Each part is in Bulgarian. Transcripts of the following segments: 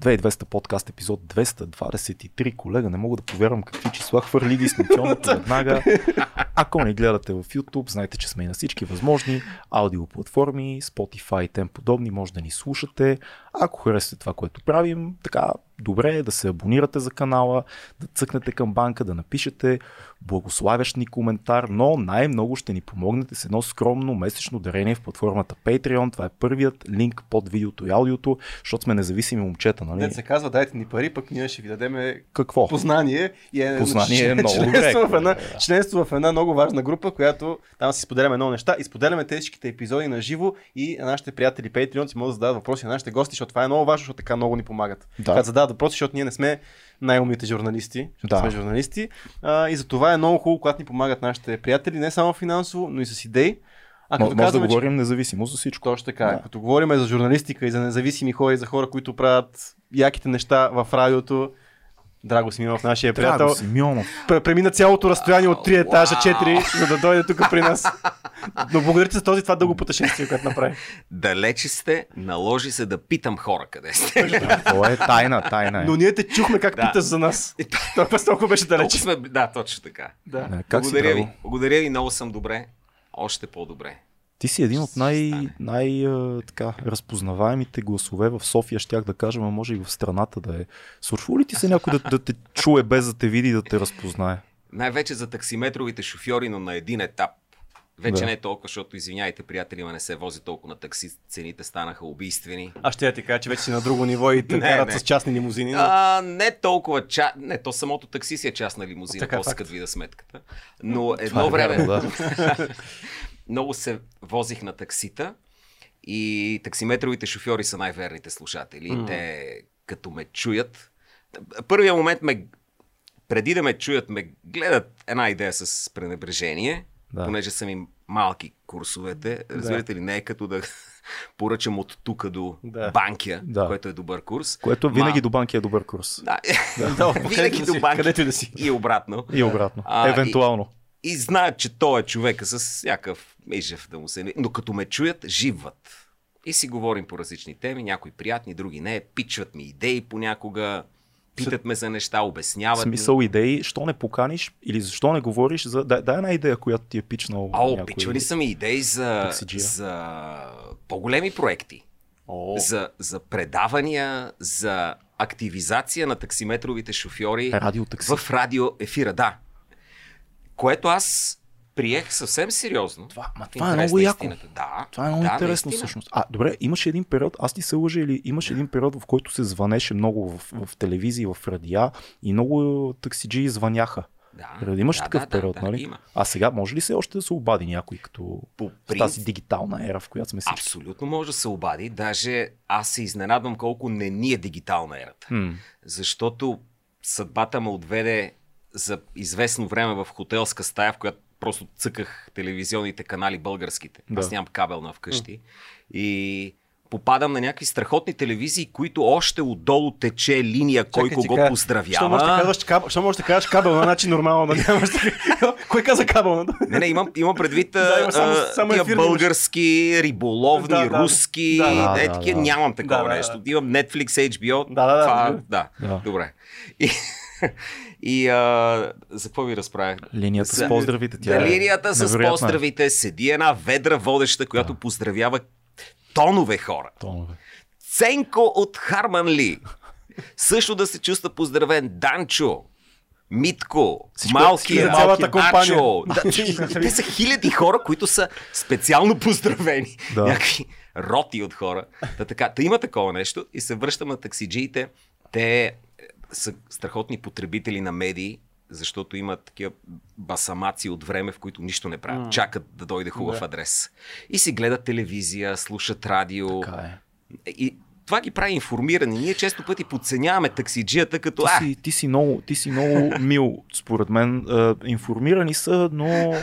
2200 подкаст епизод 223. Колега, не мога да повярвам какви числа хвърли ги с веднага. Ако ни гледате в YouTube, знайте, че сме и на всички възможни аудиоплатформи, Spotify и тем подобни, може да ни слушате. Ако харесате това, което правим, така добре е да се абонирате за канала, да цъкнете към банка, да напишете благославящ ни коментар, но най-много ще ни помогнете с едно скромно месечно дарение в платформата Patreon. Това е първият линк под видеото и аудиото, защото сме независими момчета. Нали? Не се казва, дайте ни пари, пък ние ще ви дадем Какво? познание. И е, познание е много членство, добре, в една, да. членство в една много важна група, която там си споделяме много неща и споделяме тежките епизоди на живо и нашите приятели Patreon си могат да зададат въпроси на нашите гости, защото това е много важно, защото така много ни помагат. Да. Когато задават въпроси, защото ние не сме най-умните журналисти, да. сме журналисти. А, и за това е много хубаво, когато ни помагат нашите приятели, не само финансово, но и с идеи. А като може да говорим че... независимо за всичко. Точно така. Да. Като говорим за журналистика и за независими хора и за хора, които правят яките неща в радиото, Драго Симеонов, нашия Драго приятел. Симеонов. Премина цялото разстояние от 3 етажа, 4, за да дойде тук при нас. Но благодаря за този това дълго пътешествие, което направи. Далече сте, наложи се да питам хора къде сте. Това е тайна, тайна е. Но ние те чухме как да. питаш за нас. Това пъс толкова беше далече. Сме... Да, точно така. Да. Не, как благодаря си, ви. Благодаря ви, много съм добре. Още по-добре. Ти си един от най, най така, разпознаваемите гласове в София, щях да кажа, а може и в страната да е. Случва ли ти се някой да, да те чуе без да те види и да те разпознае? Най-вече за таксиметровите шофьори, но на един етап. Вече да. не е толкова, защото извиняйте, приятели, ма не се вози толкова на такси, цените станаха убийствени. А ще я ти кажа, че вече си на друго ниво и те карат с частни лимузини. Но... А, не толкова, ча... не, то самото такси си е частна лимузина, после като вида сметката. Но едно е време... Вярно, да. много се возих на таксита и таксиметровите шофьори са най-верните слушатели. Mm. Те като ме чуят, първия момент ме, преди да ме чуят, ме гледат една идея с пренебрежение, да. понеже са ми малки курсовете. Разбирате ли, не е като да поръчам от тук до да. Банкия, да. което е добър курс. Което винаги Ма... до Банкия е добър курс. Да, да. винаги до Банкия. Където да си. И обратно. И обратно. А, Евентуално. И, и знаят, че той е човека с някакъв мижев да му се... Но като ме чуят, живват. И си говорим по различни теми, някои приятни, други не. Пичват ми идеи понякога. Питат ме за неща, обясняват. Смисъл ми. идеи, що не поканиш или защо не говориш за. Дай, дай една идея, която ти е пичнал. О, някой... пичвали са ми идеи за, за по-големи проекти. О. За, за предавания, за активизация на таксиметровите шофьори радио в радио ефира. Да. Което аз приех съвсем сериозно. Това, ма, това е много яко. Да, това е много да, интересно наистина. всъщност. А, добре, имаше един период, аз ти се лъжа или имаше един период, в който се звънеше много в, в телевизии, в радиа и много таксиджи звъняха. Да, имаш да, такъв да, период, да, нали? Има. А сега може ли се още да се обади някой като По принцип, тази дигитална ера, в която сме всички? Абсолютно може да се обади. Даже аз се изненадвам колко не ни е дигитална ерата. Hmm. Защото съдбата ме отведе за известно време в хотелска стая, в която просто цъках телевизионните канали българските. Да. Аз нямам кабел на вкъщи. Mm. И попадам на някакви страхотни телевизии, които още отдолу тече линия, кой кого кажа, поздравява. Що можеш да кажеш кабел, що можеш да кажеш кабел на начин нормално? Да кой каза кабел? не, не, имам, имам предвид да, има само, само тия български, риболовни, да, да, руски, да, да, е, такива, да, нямам такова да, нещо. Имам Netflix, HBO, да, да, това, да, да, добре. И, и а, за какво ви разправях? Линията за, с поздравите. Тя да, е линията с поздравите седи една ведра водеща, която да. поздравява тонове хора. Тонове. Ценко от Харман Ли. Също да се чувства поздравен Данчо. Митко, Всичко, малки, компания. Ачо. Да, те са хиляди хора, които са специално поздравени. Да. Някакви роти от хора. Та, така, та има такова нещо и се връщам на таксиджиите. Те са страхотни потребители на медии, защото имат такива басамаци от време, в които нищо не правят. Mm. Чакат да дойде хубав да. адрес. И си гледат телевизия, слушат радио. Така е. И това ги прави информирани. Ние често пъти подценяваме таксиджията като... Ти си, ти си, много, ти си много мил, според мен. информирани са, но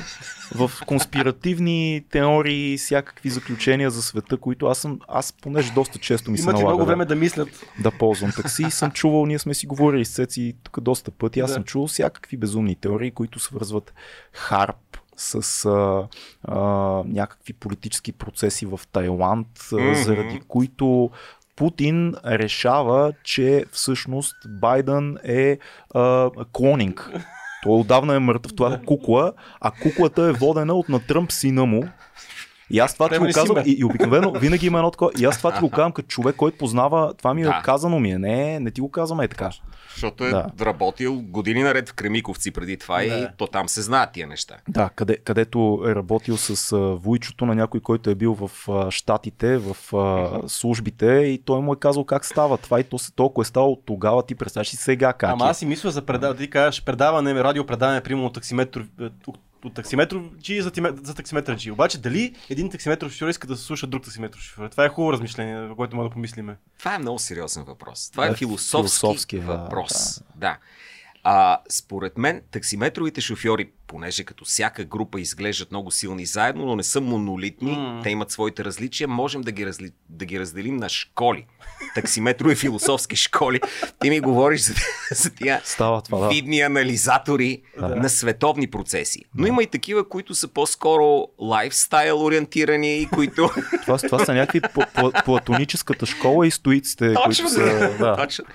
в конспиративни теории, всякакви заключения за света, които аз съм, аз понеже доста често ми се налага. много време да мислят. Да ползвам такси и съм чувал, ние сме си говорили с Цеци тук доста пъти, аз да. съм чувал всякакви безумни теории, които свързват харп с а, а, някакви политически процеси в Тайланд, mm-hmm. заради които Путин решава, че всъщност Байден е а, клонинг. Той отдавна е мъртъв. Това е кукла, а куклата е водена от на Тръмп сина му. И аз това ти го казвам, и, и обикновено винаги има едно такова. И аз това ти го казвам като човек, който познава, това ми е да. казано ми е. Не, не ти го казвам е така. Защото е да. работил години наред в Кремиковци преди това да. и то там се знаят тия неща. Да, къде, където е работил с а, войчото на някой, който е бил в а, Штатите, в а, службите и той му е казал как става това и то се толкова е ставало тогава, ти представяш и сега как Ама е. аз си мисля за предаване, ти кажеш предаване, радиопредаване, примерно таксиметр, от таксиметровчи за, за таксиметърчи. Обаче дали един таксиметров шофьор иска да се слуша друг таксиметров шофьор? Това е хубаво размишление, за което може да помислиме. Това е много сериозен въпрос. Това е, е философски, философски въпрос. Да. да. А, според мен, таксиметровите шофьори, понеже като всяка група изглеждат много силни заедно, но не са монолитни, mm. те имат своите различия, можем да ги, разли... да ги разделим на школи. Таксиметрови философски школи. Ти ми говориш за, за тия Става това, да. видни анализатори да. на световни процеси. Но да. има и такива, които са по-скоро лайфстайл ориентирани и които... това, това са някакви платоническата школа и стоиците, Точно, които са... Да. Точно.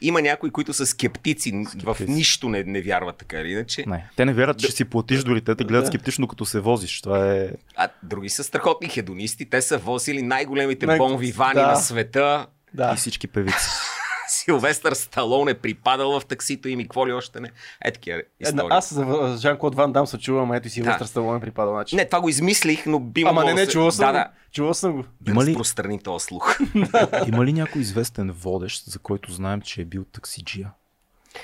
Има някои, които са скептици, скептици. в нищо не, не вярват така или иначе. Не. Те не вярват, че си платиш дори, те те гледат да. скептично, като се возиш. Това е... А други са страхотни хедонисти, те са возили най-големите Най... бонвивани да. на света. Да. И всички певици. Силвестър Сталон е припадал в таксито и какво ли още не. Е такива истории. Аз за Жан-Клод Ван Дам се чувам, ето и Силвестър да. Сталон е припадал. Значи. Не, това го измислих, но би Ама не, не, чувал съм. Да, да. Чувал съм го. Има ли... Разпространи този слух. Има ли някой известен водещ, за който знаем, че е бил таксиджия?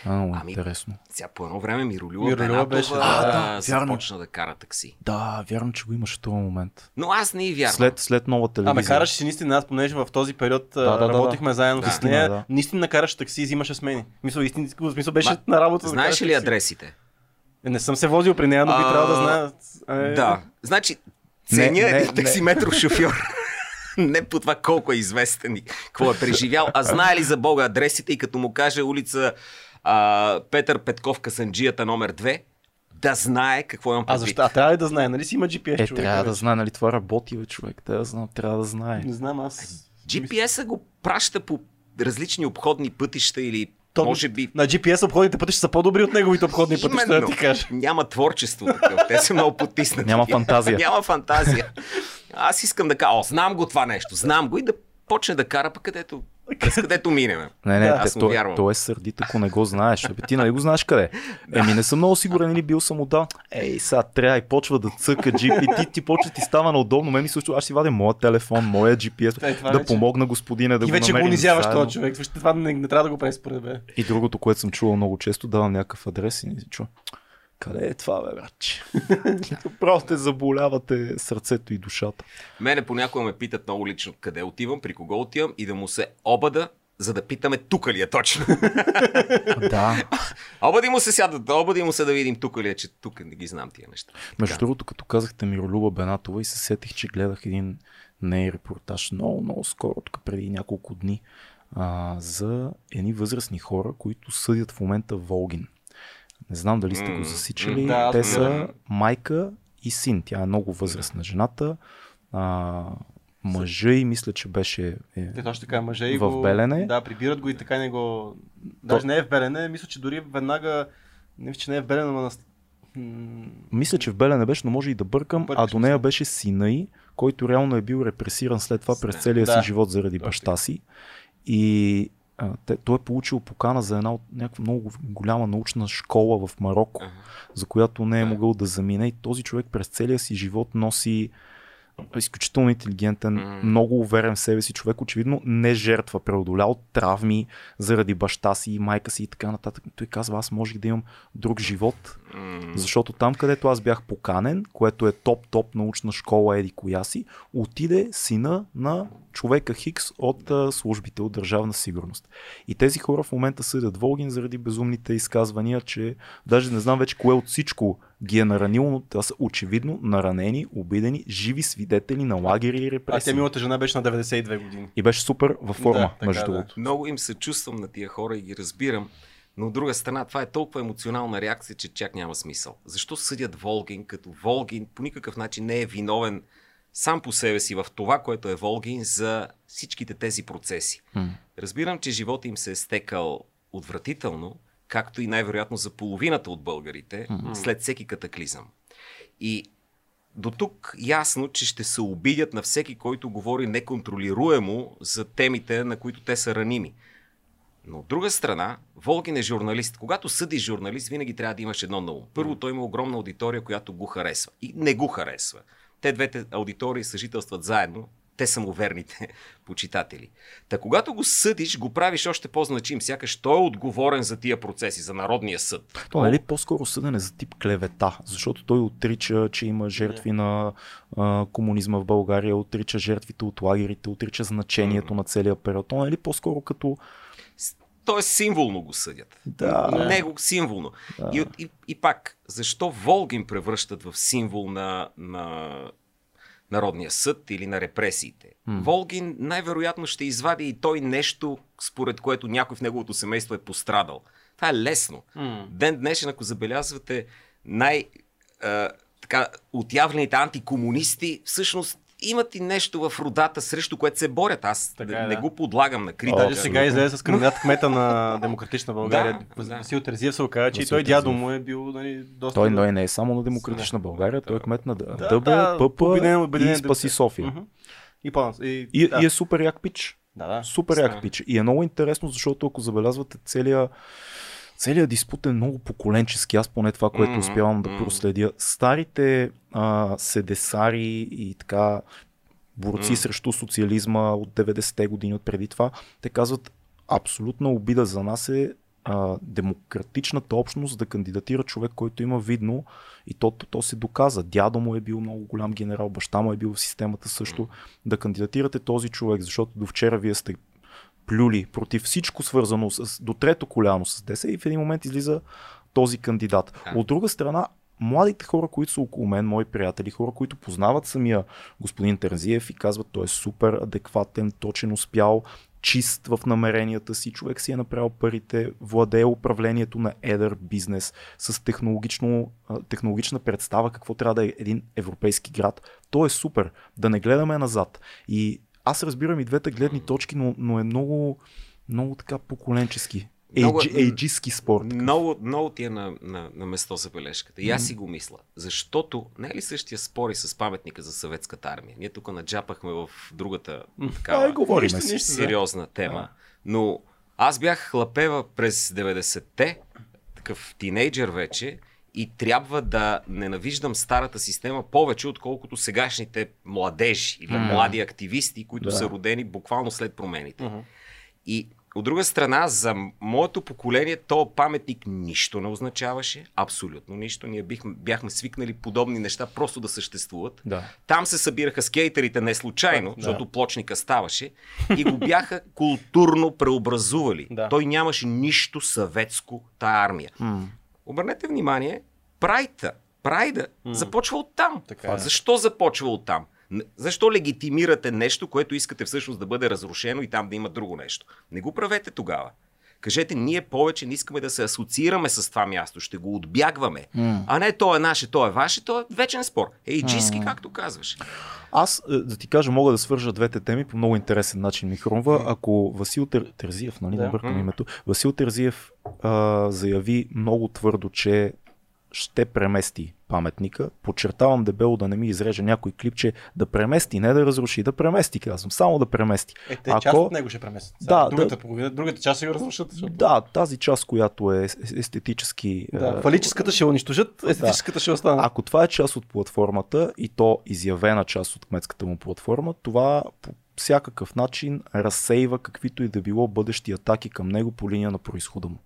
А, ами, интересно. Сега по едно време Миролюва, Миролюва беше, а, да, започна да кара такси. Да, вярвам, че го имаше този момент. Но аз не и вярвам. След, след нова телевизия. Ами караше си наистина, аз понеже в този период да, да, работихме да, заедно да. с нея, да. наистина караше такси и взимаше смени. Мисъл, истински, смисъл беше Ма, на работа. Знаеш ли адресите? Е, не съм се возил при нея, но би трябвало да знае. Е... Да. Значи, ценя един таксиметров шофьор. не по това колко е известен и какво е преживял, а знае ли за Бога адресите и като му каже улица а, Петър Петков Касанджията номер 2, да знае какво имам предвид. А защо? А трябва ли да знае? Нали си има GPS е, човек? Трябва вече? да знае, нали това работи, бе, човек. Трябва да, знае, трябва да знае. Не знам, аз... GPS-а го праща по различни обходни пътища или то, може би... На GPS обходните пътища са по-добри от неговите обходни Именно. пътища, да ти кажа. Няма творчество такъв. Те са много потиснати. Няма фантазия. Няма фантазия. Аз искам да кажа, о, знам го това нещо, знам го и да почне да кара пък където през където минем. Не, не, аз то, вярвам. то е сърдит, ако не го знаеш. Абе, ти нали го знаеш къде? Еми не съм много сигурен или бил съм отдал. Ей, сега трябва и почва да цъка GPT, ти почва ти става неудобно. Мен ми също, аз си вадя моят телефон, моя GPS, Тай, да вече... помогна господине да ти го вече го унизяваш този човек. Това не, не, трябва да го прави според мен. И другото, което съм чувал много често, давам някакъв адрес и не си чува. Къде е това, бе, братче? Просто те заболявате сърцето и душата. Мене понякога ме питат много лично къде отивам, при кого отивам и да му се обада, за да питаме тук ли е точно. да. Обади му се сядат, обади му се да видим тук ли е, че тук не ги знам тия неща. Между другото, като казахте Миролюба Бенатова и се сетих, че гледах един ней репортаж много, много скоро, тук преди няколко дни, а, за едни възрастни хора, които съдят в момента Волгин. Не знам дали сте го засичали. Да, Те са майка и син. Тя е много възрастна жената. А, мъжа и мисля, че беше е, Те, точно така, мъжа и в го, Белене. Да, прибират го и така не го... Даже То... не е в Белене, мисля, че дори веднага... Не че не е в Белене, но на... Мисля, че в Белене беше, но може и да бъркам, Бъркаш, а до нея беше сина й, който реално е бил репресиран след това през целия да. си живот заради баща си. И те, той е получил покана за една от някаква много голяма научна школа в Марокко, uh-huh. за която не е могъл да замине и този човек през целия си живот носи изключително интелигентен, mm. много уверен в себе си човек, очевидно не жертва, преодолял травми заради баща си, майка си и така нататък. Той казва, аз можех да имам друг живот, mm. защото там, където аз бях поканен, което е топ-топ научна школа, еди коя си, отиде сина на човека Хикс от а, службите от държавна сигурност. И тези хора в момента съдят Волгин заради безумните изказвания, че даже не знам вече кое от всичко ги е наранило, но те са очевидно наранени, обидени, живи свидетели на лагери и репресии. А тя милата жена беше на 92 години. И беше супер във форма, да, между другото. Да. Много им се чувствам на тия хора и ги разбирам. Но от друга страна, това е толкова емоционална реакция, че чак няма смисъл. Защо съдят Волгин, като Волгин по никакъв начин не е виновен сам по себе си в това, което е Волгин за всичките тези процеси. Mm. Разбирам, че живота им се е стекал отвратително, както и най-вероятно за половината от българите, mm. след всеки катаклизъм. И до тук ясно, че ще се обидят на всеки, който говори неконтролируемо за темите, на които те са раними. Но от друга страна, Волгин е журналист. Когато съдиш журналист, винаги трябва да имаш едно на ум. Първо, той има огромна аудитория, която го харесва. И не го харесва. Те двете аудитории съжителстват заедно. Те са му верните почитатели. Та когато го съдиш, го правиш още по-значим. Сякаш той е отговорен за тия процеси, за Народния съд. То е ли по-скоро съдене за тип клевета? Защото той отрича, че има жертви на а, комунизма в България, отрича жертвите от лагерите, отрича значението mm. на целия период. То е ли по-скоро като той символно го съдят. Да. Него символно. Да. И, и, и пак, защо Волгин превръщат в символ на, на Народния съд или на репресиите? М. Волгин най-вероятно ще извади и той нещо, според което някой в неговото семейство е пострадал. Това е лесно. М. Ден днешен, ако забелязвате най- така, отявлените антикомунисти, всъщност имат и нещо в родата, срещу което се борят. Аз така, не, да. го подлагам на критика. Даже сега излезе с кандидат кмета на Демократична България. да, Васил Терзиев се оказа, че и той дядо му е бил нали, доста... Той, той не е само на Демократична България, той е кмет на да, ДБ, да, ПП и Спаси София. И, и, и, да. и е супер як пич. Да, да. Супер як пич. И е много интересно, защото ако забелязвате целият целият диспут е много поколенчески. Аз поне това, което успявам да проследя. Старите а, седесари и така борци mm. срещу социализма от 90-те години, от преди това, те казват абсолютна обида за нас е а, демократичната общност да кандидатира човек, който има видно и то, то, то се доказа. Дядо му е бил много голям генерал, баща му е бил в системата също. Да кандидатирате този човек, защото до вчера вие сте плюли против всичко свързано с, до трето коляно с ДС и в един момент излиза този кандидат. От друга страна, младите хора, които са около мен, мои приятели, хора, които познават самия господин Терзиев и казват, той е супер адекватен, точен, успял, чист в намеренията си, човек си е направил парите, владее управлението на едър бизнес с технологична представа какво трябва да е един европейски град. То е супер. Да не гледаме назад. И аз разбирам и двете гледни точки, но, но е много, много така поколенчески. Ейджиски спорт. Много, много ти е на, на, на место за бележката. И аз си го мисля. Защото не е ли същия спори с паметника за съветската армия? Ние тук наджапахме в другата такава говорим, сериозна тема. Но аз бях хлапева през 90-те, такъв тинейджър вече, и трябва да ненавиждам старата система повече, отколкото сегашните младежи или mm. млади активисти, които да. са родени буквално след промените. Mm-hmm. И от друга страна, за моето поколение, то паметник нищо не означаваше. Абсолютно нищо. Ние бихме, бяхме свикнали подобни неща просто да съществуват. Да. Там се събираха скейтерите не случайно, да. защото плочника ставаше и го бяха културно преобразували. Да. Той нямаше нищо съветско, тая армия. Mm. Обърнете внимание, прайта, прайда mm. започва оттам. Така е. Защо започва оттам? Защо легитимирате нещо, което искате всъщност да бъде разрушено и там да има друго нещо? Не го правете тогава. Кажете, ние повече не искаме да се асоциираме с това място, ще го отбягваме. Mm. А не то е наше, то е ваше, то е вечен спор. Ейджиски, mm. както казваш. Аз, е, да ти кажа, мога да свържа двете теми по много интересен начин ми хрумва. Ако Васил Тер... Терзиев, нали, да. бъркам името, Васил Терзиев а, заяви много твърдо, че ще премести паметника. Подчертавам дебело да не ми изреже някой клипче да премести, не да разруши, да премести, казвам, само да премести. Е, те Ако... част от него ще преместят. Да, другата, да, половина, другата част ще го разрушат. Защото... Да, тази част, която е естетически... Да, фалическата ще унищожат, естетическата да. ще остане. Ако това е част от платформата и то изявена част от кметската му платформа, това по всякакъв начин разсейва каквито и да било бъдещи атаки към него по линия на происхода му.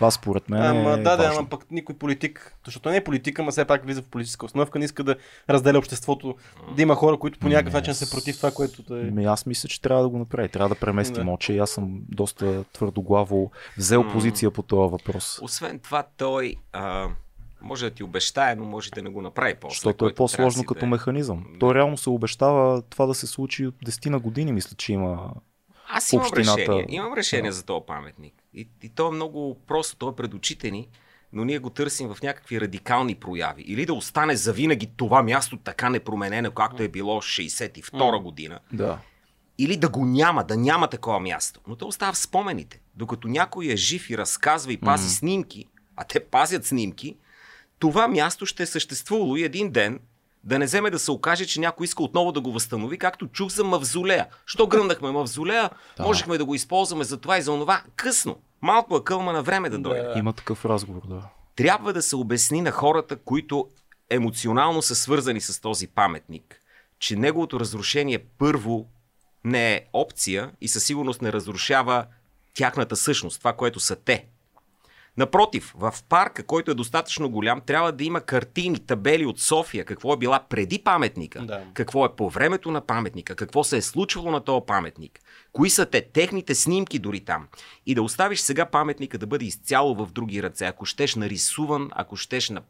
Това според мен ама, е Да, да, ама пък никой политик, защото не е политика, ама все пак влиза в политическа основка, не иска да разделя обществото, да има хора, които по някакъв начин са против това, което е. Ми, аз мисля, че трябва да го направи. Трябва да преместим да. очи. Аз съм доста твърдоглаво взел позиция по този въпрос. Освен това, той а, може да ти обещае, но може да не го направи после. Защото е по-сложно като да... механизъм. Да. Той реално се обещава това да се случи от 10 на години, мисля, че има аз имам общината... решение. Имам решение да. за този паметник. И, и то е много просто, то е пред очите ни. но ние го търсим в някакви радикални прояви. Или да остане завинаги това място така непроменено, както е било 62 година. Да. Или да го няма, да няма такова място. Но то остава в спомените. Докато някой е жив и разказва и пази mm-hmm. снимки, а те пазят снимки, това място ще е съществувало и един ден да не вземе да се окаже, че някой иска отново да го възстанови, както чух за мавзолея. Що гръмнахме мавзолея, да. можехме да го използваме за това и за това. Късно. Малко е кълма на време да дойде. Да. Има такъв разговор, да. Трябва да се обясни на хората, които емоционално са свързани с този паметник, че неговото разрушение първо не е опция и със сигурност не разрушава тяхната същност, това, което са те. Напротив, в парка, който е достатъчно голям, трябва да има картини, табели от София, какво е била преди паметника, да. какво е по времето на паметника, какво се е случвало на този паметник, кои са те, техните снимки дори там. И да оставиш сега паметника да бъде изцяло в други ръце, ако щеш нарисуван, ако щеш на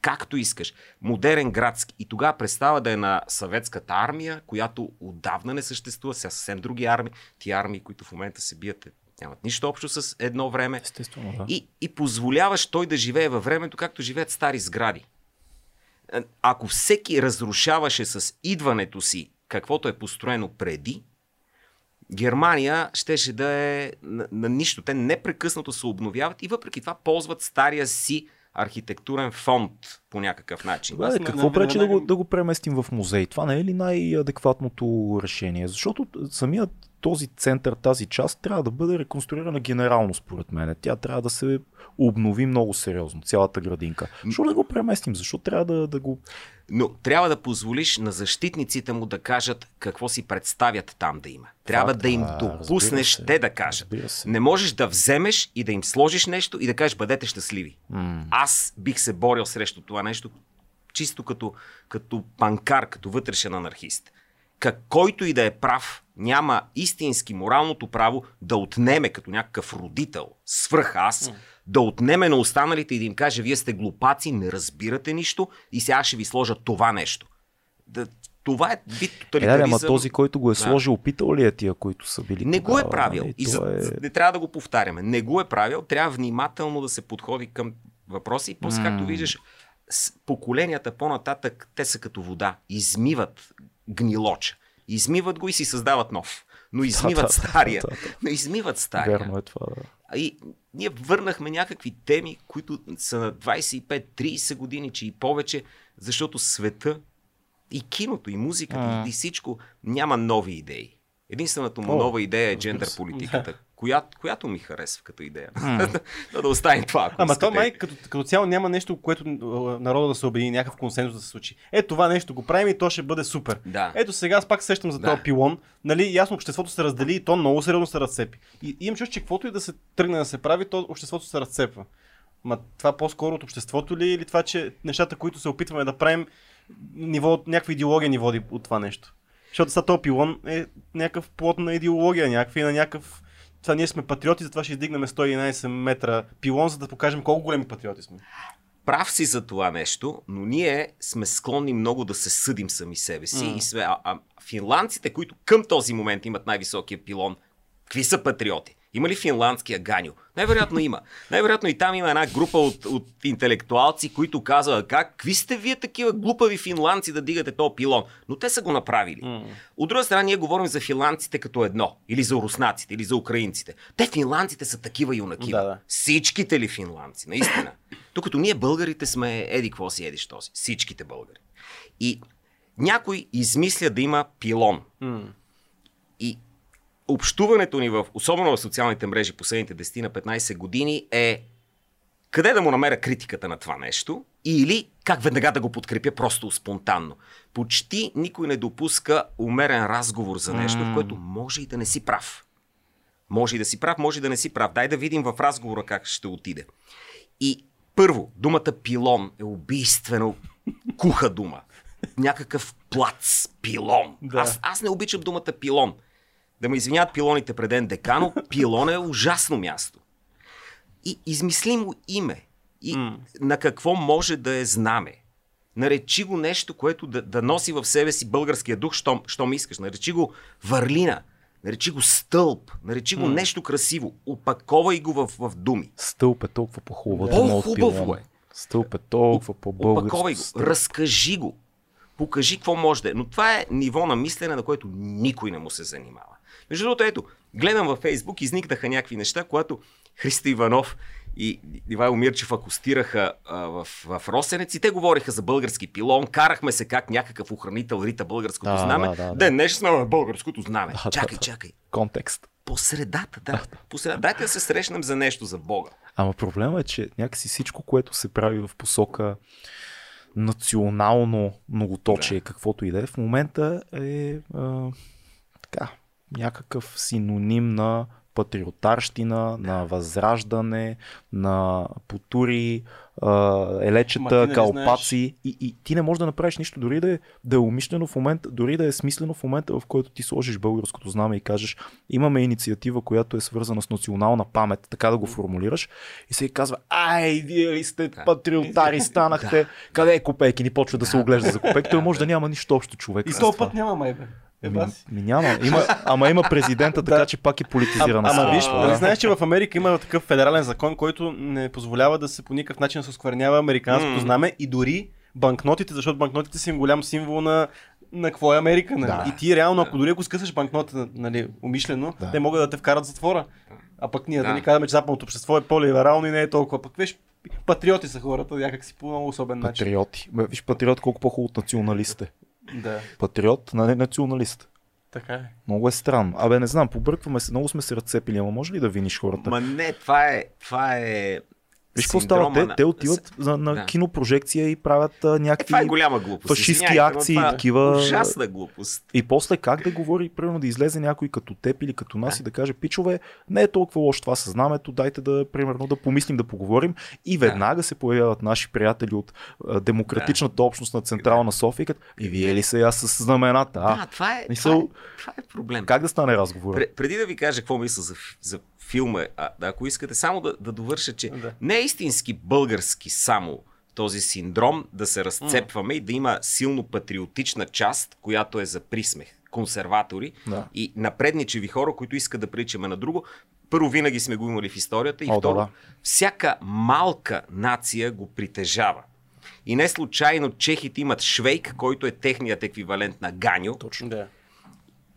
както искаш. Модерен градски. И тогава представа да е на съветската армия, която отдавна не съществува, сега съвсем други армии. Ти армии, които в момента се бият, е нямат нищо общо с едно време. Естествено, да. И, и позволяваш той да живее във времето, както живеят стари сгради. Ако всеки разрушаваше с идването си каквото е построено преди, Германия щеше да е на, на нищо. Те непрекъснато се обновяват и въпреки това ползват стария си архитектурен фонд по някакъв начин. Да, какво пречи да го, да го преместим в музей? Това не е ли най-адекватното решение? Защото самият този център, тази част трябва да бъде реконструирана генерално, според мен. Тя трябва да се обнови много сериозно, цялата градинка. Защо да го преместим? Защо трябва да, да го... Но трябва да позволиш на защитниците му да кажат какво си представят там да има. Трябва Факт, да им допуснеш се, те да кажат. Не можеш да вземеш и да им сложиш нещо и да кажеш бъдете щастливи. Mm. Аз бих се борил срещу това нещо чисто като, като панкар, като вътрешен анархист как, който и да е прав, няма истински моралното право да отнеме като някакъв родител, свръх аз, mm. да отнеме на останалите и да им каже, вие сте глупаци, не разбирате нищо и сега ще ви сложа това нещо. Да, това е вид тоталитаризъм. Е, ама този, който го е сложил, да. опитал ли е тия, които са били Не тогава, го е правил. Нали? И за... е... Не трябва да го повтаряме. Не го е правил. Трябва внимателно да се подходи към въпроси. После, mm. както виждаш, поколенията по-нататък, те са като вода. Измиват гнилоча. Измиват го и си създават нов. Но измиват да, стария. Да, да, да. Но измиват стария. Верно е това. Да. И ние върнахме някакви теми, които са на 25-30 години, че и повече, защото света и киното, и музиката, а. и всичко няма нови идеи. Единствената му О, нова идея е джендър политиката, която, която ми харесва като идея. Mm. да, да оставим това. Ако Ама то май като, като цяло няма нещо, което народа да се обедини, някакъв консенсус да се случи. Е, това нещо го правим и то ще бъде супер. Да. Ето сега аз пак сещам за да. този пилон. Нали, ясно, обществото се раздели и то много сериозно се разцепи. И, и имам чувство, че каквото и да се тръгне да се прави, то обществото се разцепва. Ма това по-скоро от обществото ли или това, че нещата, които се опитваме да правим, ниво, някаква идеология ни води от това нещо? Защото са то пилон е някакъв плод на идеология, някакви на някакъв това ние сме патриоти, затова ще издигнем 111 метра пилон, за да покажем колко големи патриоти сме. Прав си за това нещо, но ние сме склонни много да се съдим сами себе си. Mm. И сме, а, а финландците, които към този момент имат най-високия пилон, какви са патриоти? Има ли финландския ганю? Най-вероятно има. Най-вероятно и там има една група от, от интелектуалци, които казват как, какви сте вие такива глупави финландци да дигате този пилон? Но те са го направили. Mm. От друга страна, ние говорим за финландците като едно. Или за руснаците, или за украинците. Те финландците са такива юнаки. Да, да. Всичките ли финландци, наистина. Докато ние българите сме еди какво си едиш този. Всичките българи. И някой измисля да има пилон. Mm. И общуването ни в, особено в социалните мрежи последните 10 на 15 години е къде да му намеря критиката на това нещо или как веднага да го подкрепя просто спонтанно. Почти никой не допуска умерен разговор за нещо, mm. в което може и да не си прав. Може и да си прав, може и да не си прав. Дай да видим в разговора как ще отиде. И първо, думата пилон е убийствено куха дума. Някакъв плац, пилон. Да. Аз, аз не обичам думата пилон да ме извинят пилоните пред НДК, но пилон е ужасно място. И измислимо име. И mm. на какво може да е знаме. Наречи го нещо, което да, да носи в себе си българския дух, щом, щом искаш. Наречи го върлина. наречи го стълб, наречи го нещо красиво, опаковай го в, в думи. Стълб е толкова по-хубаво. По-хубаво е. Стълб е толкова по-българско. Опаковай го, разкажи го, покажи какво може да е. Но това е ниво на мислене, на което никой не му се занимава. Между другото, ето, гледам във Фейсбук, изникнаха някакви неща, когато Христо Иванов и Ивайло Мирчев акустираха а, в, в Росенец и те говориха за български пилон, карахме се как някакъв охранител рита българското Да, знаме. да, да, да. Ден българското знаме. Да, чакай, да. чакай. Контекст. По средата, да. По средата. Дайте да се срещнем за нещо за Бога. Ама проблема е, че някакси всичко, което се прави в посока национално многоточие, да. каквото и да е, в момента е а, така, някакъв синоним на патриотарщина, да. на възраждане, на потури, елечета, нали калпаци. И, и ти не можеш да направиш нищо, дори да е, да е умишлено в момента, дори да е смислено в момента, в който ти сложиш българското знаме и кажеш, имаме инициатива, която е свързана с национална памет, така да го формулираш. И се казва, ай, вие ли сте патриотари, станахте. Къде е копейки? Ни почва да се оглежда за копейки. Той може да няма нищо общо човек. И то път няма май бе. Е, Ми, ми няма. Има, ама има президента, така че пак е политизирана. Ама страна. виж, нали знаеш, че в Америка има такъв федерален закон, който не позволява да се по никакъв начин се осквернява американското знаме и дори банкнотите, защото банкнотите са им голям символ на на какво е Америка, нали? Да. И ти реално, ако дори ако скъсаш банкнота, нали, умишлено, Да. те могат да те вкарат в затвора. А пък ние, Да. да. ни казваме, че западното общество е по-либерално и не е толкова. Пък виж, патриоти са хората, някак си по много особен начин. Патриоти. Виж, патриот колко по-хубаво от националист е. Да, Патриот, а не националист. така е. Много е странно. Абе, не знам, побъркваме се, много сме се разцепили, ама може ли да виниш хората? Ма не, това е, това е Виж какво става? Те, на- те отиват за, на Да. кинопрожекция и правят а, Е, някакви... това е голяма глупост. фашистки Извинявайте, но акции, това е такива- Ужасна глупост. И после как да говори, примерно да излезе някой като теб или като нас и да каже, пичове, не е толкова лошо това със знамето, дайте да, примерно, да помислим, да поговорим. И веднага се появяват наши приятели от а, демократичната общност на Централна София, и като, и вие ли са аз с знамената? А, Да, това е, Мисъл- това е, това е проблем. как да стане разговор? Пре- преди да ви кажа какво мисля за, за филма, а, да, ако искате само да, да довърша, че Да. не е истински български само този синдром да се разцепваме и да има силно патриотична част, която е за присмех. Консерватори Да. и напредничеви хора, които искат да приличаме на друго. Първо, винаги сме го имали в историята и О, да, второ, да. всяка малка нация го притежава. И не случайно чехите имат швейк, който е техният еквивалент на ганьо. Точно. Да.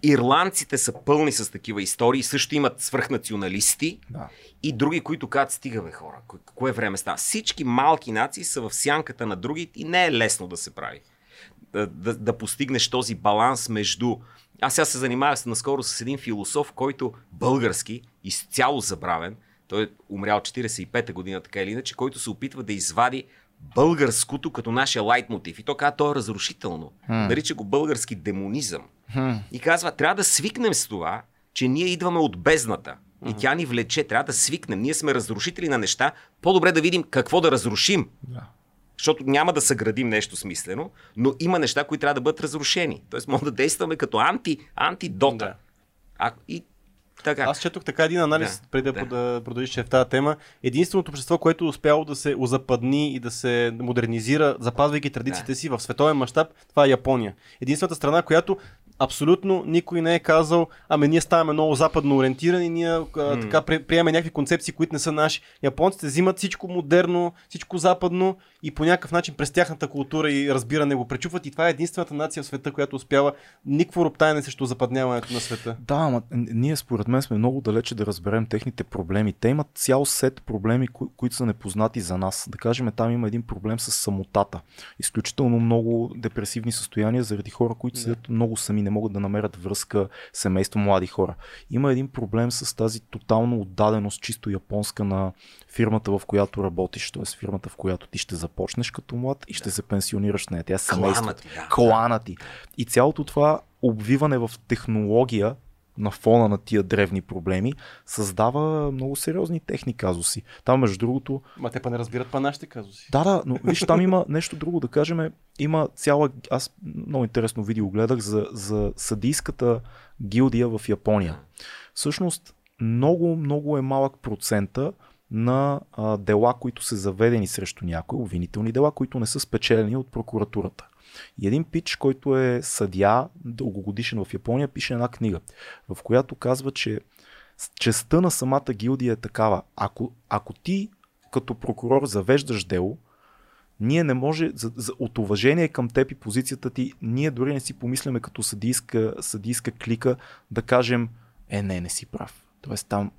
Ирландците са пълни с такива истории, също имат свръхнационалисти Да. и други, които казват, стига бе хора, ко- кое време става. Всички малки нации са в сянката на други и не е лесно да се прави. Да, да, да постигнеш този баланс между... Аз сега се занимавах наскоро с един философ, който български, изцяло забравен, той е умрял 45-та година, така или иначе, който се опитва да извади българското като нашия лайтмотив. И то казва, то е разрушително. Нарича го български демонизъм. И казва, трябва да свикнем с това, че ние идваме от бездната. И тя ни влече, трябва да свикнем. Ние сме разрушители на неща. По-добре да видим какво да разрушим. Да. Защото няма да съградим нещо смислено, но има неща, които трябва да бъдат разрушени. Тоест, може да действаме като анти, антидота. Да. А, и така. Аз четох така един анализ, Да, преди да, да. продължиш в тази тема. Единственото общество, което е успяло да се озападни и да се модернизира, запазвайки традициите Да. си в световен мащаб, това е Япония. Единствената страна, която абсолютно никой не е казал, ами ние ставаме много западно ориентирани, ние а, така при- приемаме някакви концепции, които не са наши. Японците взимат всичко модерно, всичко западно и по някакъв начин през тяхната култура и разбиране го пречупват. И това е единствената нация в света, която успява никакво роптаене срещу западняването на света. Да, ама ние според мен сме много далече да разберем техните проблеми. Те имат цял сет проблеми, кои, които са непознати за нас. Да кажем, там има един проблем с самотата. Изключително много депресивни състояния заради хора, които седят много сами, не могат да намерят връзка, семейство, млади хора. Има един проблем с тази тотална отдаденост, чисто японска на фирмата, в която работиш, т.е. фирмата, в която ти ще започнеш като млад и ще се пенсионираш нея. Тя семейство. Клана ти, да. Клана ти. И цялото това обвиване в технология на фона на тия древни проблеми създава много сериозни техни казуси. Там, между другото, Ма те па не разбират па нашите казуси. да, да, но виж, там има нещо друго, да кажем, има цяла, аз много интересно видео гледах за, за съдийската гилдия в Япония. Всъщност, много, много е малък процента на а, дела, които са заведени срещу някой, обвинителни дела, които не са спечелени от прокуратурата. И един пич, който е съдя, дългогодишен в Япония, пише една книга, в която казва, че честа на самата гилдия е такава. Ако, ако ти като прокурор завеждаш дело, ние не може, за, за, от уважение към теб и позицията ти, ние дори не си помисляме като съдийска, съдийска клика да кажем, е, не, не си прав. Тоест там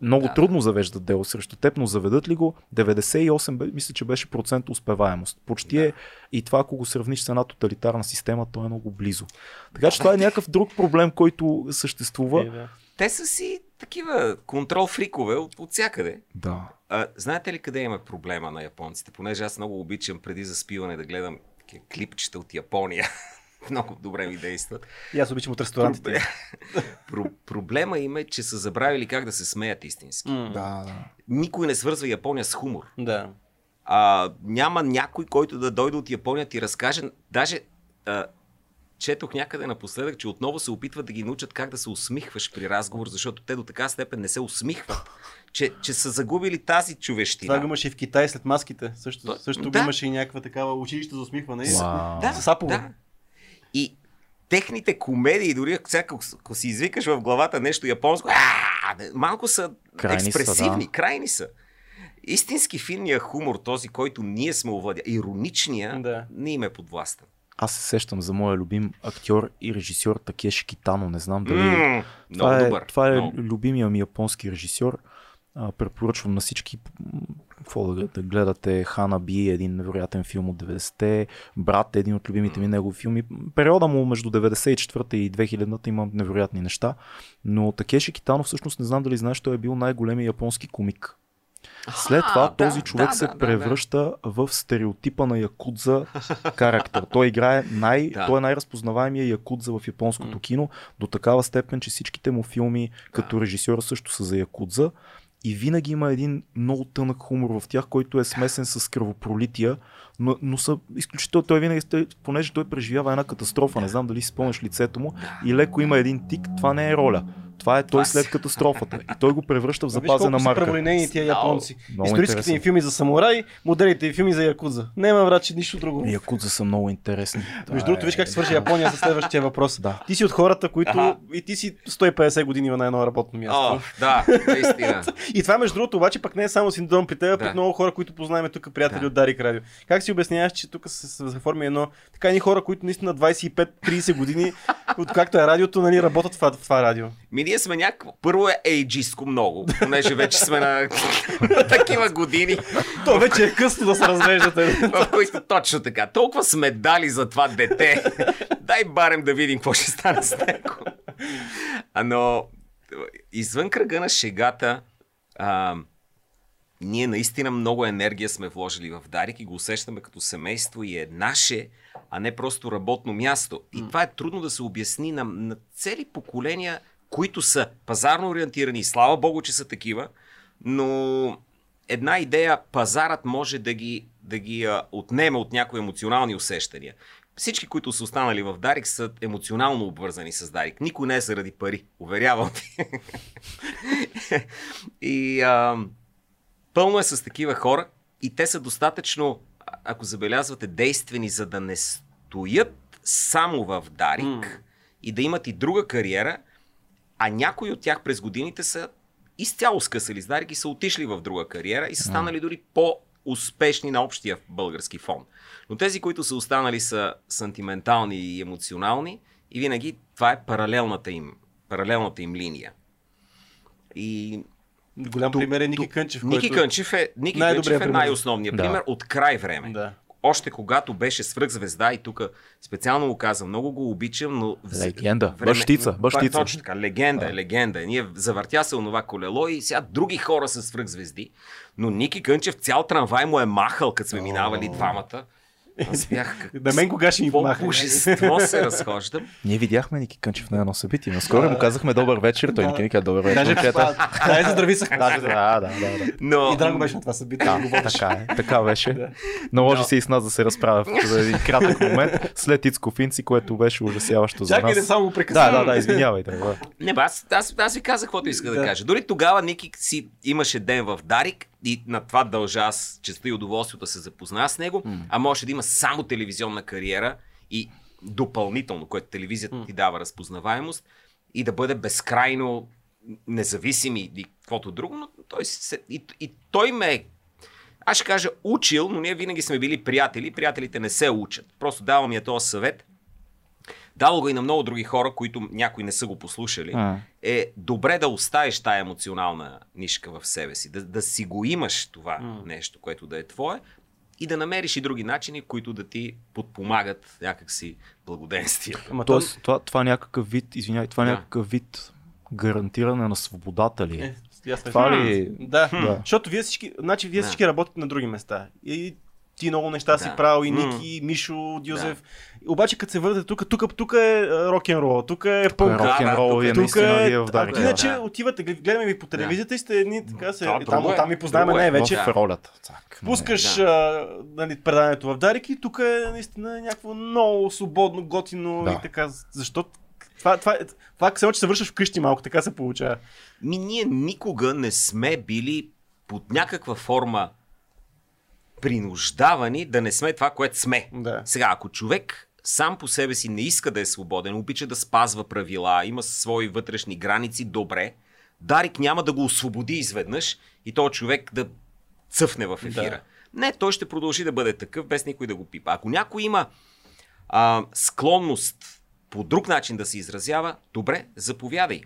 много да, трудно завеждат дело срещу теб, но заведат ли го 98, мисля, че беше процент успеваемост. Почти да. е и това, ако го сравниш с една тоталитарна система, то е много близо. Така че това е някакъв друг проблем, който съществува. Е, да. Те са си такива контрол фрикове от, от всякъде. Да. А, знаете ли къде има проблема на японците? Понеже аз много обичам преди заспиване да гледам клипчета от Япония. много добре ми действат. И аз обичам от ресторантите. Про- проблема им е, че са забравили как да се смеят истински. Mm. Да, да. Никой не свързва Япония с хумор. Да. А, няма някой, който да дойде от Япония ти разкаже. Даже а, четох някъде напоследък, че отново се опитват да ги научат как да се усмихваш при разговор, защото те до така степен не се усмихват, че, че са загубили тази човещина. Това го имаше и в Китай след маските. Също, също да. имаше и някаква такава училище за усмихване. Wow. Да, с Да. Техните комедии, дори ако, ако си извикаш в главата нещо японско, малко са крайни експресивни, са, да. крайни са. Истински финния хумор, този, който ние сме овладя, ироничния, да. не им е подвластен. Аз се сещам за моя любим актьор и режисьор Такеши Китано. Не знам дали. Mm, това, е, добър. това е много. любимия ми японски режисьор. А, препоръчвам на всички какво да, да гледате Хана Би, един невероятен филм от 90-те, Брат, един от любимите ми негови филми. Периода му между 94-та и 2000-та има невероятни неща, но Такеши Китано всъщност не знам дали знаеш, той е бил най-големия японски комик. След това а, този да, човек да, се да, превръща да, да. в стереотипа на якудза характер. Той играе най, да. той е най-разпознаваемия якудза в японското кино до такава степен, че всичките му филми като режисьор също са за якудза и винаги има един много тънък хумор в тях, който е смесен с кръвопролития, но, но са изключително, той винаги, понеже той преживява една катастрофа, не знам дали си спомняш лицето му, и леко има един тик, това не е роля. Това е той след катастрофата. И той го превръща в запазена марка. Виж тия японци. Много Историческите им филми за самурай, моделите им филми за якудза. Няма врачи нищо друго. Якудза са много интересни. Между другото, виж как свърши Япония с следващия въпрос. Да. Ти си от хората, които и ти си 150 години на едно работно място. О, да, наистина. и това между другото обаче пък не е само синдром при теб, а пък много хора, които познаваме тук приятели от Дарик Радио. Как си обясняваш, че тук се заформи едно така ни хора, които наистина 25-30 години, откакто е радиото, нали, работят в това радио? Ми ние сме някакво. Първо е ейджистко много, понеже вече сме на, такива години. То вече е късно да се разреждате. в които точно така. Толкова сме дали за това дете. Дай барем да видим какво ще стане с него. Но извън кръга на шегата, а, ние наистина много енергия сме вложили в Дарик и го усещаме като семейство и е наше, а не просто работно място. И това е трудно да се обясни на, на цели поколения които са пазарно ориентирани, слава богу, че са такива, но една идея пазарът може да ги, да ги а, отнеме от някои емоционални усещания. Всички, които са останали в Дарик, са емоционално обвързани с Дарик. Никой не е заради пари, уверявам ти. и а, пълно е с такива хора и те са достатъчно, ако забелязвате, действени, за да не стоят само в Дарик mm. и да имат и друга кариера, а някои от тях през годините са изцяло скъсали с и са отишли в друга кариера и са станали дори по-успешни на общия български фон. Но тези, които са останали са сантиментални и емоционални и винаги това е паралелната им, паралелната им линия. И Голям пример е Ники Кънчев. Ники Кънчев е, Ники Кънчев е най-основният да. пример от край време. Да още когато беше свръхзвезда и тук специално го казвам, много го обичам, но... Легенда, време... бащица, бащица. Точно така, легенда да. е, легенда. Ние завъртя се онова колело и сега други хора са свръхзвезди, но Ники Кънчев цял трамвай му е махал, като сме минавали двамата. Аз бях... На мен кога ще ми помахне? Божество се разхождам. Ние видяхме Ники Кънчев на едно събитие. Наскоро му казахме добър вечер. Той Ники ни каза добър вечер. Даже Дай се здрави се. Да, да, да. Но... И драго беше на това събитие. Да, така е. Така беше. Наложи се и с нас да се разправя за един кратък момент след Ицко Финци, което беше ужасяващо за нас. Чакай да само прекъсвам. Да, да, да, извинявайте. Не, аз, аз, аз ви казах каквото иска да. да кажа. Дори тогава Ники си имаше ден в Дарик и на това дължа аз честа и удоволствието да се запозная с него, mm. а може да има само телевизионна кариера и допълнително, което телевизията mm. ти дава разпознаваемост и да бъде безкрайно независим и каквото друго, но той се, и, и той ме е аз ще кажа учил, но ние винаги сме били приятели. Приятелите не се учат. Просто давам я този съвет. Дало го и на много други хора, които някои не са го послушали. А. Е добре да оставиш тая емоционална нишка в себе си. Да, да си го имаш това а. нещо, което да е твое. И да намериш и други начини, които да ти подпомагат някакси благоденствие. Ама Тоест, това, това някакъв вид, извинявай, това да. някакъв вид гарантиране на свободата ли е? Това ли... Да, да, защото вие всички, значи вие да. всички работите на други места. И ти много неща да. си правил, и Ники, и Мишо, Дюзев. Да. Обаче като се върнете тук, тук, тук е рок н рол тук е пълк. Рок н рол е тук е... А, иначе да. отивате, гледаме ви по телевизията и сте едни, така се, да, там, там ви познаваме най-вече. В ролята. Пускаш да. а, нали, преданието в Дарик и тук е наистина някакво много свободно, готино да. и така. Защо това, това, това, това че се вършиш вкъщи малко, така се получава. Ми ние никога не сме били под някаква форма принуждавани да не сме това, което сме. Да. Сега, ако човек сам по себе си не иска да е свободен, обича да спазва правила, има свои вътрешни граници, добре, Дарик няма да го освободи изведнъж и този човек да цъфне в ефира. Да. Не, той ще продължи да бъде такъв, без никой да го пипа. Ако някой има а, склонност по друг начин да се изразява, добре, заповядай.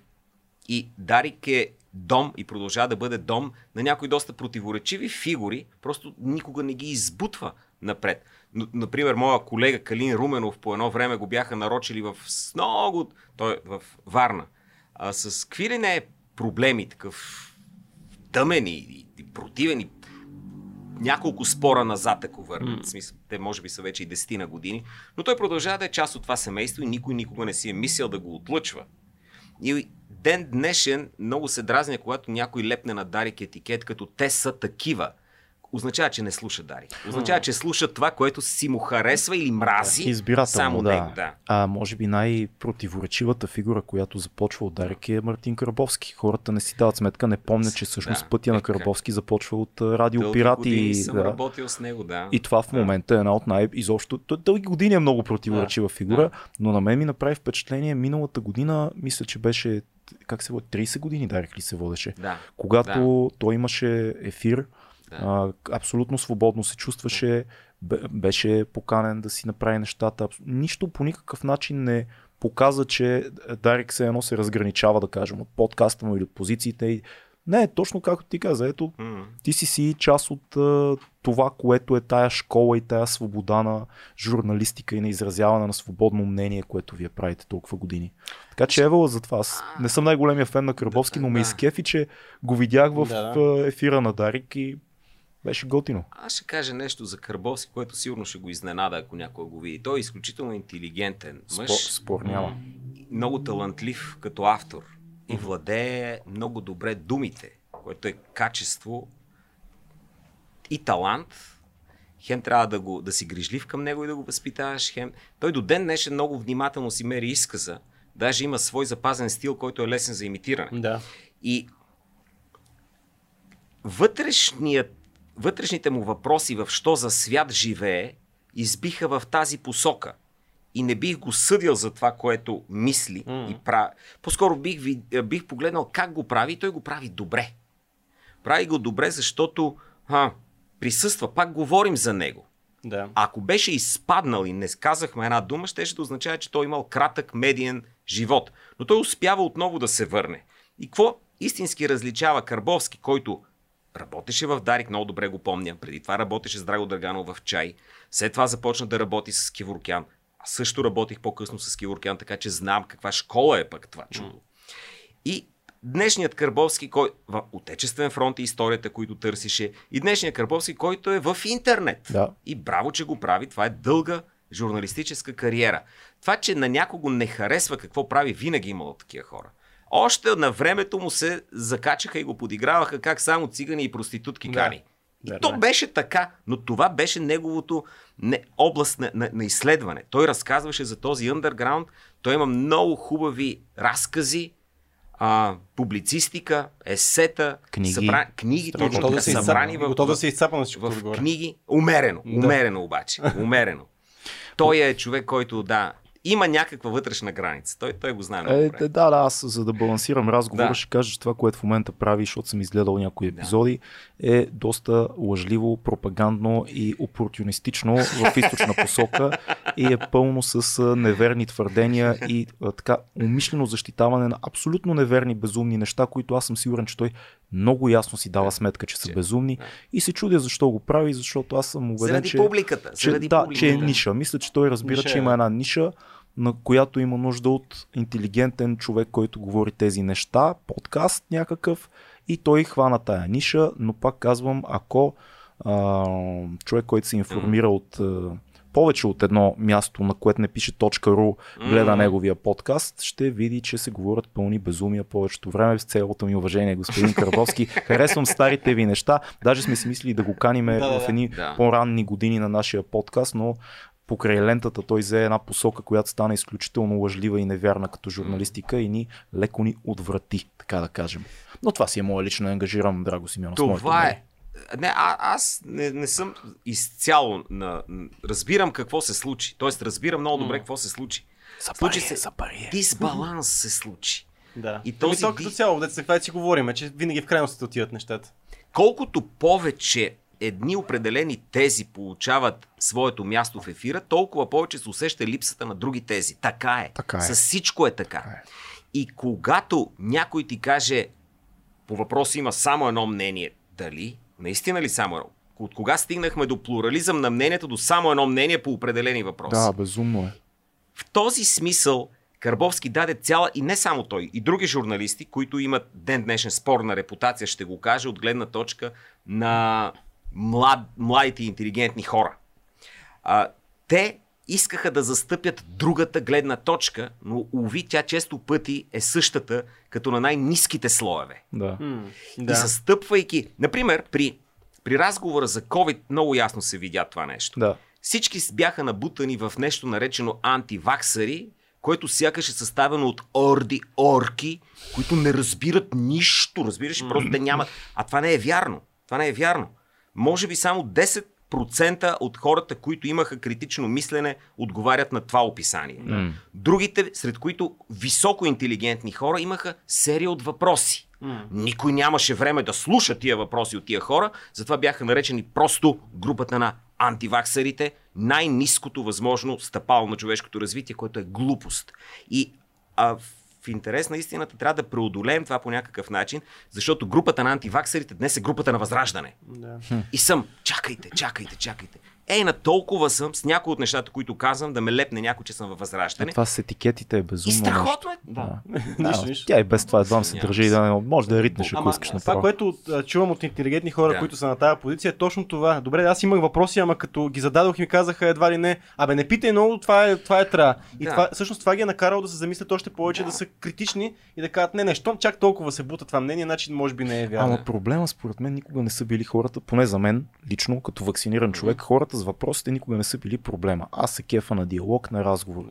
И Дарик е дом и продължава да бъде дом на някои доста противоречиви фигури, просто никога не ги избутва напред. Например, моя колега Калин Руменов по едно време го бяха нарочили в много... Той е в Варна. А с какви ли не проблеми, такъв тъмен и, и противен и няколко спора назад, ако върнат. Mm. Смисъл, те може би са вече и десетина години. Но той продължава да е част от това семейство и никой никога не си е мислил да го отлъчва. И ден днешен много се дразня, когато някой лепне на Дарик етикет, като те са такива означава, че не слуша Дари. Означава, че слуша това, което си му харесва или мрази. Избирателно, само да. Него, да. А може би най-противоречивата фигура, която започва от Дарик е Мартин Карбовски. Хората не си дават сметка, не помнят, че всъщност да, пътя е, на Карбовски започва от Радио Пирати. И съм да. работил с него, да. И това в момента е една от най- изобщо. Той дълги години е много противоречива да, фигура, да. но на мен ми направи впечатление миналата година, мисля, че беше как се води, 30 години Дарик ли се водеше. Да. Когато да. той имаше ефир, а, абсолютно свободно се чувстваше, беше поканен да си направи нещата. Нищо по никакъв начин не показа, че Дарик се едно се разграничава, да кажем, от подкаста му или от позициите. Не, точно както ти каза. Ето, mm. ти си си част от а, това, което е тая школа и тая свобода на журналистика и на изразяване на свободно мнение, което вие правите толкова години. Така че Евала за това. Аз не съм най-големия фен на Кръбовски, но ме изкефи, че го видях в да, да. ефира на Дарик и беше готино. Аз ще кажа нещо за Карбовски, което сигурно ще го изненада, ако някой го види. Той е изключително интелигентен мъж. Спор, спор няма. Много талантлив като автор и владее много добре думите, което е качество и талант. Хем трябва да, го, да си грижлив към него и да го възпитаваш. Хем... Той до ден днешен много внимателно си мери изказа. Даже има свой запазен стил, който е лесен за имитиране. Да. И вътрешният вътрешните му въпроси в що за свят живее, избиха в тази посока. И не бих го съдил за това, което мисли mm. и прави. По-скоро бих, бих погледнал как го прави и той го прави добре. Прави го добре, защото а, присъства, пак говорим за него. Да. Ако беше изпаднал и не казахме една дума, ще ще да означава, че той имал кратък медиен живот. Но той успява отново да се върне. И какво истински различава Карбовски, който Работеше в Дарик, много добре го помня. Преди това работеше с Драго Драганов в Чай. След това започна да работи с Киворкян. Аз също работих по-късно с Киворкян, така че знам каква школа е пък това чудо. И днешният Карбовски, кой в Отечествен фронт и историята, които търсише, и днешният Карбовски, който е в интернет. Да. И браво, че го прави. Това е дълга журналистическа кариера. Това, че на някого не харесва какво прави, винаги имало такива хора. Още на времето му се закачаха и го подиграваха как само цигани и проститутки да. кани. И да, то да. беше така, но това беше неговото не, област на, на, на изследване. Той разказваше за този underground, той има много хубави разкази, а, публицистика, есета, книги, събра... книги точно да се събрани в, готов да се изцапа на в книги. Умерено, умерено обаче. Умерено. Той е човек, който, да, има някаква вътрешна граница. Той, той го знае много е. Да, да, аз за да балансирам разговора да. ще кажа, че това, което в момента прави, защото съм изгледал някои епизоди, да. е доста лъжливо, пропагандно и опортунистично в източна посока и е пълно с неверни твърдения и така умишлено защитаване на абсолютно неверни, безумни неща, които аз съм сигурен, че той много ясно си дава сметка, че са безумни да. и се чудя защо го прави, защото аз съм убеден, заради че, публиката, че, заради да, публиката. че е ниша. Мисля, че той разбира, ниша, че има една ниша, на която има нужда от интелигентен човек, който говори тези неща, подкаст някакъв и той хвана тая ниша, но пак казвам, ако а, човек, който се информира от а, повече от едно място, на което не пише .ru, гледа неговия подкаст, ще види, че се говорят пълни безумия повечето време. С цялото ми уважение, господин Карбовски. Харесвам старите ви неща. Даже сме си мислили да го каниме да, в едни да. по-ранни години на нашия подкаст, но покрай лентата той взе една посока, която стана изключително лъжлива и невярна като журналистика и ни леко ни отврати, така да кажем. Но това си е моя лично ангажиран, драго Симеон. Това е. Не, а, аз не, не съм изцяло на... Разбирам какво се случи. Тоест, разбирам много добре какво се случи. За случи се, за. Дисбаланс се случи. Да. И ами този... то като цяло, деца, това си говорим, че винаги в крайностите отиват нещата. Колкото повече едни определени тези получават своето място в ефира, толкова повече се усеща липсата на други тези. Така е. Така е. С всичко е така. така е. И когато някой ти каже, по въпроса има само едно мнение, дали, наистина ли само едно? От кога стигнахме до плурализъм на мнението, до само едно мнение по определени въпроси? Да, безумно е. В този смисъл Карбовски даде цяла и не само той, и други журналисти, които имат ден днешен спорна репутация, ще го кажа, от гледна точка на млад, младите интелигентни хора. А, те искаха да застъпят другата гледна точка, но уви тя често пъти е същата, като на най-низките слоеве. Да. М- да. И застъпвайки, например, при, при разговора за COVID много ясно се видя това нещо. Да. Всички бяха набутани в нещо наречено антиваксари, което сякаш е съставено от орди орки, които не разбират нищо, разбираш, просто те нямат. А това не е вярно. Това не е вярно може би само 10% от хората, които имаха критично мислене, отговарят на това описание. Mm. Другите, сред които високо интелигентни хора, имаха серия от въпроси. Mm. Никой нямаше време да слуша тия въпроси от тия хора, затова бяха наречени просто групата на антиваксарите, най-низкото възможно стъпало на човешкото развитие, което е глупост. И а, в интерес на истината трябва да преодолеем това по някакъв начин, защото групата на антиваксерите днес е групата на възраждане. Да. И съм, чакайте, чакайте, чакайте. Ей, на толкова съм с някои от нещата, които казвам, да ме лепне някой, че съм във възраждане. А това с етикетите е безумно. И страхотно е. Да. да. нищо, нищо. Тя и без това едва се държи да може да ритнеш, ако искаш Това, което чувам от интелигентни хора, да. които са на тази позиция, е точно това. Добре, аз имах въпроси, ама като ги зададох и ми казаха едва ли не, абе не питай много, това е, това е тра. И да. това, всъщност това ги е накарало да се замислят още повече, да. да са критични и да кажат, не, не, щом чак толкова се бута това мнение, значи може би не е вярно. Ама проблема според мен никога не са били хората, поне за мен, лично, като вакциниран човек, хората с въпросите никога не са били проблема. Аз се кефа на диалог, на разговор.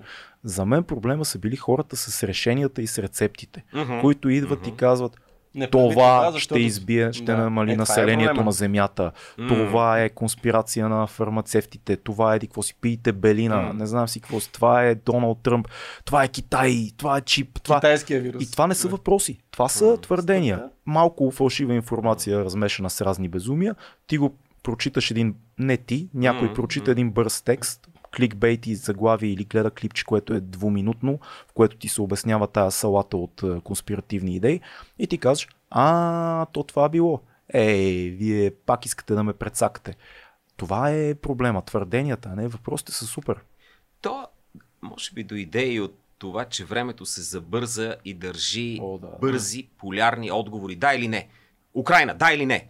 За мен проблема са били хората с решенията и с рецептите, mm-hmm. които идват mm-hmm. и казват, не това, това ще избие, ще да. намали е, е населението е на Земята. Mm. Това е конспирация на фармацевтите. Това е какво си пиете белина. Mm. Не знам си какво си. Това е Доналд Тръмп. Това е Китай. Това е чип. Това... Китайския вирус. И това не са въпроси. Това са mm. твърдения. Малко фалшива информация, размешана с разни безумия. Ти го прочиташ един, не ти, някой mm-hmm. прочита един бърз текст, кликбейт и заглави или гледа клипче, което е двуминутно, в което ти се обяснява тая салата от е, конспиративни идеи и ти казваш, а, то това било. Ей, вие пак искате да ме предсакате. Това е проблема, твърденията, не въпросите са супер. То, може би, дойде и от това, че времето се забърза и държи О, да. бързи, полярни отговори. Да или не? Украина, да или не?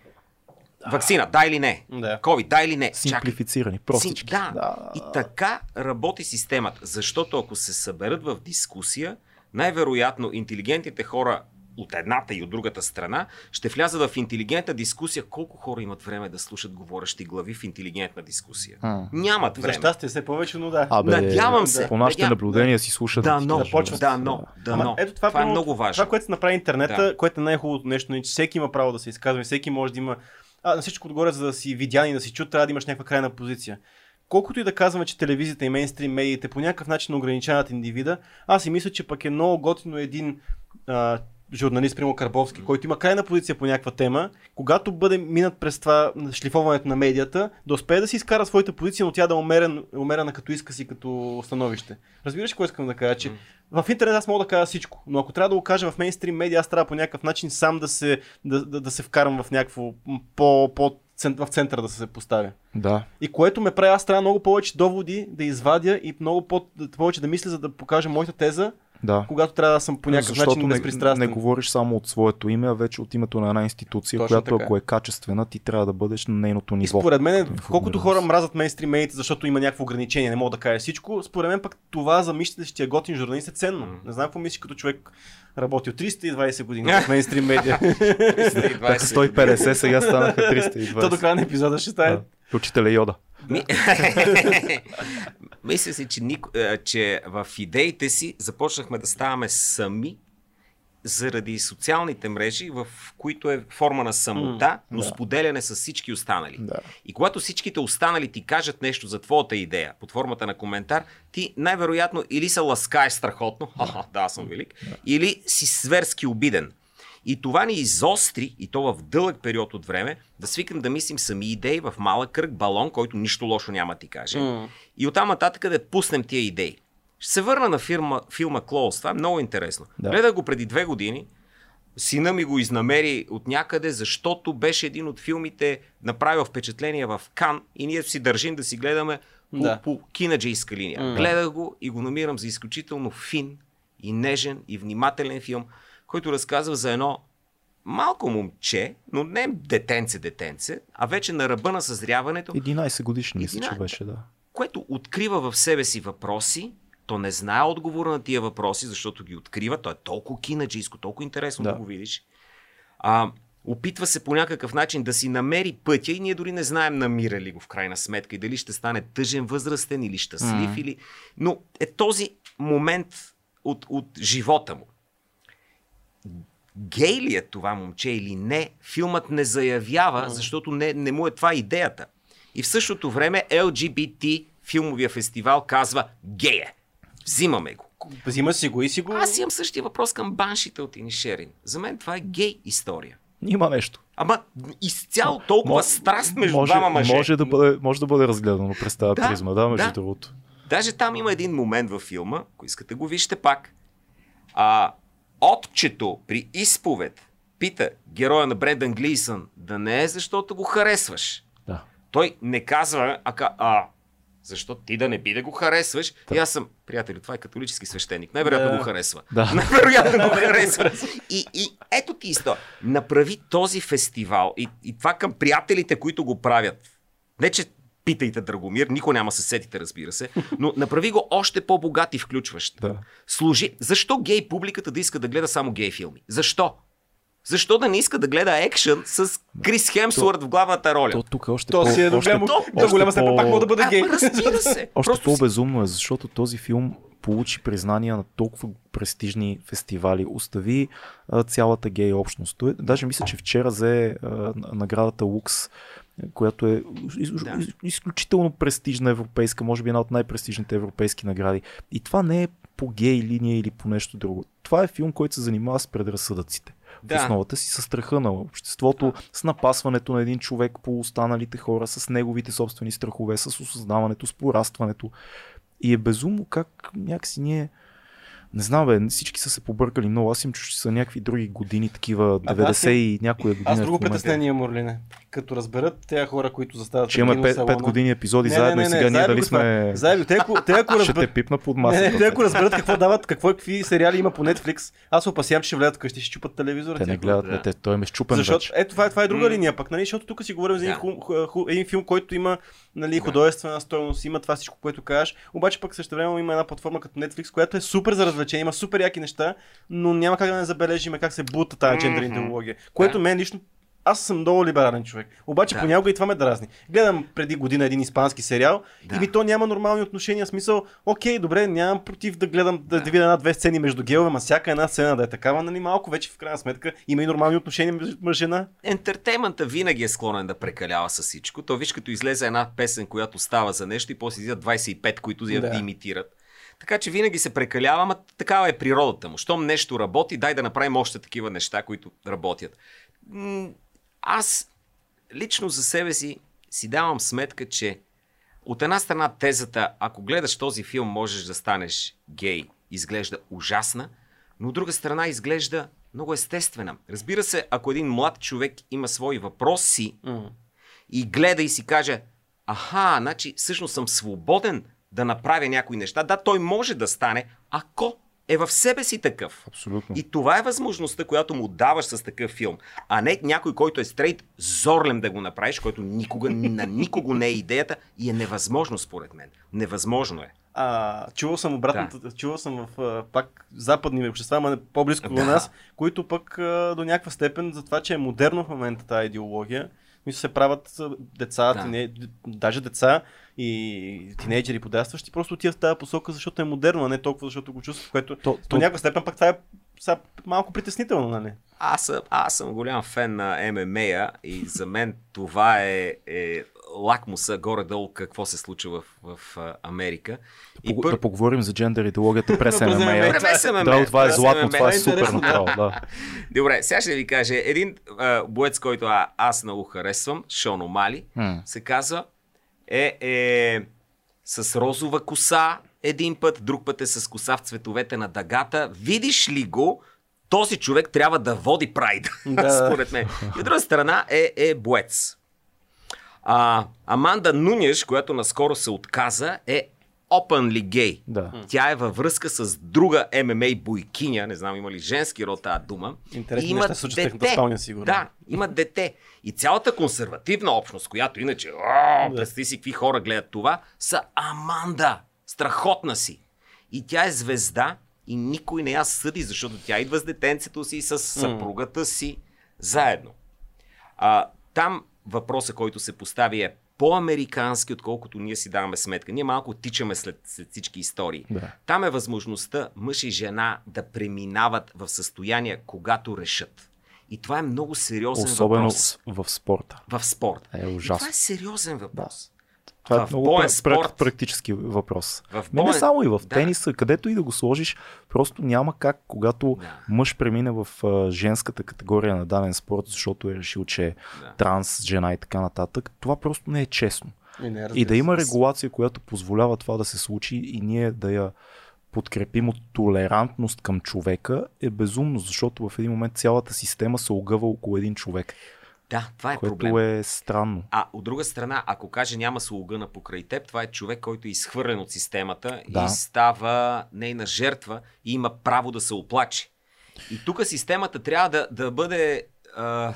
Вакцина, да или не? Да. COVID, да или не? Симплифицирани, простички. Да. да. И така работи системата. Защото ако се съберат в дискусия, най-вероятно интелигентните хора от едната и от другата страна, ще влязат в интелигентна дискусия. Колко хора имат време да слушат говорещи глави в интелигентна дискусия? А. Нямат време. За щастие все повече, но да. Абе, Надявам се. По нашите наблюдения си слушат. Да, но, да, да, но, да, но. Ето това, това е много важно. Това, което се направи интернета, да. което е най-хубавото нещо, е, че всеки има право да се изказва, всеки може да има а, на всичко отгоре, за да си видян и да си чут, трябва да имаш някаква крайна позиция. Колкото и да казваме, че телевизията и мейнстрим медиите по някакъв начин ограничават индивида, аз си мисля, че пък е много готино един а, журналист, прямо Карбовски, който има крайна позиция по някаква тема, когато бъде минат през това шлифоването на медията, да успее да си изкара своята позиция, но тя да е умерен, умерена като иска си, като становище. Разбираш какво искам да кажа? Че в интернет аз мога да кажа всичко, но ако трябва да го кажа в мейнстрим медиа, аз трябва по някакъв начин сам да се, да, да, да се вкарам в някакво по, по в центъра да се поставя. Да. И което ме прави, аз трябва много повече доводи да извадя и много по- повече да мисля, за да покажа моята теза, да. когато трябва да съм по някакъв Защото начин безпристрастен. Не, не говориш само от своето име, а вече от името на една институция, Точно която така. ако е качествена, ти трябва да бъдеш на нейното ниво. И според мен, колкото хора мразят мейнстрим медиите, защото има някакво ограничение, не мога да кажа всичко, според мен пък това за мислещия готин журналист е ценно. Mm. Не знам какво мислиш като човек работил 320 години в мейнстрим медиа. 150, сега станаха 320. То до края на епизода ще стане. Учителя Йода. Ми... Мисля си, че, ник... че в идеите си започнахме да ставаме сами заради социалните мрежи, в които е форма на самота, mm, но да. споделяне с всички останали. Да. И когато всичките останали ти кажат нещо за твоята идея под формата на коментар, ти най-вероятно или се ласкаеш страхотно, да, да аз съм велик, да. или си зверски обиден. И това ни изостри, и то в дълъг период от време, да свикам да мислим сами идеи в малък кръг, балон, който нищо лошо няма ти каже. Mm. И оттам нататък да пуснем тия идеи. Ще се върна на фирма, филма Клоус. Това е много интересно. Да. Гледах го преди две години. Сина ми го изнамери от някъде, защото беше един от филмите, направил впечатление в Кан и ние си държим да си гледаме по, да. по кинаджийска линия. Mm. Гледах го и го намирам за изключително фин и нежен и внимателен филм който разказва за едно малко момче, но не детенце-детенце, а вече на ръба на съзряването. 11 годишни, мисля, че беше, да. Което открива в себе си въпроси, то не знае отговора на тия въпроси, защото ги открива. То е толкова кинаджийско, толкова интересно да, да го видиш. А, опитва се по някакъв начин да си намери пътя и ние дори не знаем намира ли го в крайна сметка и дали ще стане тъжен, възрастен или щастлив. Mm-hmm. Или... Но е този момент от, от живота му гей ли е това момче или не, филмът не заявява, защото не, не му е това идеята. И в същото време LGBT филмовия фестивал казва гея. Взимаме го. Взима си го и си го. Аз имам същия въпрос към баншите от Инишерин. За мен това е гей история. Има нещо. Ама изцяло толкова М- страст между може, двама мъже. Може да бъде, може да бъде разгледано през тази да, призма, да, между да. другото. Даже там има един момент във филма, ако искате го вижте пак. А, отчето при изповед пита героя на Брендан Глисън да не е защото го харесваш. Да. Той не казва, а, а защо ти да не би да го харесваш? Да. И аз съм, приятели, това е католически свещеник. Най-вероятно да. го харесва. Да. Най-вероятно го харесва. И, и ето ти история. Направи този фестивал и, и това към приятелите, които го правят. Не, че питайте Драгомир, никой няма се сетите, разбира се, но направи го още по-богат и включващ. Да. Служи. Защо гей публиката да иска да гледа само гей филми? Защо? Защо да не иска да гледа екшен с Крис Хемсуърт в главната роля? То тук още то по, си е до голямо, до голяма степен пак може да бъде гей. разбира се. Още Просто по-безумно е, защото този филм получи признания на толкова престижни фестивали, остави а, цялата гей общност. Той, даже мисля, че вчера взе а, наградата Лукс която е да. изключително престижна европейска, може би една от най-престижните европейски награди. И това не е по гей линия или по нещо друго. Това е филм, който се занимава с предразсъдъците. Да. В основата си с страха на обществото, с напасването на един човек по останалите хора, с неговите собствени страхове, с осъзнаването, с порастването. И е безумно как някакси ние не знам, бе, всички са се побъркали много. Аз им чу, че са някакви други години, такива 90 и някоя година. Аз друго притеснение, Морлине. като разберат тези хора, които застават Че имаме 5, години епизоди не, заедно не, не, не, и сега ние дали сме... Заедно. Те, ако, те, ако разберат... Ще те пипна под масата. Не, не, те ако разберат какво дават, какво какви сериали има по Netflix, аз се опасявам, че ще влядат вкъщи, ще чупат телевизора. Те не гледат, да. те, той е щупен Защото, вече. Ето, това, е, това е друга mm. линия пък, нали? Защото тук си говорим за един, ху, ху, един филм, който има нали, художествена стоеност, има това всичко, което кажеш. Обаче пък също време има една платформа като Netflix, която е супер за развлечение, има супер яки неща, но няма как да не забележим как се бута тази джендър идеология. Което мен лично аз съм много либерален човек. Обаче да. понякога и това ме дразни. Гледам преди година един испански сериал да. и ми то няма нормални отношения. Смисъл, окей, добре, нямам против да гледам да, да. видя една-две сцени между геове, ма всяка една сцена да е такава, нали малко вече в крайна сметка има и нормални отношения между мъж жена. Ентертеймента винаги е склонен да прекалява с всичко. То виж като излезе една песен, която става за нещо и после излизат 25, които я да. имитират. Така че винаги се прекалява, ама такава е природата му. Щом нещо работи, дай да направим още такива неща, които работят аз лично за себе си си давам сметка, че от една страна тезата, ако гледаш този филм, можеш да станеш гей, изглежда ужасна, но от друга страна изглежда много естествена. Разбира се, ако един млад човек има свои въпроси mm. и гледа и си каже, аха, значи всъщност съм свободен да направя някои неща, да, той може да стане, ако е в себе си такъв. Абсолютно. И това е възможността, която му даваш с такъв филм. А не някой, който е стрейт, зорлем да го направиш, който никога, на никого не е идеята и е невъзможно според мен. Невъзможно е. А, чувал съм обратно, да. чувал съм в а, пак западни общества, ама по-близко да. до нас, които пък а, до някаква степен за това, че е модерно в момента тази идеология, мисля се правят деца, да. тине, даже деца и тинейджери подрастващи, просто отиват в тази посока, защото е модерно, а не толкова защото го чувстват, което то, то, някаква степен пък това е са малко притеснително, нали? Аз съм, аз съм голям фен на ММА и за мен това е, е лакмуса горе-долу какво се случва в, в Америка. Да, и пър... да поговорим за джендър идеологията през ММА. През ММА. Да, това е златно, това е супер направо. Да. Добре, сега ще ви кажа. Един а, боец, който а, аз много харесвам, Шон Омали, се казва е, е с розова коса един път, друг път е с коса в цветовете на дъгата. Видиш ли го, този човек трябва да води прайд, да. според мен. И от друга страна е, е боец. А, Аманда Нунеш, която наскоро се отказа, е openly гей. Да. Тя е във връзка с друга ММА бойкиня, не знам има ли женски род тази дума. Интересно има неща случат дете. спалня, сигурно. Да, има дете. И цялата консервативна общност, която иначе, о, представи си какви хора гледат това, са Аманда. Страхотна си. И тя е звезда и никой не я съди, защото тя идва с детенцето си и с съпругата си заедно. А, там въпросът, който се постави е по-американски, отколкото ние си даваме сметка. Ние малко тичаме след, след всички истории. Да. Там е възможността мъж и жена да преминават в състояние, когато решат. И това е много сериозен Особено въпрос. Особено в спорта. В спорта. Е ужасно. И това е сериозен въпрос. Да. Това е много пр- спорт, практически въпрос. В боен... Не само и в да. тениса, където и да го сложиш, просто няма как, когато да. мъж премине в а, женската категория на даден спорт, защото е решил, че е да. транс, жена и така нататък, това просто не е честно. И, не, и да има регулация, която позволява това да се случи и ние да я подкрепим от толерантност към човека е безумно, защото в един момент цялата система се огъва около един човек. Да, това е което проблем. е странно. А от друга страна, ако каже няма слуга покрай теб, това е човек, който е изхвърлен от системата да. и става нейна жертва и има право да се оплаче. И тук системата трябва да, да бъде, а,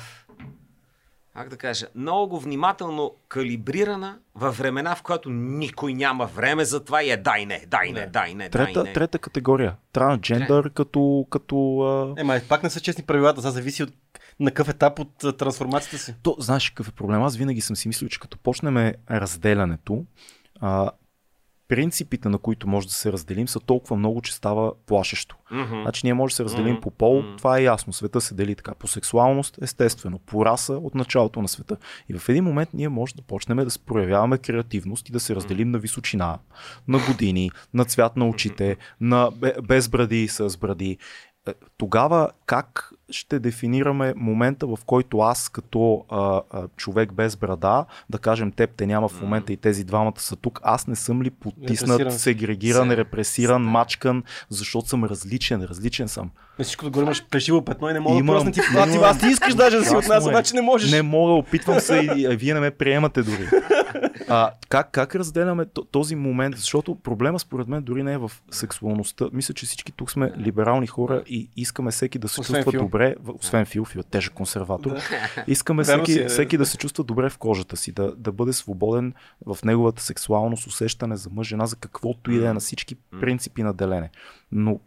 как да кажа, много внимателно калибрирана във времена, в която никой няма време за това и е дай не, дай не, дай не, трета, дай не. Трета категория. Трансджендър като... като а... Ема, пак не са честни правилата, за зависи от на какъв етап от трансформацията си? То, знаеш какъв е проблем? Аз винаги съм си мислил, че като почнем разделянето, а, принципите, на които може да се разделим, са толкова много, че става плашещо. Mm-hmm. Значи ние може да се разделим mm-hmm. по пол, mm-hmm. това е ясно. Света се дели така. По сексуалност, естествено. По раса от началото на света. И в един момент ние може да почнем да проявяваме креативност и да се разделим mm-hmm. на височина, на години, на цвят на очите, mm-hmm. на без бради и с бради. Е, тогава как ще дефинираме момента, в който аз като а, а, човек без брада, да кажем теб те няма в момента и тези двамата са тук, аз не съм ли потиснат, репресиран. сегрегиран, Се. репресиран, Се. мачкан, защото съм различен, различен съм. На всичко да имаш плешиво петно и не мога Имам, да ти плати, аз ти искаш даже да си от нас, значи не можеш. Не мога, опитвам се и, и вие не ме приемате дори. А, как, как разделяме този момент? Защото проблема според мен дори не е в сексуалността. Мисля, че всички тук сме либерални хора и искаме всеки да се освен чувства фил. добре, освен Фил, Фил е тежък консерватор. Да. Искаме всеки, е, всеки да се чувства добре в кожата си, да, да бъде свободен в неговата сексуалност, усещане за мъж, жена, за каквото и да е на всички принципи на делене. Но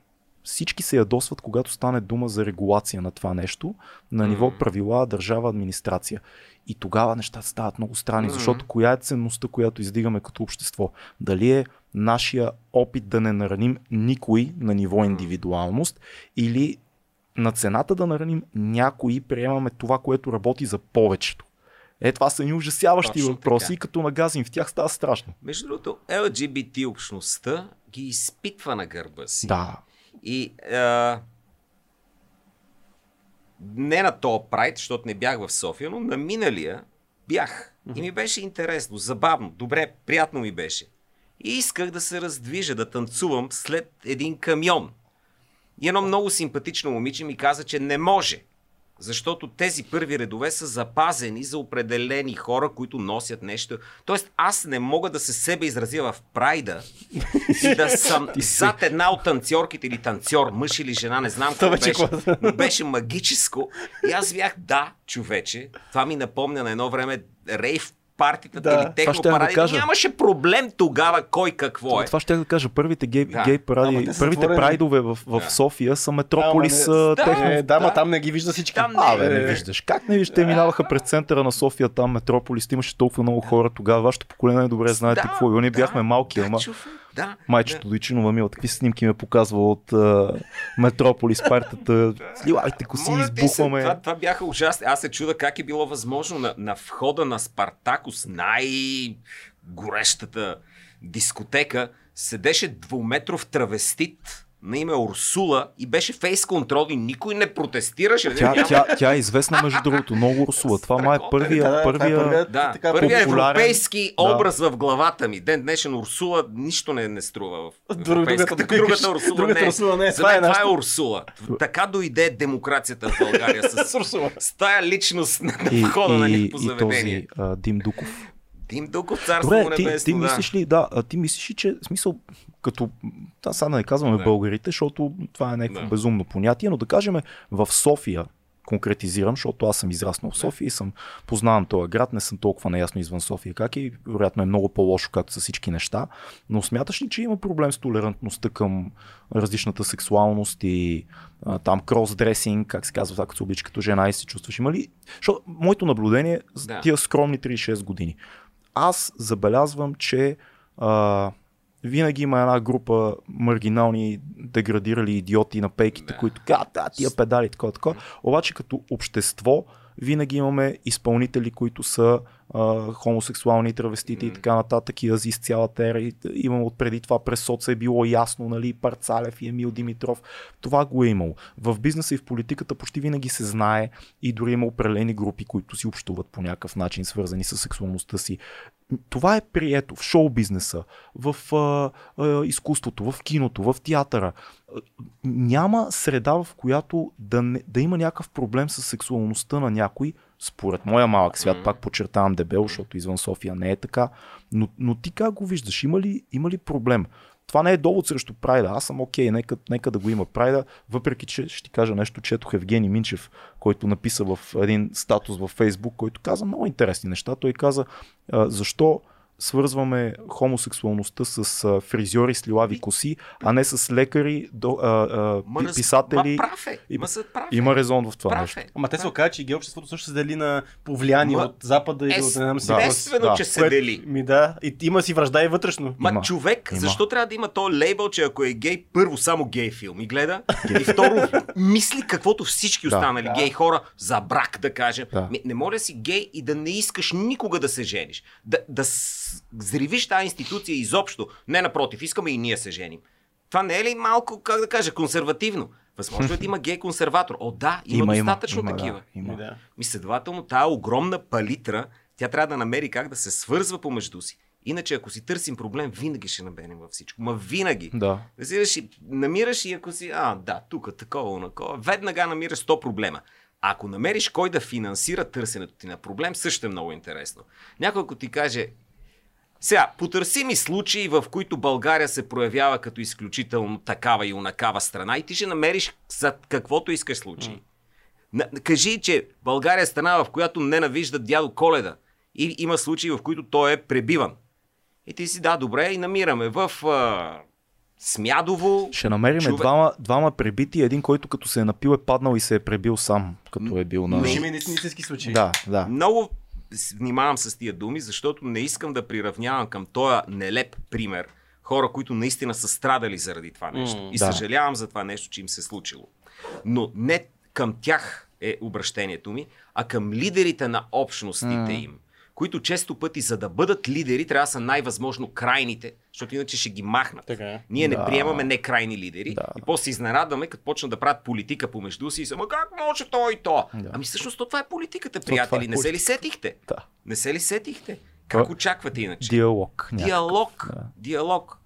всички се ядосват, когато стане дума за регулация на това нещо на ниво правила, държава, администрация. И тогава нещата стават много странни, защото коя е ценността, която издигаме като общество? Дали е нашия опит да не нараним никой на ниво индивидуалност или на цената да нараним някои приемаме това, което работи за повечето. Е, това са ни ужасяващи Точно въпроси така. като нагазим в тях става страшно. Между другото, LGBT общността ги изпитва на гърба си. Да. И а, не на то прайд, защото не бях в София, но на миналия бях. И ми беше интересно, забавно, добре, приятно ми беше. И исках да се раздвижа, да танцувам след един камион. И едно много симпатично момиче ми каза, че не може. Защото тези първи редове са запазени за определени хора, които носят нещо. Тоест, аз не мога да се себе изразя в прайда и да съм зад една от танцорките или танцор, мъж или жена, не знам какво беше. Но беше магическо. И аз бях, да, човече. Това ми напомня на едно време рейв партията да, или техно паради. Да кажа. Нямаше проблем тогава кой какво е. Това ще да кажа. Първите гей, да. гей паради, да, първите затворени. прайдове в, в да. София са Метрополис да, не, техно. Е, да, ма там не ги вижда всички. Там не, а, бе, не виждаш. Как не виждаш? Те минаваха през центъра на София, там Метрополис, имаше толкова много хора тогава. Вашето поколение добре знаете да, какво. И ние бяхме малки, ама. Да, Майчето да. Дойчино Мамила, какви снимки ме показва от uh, Метрополис, партията. Сливайте коси, Моля, избухваме. Се, това, това бяха ужасни. Аз се чуда как е било възможно на, на входа на Спартакус, най-горещата дискотека, седеше двуметров травестит на име Урсула и беше фейс контрол и никой не протестираше. Тя, тя, тя е известна между другото, много Урсула. Това май е първия, да, първия, първия, да, така, първия европейски да. образ в главата ми. Ден днешен Урсула нищо не, не струва в европейската. Другата, другата Урсула другата не. Урсула не е. За това, е, това е Урсула. Така дойде демокрацията в България с, Урсула. с тая личност на входа на них по заведение. И този а, Дим Дуков. Дим Дуков, царство Добре, ти, ти мислиш ли, да, ти мислиш ли, че смисъл, като, да, сега не казваме да. българите, защото това е някакво да. безумно понятие, но да кажем в София, конкретизирам, защото аз съм израснал в София и съм познавам този град, не съм толкова наясно извън София как и вероятно е много по-лошо, както са всички неща. Но смяташ ли, че има проблем с толерантността към различната сексуалност и а, там кросдресинг, как се казва, така се облича като жена и се чувстваш? Има ли? Защото моето наблюдение за да. тия скромни 36 години аз забелязвам, че а, винаги има една група маргинални, деградирали идиоти на пейките, yeah. които казват, да, тия педали, такова, такова. Обаче като общество винаги имаме изпълнители, които са а, хомосексуални травестити mm. и така нататък и Азис цялата ера. И, имам отпреди това през соца е било ясно, нали, Парцалев и Емил Димитров. Това го е имало. В бизнеса и в политиката почти винаги се знае и дори има определени групи, които си общуват по някакъв начин, свързани с сексуалността си. Това е прието в шоу бизнеса, в а, а, изкуството, в киното, в театъра. Няма среда, в която да, не, да има някакъв проблем с сексуалността на някой, според моя малък свят, mm-hmm. пак подчертавам дебел, защото извън София не е така, но, но ти как го виждаш? Има ли, има ли проблем? Това не е довод срещу Прайда. Аз съм окей, okay, нека, нека да го има Прайда, въпреки че ще ти кажа нещо, четох Евгений Минчев, който написа в един статус във Фейсбук, който каза много интересни неща. Той каза защо свързваме хомосексуалността с а, фризьори с лилави коси, а не с лекари, до, а, а, ма, писатели. Ма прав е. Има, прав е. има резон в това прав нещо. Е. Ама те се оказа, че геобществото също се дели на повлияние ма, от Запада или от една си. Естествено, да. че се дели. Ми да, и има си връжда и вътрешно. Ма има. човек, има. защо трябва да има то лейбъл, че ако е гей, първо само гей филми гледа и второ мисли каквото всички останали да. гей хора за брак, да кажем. Да. Не може си гей и да не искаш никога да се жениш. Да, да взривиш тази институция изобщо. Не напротив, искаме и ние се женим. Това не е ли малко, как да кажа, консервативно? Възможно е да има гей консерватор. О, да, има, има достатъчно има, такива. Има, да, има. И следователно, тази огромна палитра, тя трябва да намери как да се свързва помежду си. Иначе, ако си търсим проблем, винаги ще набенем във всичко. Ма винаги. Да. Разбираш, намираш и ако си, а, да, тук такова, накова, веднага намираш 100 проблема. Ако намериш кой да финансира търсенето ти на проблем, също е много интересно. Някой, ако ти каже, сега, потърси ми случаи, в които България се проявява като изключително такава и унакава страна и ти ще намериш за каквото искаш случаи. Mm. Кажи, че България е страна, в която ненавижда дядо Коледа и има случаи, в които той е пребиван. И ти си, да, добре, и намираме в а, Смядово. Ще намерим човек... двама, двама пребити, един, който като се е напил е паднал и се е пребил сам, като е бил на... Ще има истински случаи. Да, да. Много внимавам с тия думи, защото не искам да приравнявам към този нелеп пример хора, които наистина са страдали заради това нещо. Mm, и да. съжалявам за това нещо, че им се е случило. Но не към тях е обращението ми, а към лидерите на общностите mm. им които често пъти, за да бъдат лидери, трябва да са най-възможно крайните, защото иначе ще ги махнат. Така е. Ние да. не приемаме не крайни лидери да. и после се изненадваме, като почнат да правят политика помежду си и са, ма как може то и то? Да. Ами всъщност това е политиката, приятели. Е не се ли сетихте? Да. Не се ли сетихте? Как то... очаквате иначе? Диалог. Някакъв. Диалог. Да. Диалог.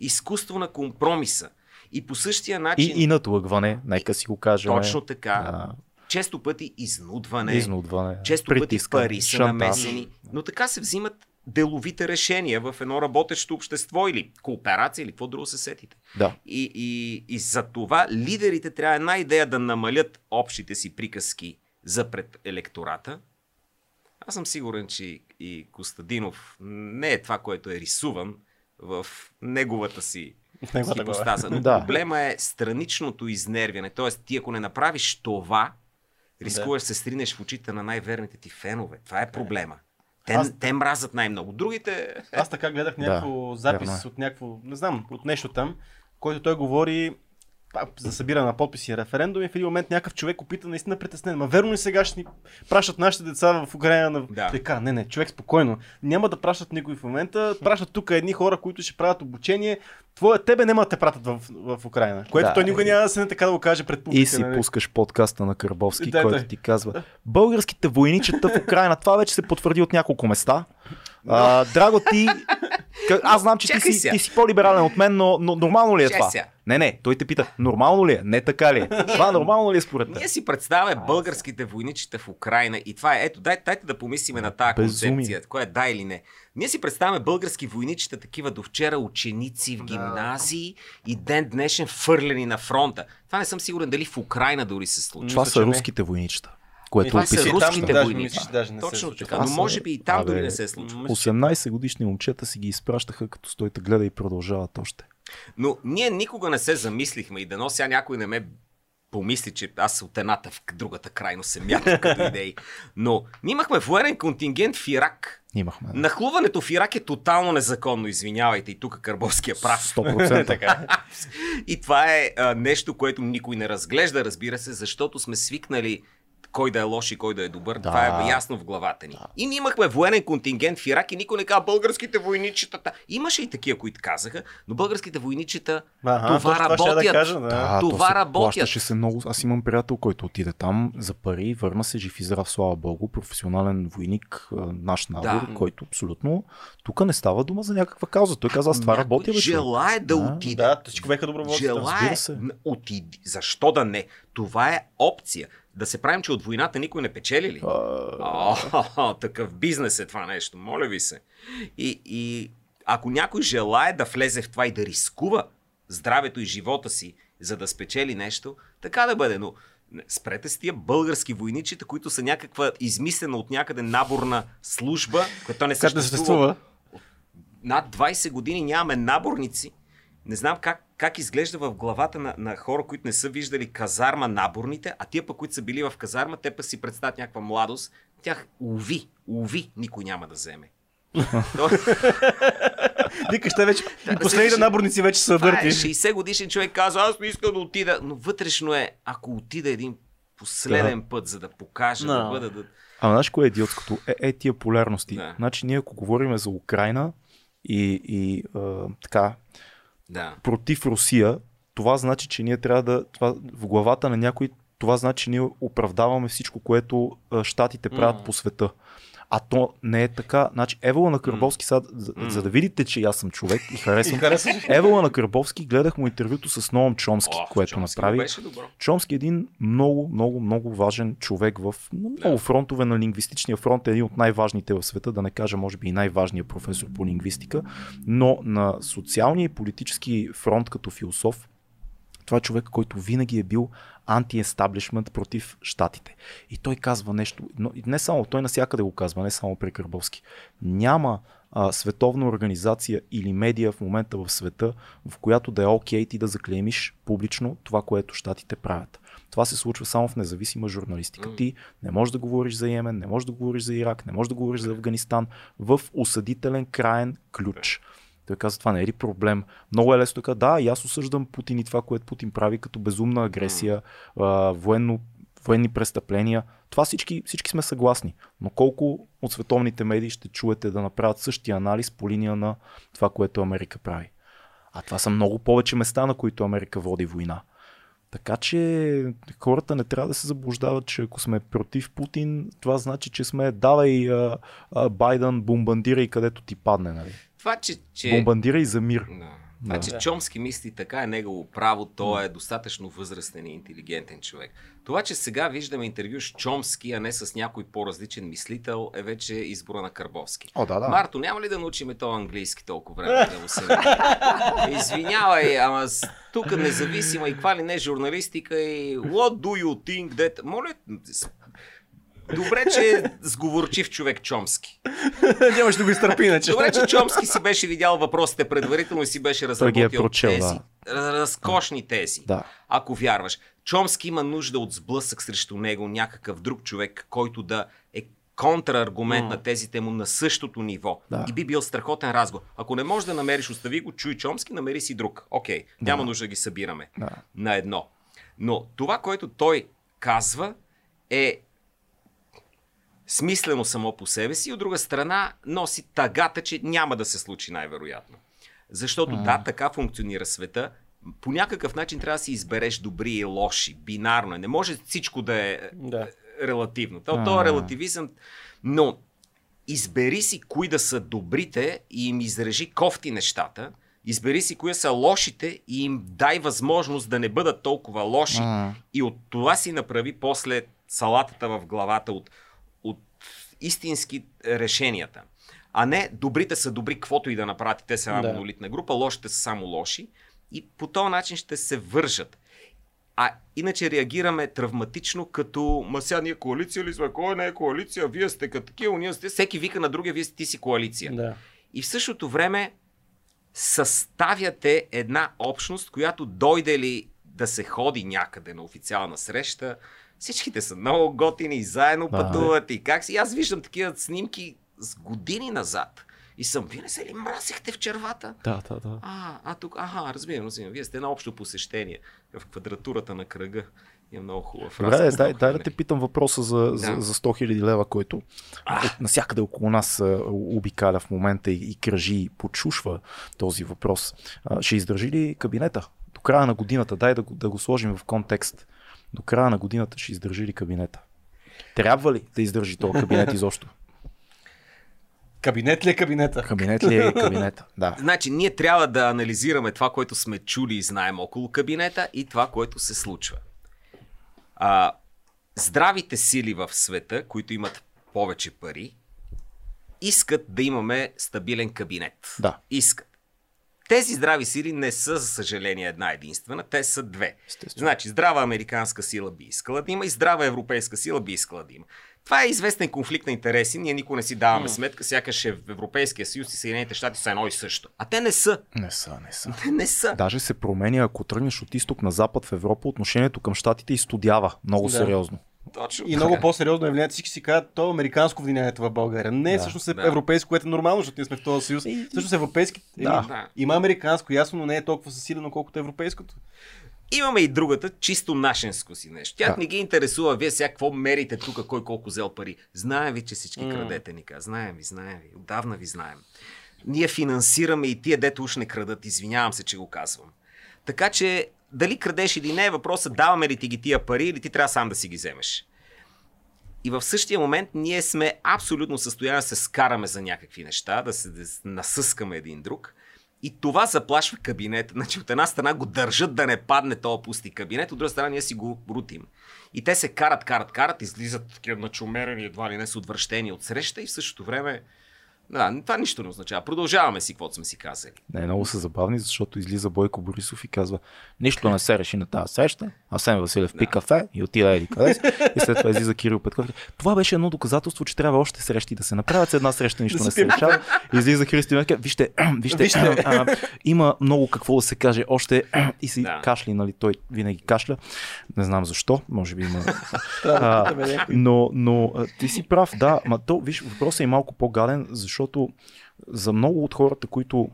Изкуство на компромиса. И по същия начин. И, и надлъгване, нека си го кажем. Точно така. Да често пъти изнудване, изнудване често притиска, пъти пари са шантаж. намесени, но така се взимат деловите решения в едно работещо общество или кооперация или какво друго се сетите. Да. И, и, и за това лидерите трябва една идея да намалят общите си приказки за пред електората. Аз съм сигурен, че и Костадинов не е това, което е рисуван в неговата си хипостаза. Но да. проблема е страничното изнервяне. Тоест, ти ако не направиш това, Рискуваш да. се стринеш в очите на най-верните ти фенове. Това е проблема. Те, аз... те мразят най-много. Другите... Аз така гледах някакво да, запис верно. Е. от някакво, не знам, от нещо там, който той говори за събиране на подписи и референдум и в един момент някакъв човек опита наистина притеснен. Ма верно ли сега ще ни пращат нашите деца в Украина на да. така? Не, не, човек спокойно. Няма да пращат никой в момента. Пращат тук едни хора, които ще правят обучение. Твоя тебе няма да те пратят в, в Украина. Което да, той никога няма да се не така да го каже пред публика. И си нали? пускаш подкаста на Карбовски, да, който да. ти казва Българските войничета в Украина. Това вече се потвърди от няколко места. Но... А, драго ти, аз знам, че ти си, ти си по-либерален от мен, но, но нормално ли е това? Не, не, той те пита, нормално ли е? Не така ли е? Това нормално ли е според теб? Ние си представяме българските войничета в Украина и това е, ето, дай, дайте да помислиме на тази концепция, кое е да или не. Ние си представяме български войничета такива до вчера ученици в гимназии да. и ден днешен фърлени на фронта. Това не съм сигурен дали в Украина дори се случва. Това са руските войничета което това са руските там, войници. Даже не Точно така, но може би и там дори не се е случва. 18 годишни момчета си ги изпращаха, като стойте гледа и продължават още. Но ние никога не се замислихме и дано сега някой не ме помисли, че аз от едната в другата крайно се мятам като идеи. Но ние имахме военен контингент в Ирак. Имахме. Да. Нахлуването в Ирак е тотално незаконно, извинявайте, и тук Карбовския прав. 100% така. и това е а, нещо, което никой не разглежда, разбира се, защото сме свикнали кой да е лош и кой да е добър. Да. Това е ясно в главата ни. Да. И ние имахме военен контингент в Ирак и никой не каза българските войничета. Имаше и такива, които казаха, но българските войничета ага, това работят. Да кажа, да. Да, това се работят. се много. Аз имам приятел, който отиде там за пари, върна се жив и здрав, слава богу, професионален войник, наш набор, да. който абсолютно тук не става дума за някаква кауза. Той каза, аз това работя. Желая да, да отиде. Да, всичко беха доброволци. Желая, отиде. Защо да не? Това е опция да се правим, че от войната никой не печели ли? О, такъв бизнес е това нещо, моля ви се. И, и ако някой желая да влезе в това и да рискува здравето и живота си, за да спечели нещо, така да бъде. Но спрете с тия български войничите, които са някаква измислена от някъде наборна служба, която не съществува. Над 20 години нямаме наборници. Не знам как как изглежда в главата на, на хора, които не са виждали казарма наборните, а тия пък, които са били в казарма, те па си представят някаква младост. Тях, уви, уви, никой няма да вземе. Викаш, те вече. Да, последните наборници вече са върти. Е, 60 годишен човек казва, аз не искам да отида. Но вътрешно е, ако отида един последен да. път, за да покажа, no. да бъда. Да... А знаеш кое е идиотското? Е, е тия полярности. Да. Значи ние ако говорим за Украина и, и а, така, да. против Русия, това значи, че ние трябва да. Това, в главата на някой това значи, че ние оправдаваме всичко, което щатите правят mm. по света. А то не е така. Значи, Евала на Карбовски, сега, за, за да видите, че аз съм човек и харесвам. Евала на Карбовски, гледах му интервюто с Ноам Чомски, oh, което Чомски направи. Чомски е един много, много, много важен човек в много фронтове на лингвистичния фронт. Е един от най-важните в света, да не кажа, може би и най-важният професор по лингвистика. Но на социалния и политически фронт като философ, това е човек, който винаги е бил анти-естаблишмент против щатите. И той казва нещо, но не само, той насякъде го казва, не само при Кърбовски. Няма а, световна организация или медия в момента в света, в която да е окей okay ти да заклеймиш публично това, което щатите правят. Това се случва само в независима журналистика. Ти не можеш да говориш за Йемен, не можеш да говориш за Ирак, не можеш да говориш за Афганистан в осъдителен краен ключ. Той каза, това не е ли проблем? Много е лесно така, да, и аз осъждам Путин и това, което Путин прави като безумна агресия, военно, военни престъпления. Това всички, всички сме съгласни. Но колко от световните медии ще чуете да направят същия анализ по линия на това, което Америка прави? А това са много повече места, на които Америка води война. Така че хората не трябва да се заблуждават, че ако сме против Путин, това значи, че сме давай а, а, Байден, бомбандирай където ти падне. Нали? Това, че, че... Бомбандирай за мир. Да. Това, да. че Чомски мисли така е негово право, той е достатъчно възрастен и интелигентен човек. Това, че сега виждаме интервю с Чомски, а не с някой по-различен мислител, е вече избора на Карбовски. О, да, да. Марто, няма ли да научиме то английски толкова време да му се Извинявай, ама тук независима и каква ли не журналистика и what do you think that... Моля, Добре, че е сговорчив човек Чомски. Нямаш да го изтърпи иначе. Добре, че Чомски си беше видял въпросите предварително и си беше разработил е прочел, тези. Да. Разкошни тези. Да. Ако вярваш. Чомски има нужда от сблъсък срещу него, някакъв друг човек, който да е контраргумент mm. на тезите му на същото ниво. Да. И би бил страхотен разговор. Ако не можеш да намериш, остави го, чуй Чомски, намери си друг. Окей, okay, да. няма нужда да ги събираме да. на едно. Но това, което той казва, е смислено само по себе си, от друга страна носи тагата, че няма да се случи най-вероятно. Защото mm. да, така функционира света. По някакъв начин трябва да си избереш добри и лоши. Бинарно е. Не може всичко да е да. релативно. То, то е релативизъм, но избери си кои да са добрите и им изрежи кофти нещата. Избери си кои са лошите и им дай възможност да не бъдат толкова лоши. Mm. И от това си направи после салатата в главата от истински решенията. А не добрите са добри, каквото и да направят, те са една да. монолитна група, лошите са само лоши и по този начин ще се вържат. А иначе реагираме травматично, като ма сега ние коалиция ли сме? Кой не е коалиция? Вие сте като такива, ние сте. Всеки вика на другия, вие сте ти си коалиция. Да. И в същото време съставяте една общност, която дойде ли да се ходи някъде на официална среща, Всичките са много готини и заедно пътуват и как си. Аз виждам такива снимки с години назад. И съм, вие не се ли мразихте в червата? Да, да, да. А, а тук, аха, разбирам, разбирам. Вие сте на общо посещение в квадратурата на кръга. Има много хубава фраза. Добре, дай, дай да те питам въпроса за, да. за, за 100 000 лева, който а. Е, насякъде около нас обикаля в момента и, и кръжи и почушва този въпрос. А, ще издържи ли кабинета до края на годината? Дай да, да го сложим в контекст до края на годината ще издържи ли кабинета? Трябва ли да издържи този кабинет изобщо? Кабинет ли е кабинета? Кабинет ли е кабинета, да. Значи, ние трябва да анализираме това, което сме чули и знаем около кабинета и това, което се случва. А, здравите сили в света, които имат повече пари, искат да имаме стабилен кабинет. Да. Искат. Тези здрави сили не са, за съжаление, една единствена, те са две. Естествено. Значи, здрава американска сила би искала да има и здрава европейска сила би искала да има. Това е известен конфликт на интереси. Ние никога не си даваме mm. сметка, сякаш е в Европейския съюз и Съединените щати са едно и също. А те не са. Не са, не са. Те не са. Даже се променя, ако тръгнеш от изток на запад в Европа, отношението към щатите изстудява много да. сериозно. Точно. И много по-сериозно е влиянието. Всички си казват, то е американско влиянието в България. Не, да, всъщност е да. европейско, което е нормално, защото ние сме в този съюз. И... Всъщност европейски. Да. Еми, има американско, ясно, но не е толкова засилено, колкото е европейското. Имаме и другата, чисто нашенско си нещо. Тя да. не ги интересува, вие сега какво мерите тук, кой колко взел пари. Знаем ви, че всички mm. крадете, ни Знаем ви, знаем ви. Отдавна ви знаем. Ние финансираме и тия, дето уж не крадат. Извинявам се, че го казвам. Така че дали крадеш или не е въпросът даваме ли ти ги тия пари или ти трябва сам да си ги вземеш. И в същия момент ние сме абсолютно в състояние да се скараме за някакви неща, да се да насъскаме един друг. И това заплашва кабинета. Значи от една страна го държат да не падне този пусти кабинет, от друга страна ние си го рутим. И те се карат, карат, карат, излизат такива начумерени, едва ли не с отвращение от среща и в същото време да, това нищо не означава. Продължаваме си, каквото сме си казали. Не, много са забавни, защото излиза Бойко Борисов и казва, нищо не се реши на тази среща. Асен Василев пи кафе и отида еди къде И след това излиза Кирил Петков. Това беше едно доказателство, че трябва още срещи да се направят. С една среща нищо не се решава. Излиза Христо Виште, вижте, вижте, вижте. А, има много какво да се каже още и си да. кашли, нали? Той винаги кашля. Не знам защо, може би има. а, но, но ти си прав, да, ма то, виж, въпросът е малко по-гаден, защото защото за много от хората, които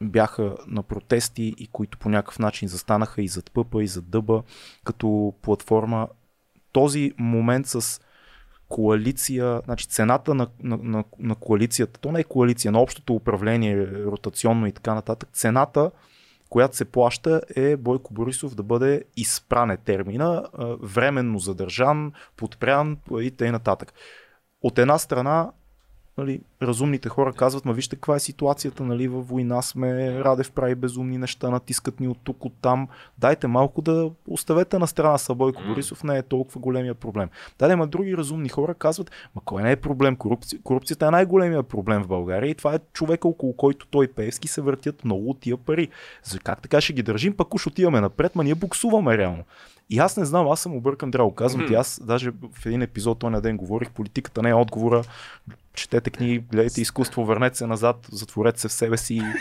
бяха на протести и които по някакъв начин застанаха и зад пъпа, и зад дъба като платформа, този момент с коалиция, значи цената на, на, на, на коалицията, то не е коалиция, на общото управление, ротационно и така нататък, цената, която се плаща е Бойко Борисов да бъде изпране термина, временно задържан, подпрян и т.н. От една страна нали, разумните хора казват, ма вижте каква е ситуацията, нали, във война сме, Радев прави безумни неща, натискат ни от тук, от там. Дайте малко да оставете на страна са Бойко Борисов, не е толкова големия проблем. Да, ма други разумни хора казват, ма кой не е проблем? Корупци... Корупцията е най-големия проблем в България и това е човека, около който той Певски се въртят много от тия пари. За как така ще ги държим, пък уж отиваме напред, ма ние буксуваме реално. И аз не знам, аз съм объркан драго. Казвам mm-hmm. ти, аз даже в един епизод този ден говорих, политиката не е отговора, четете книги, гледайте изкуство, върнете се назад, затворете се в себе си.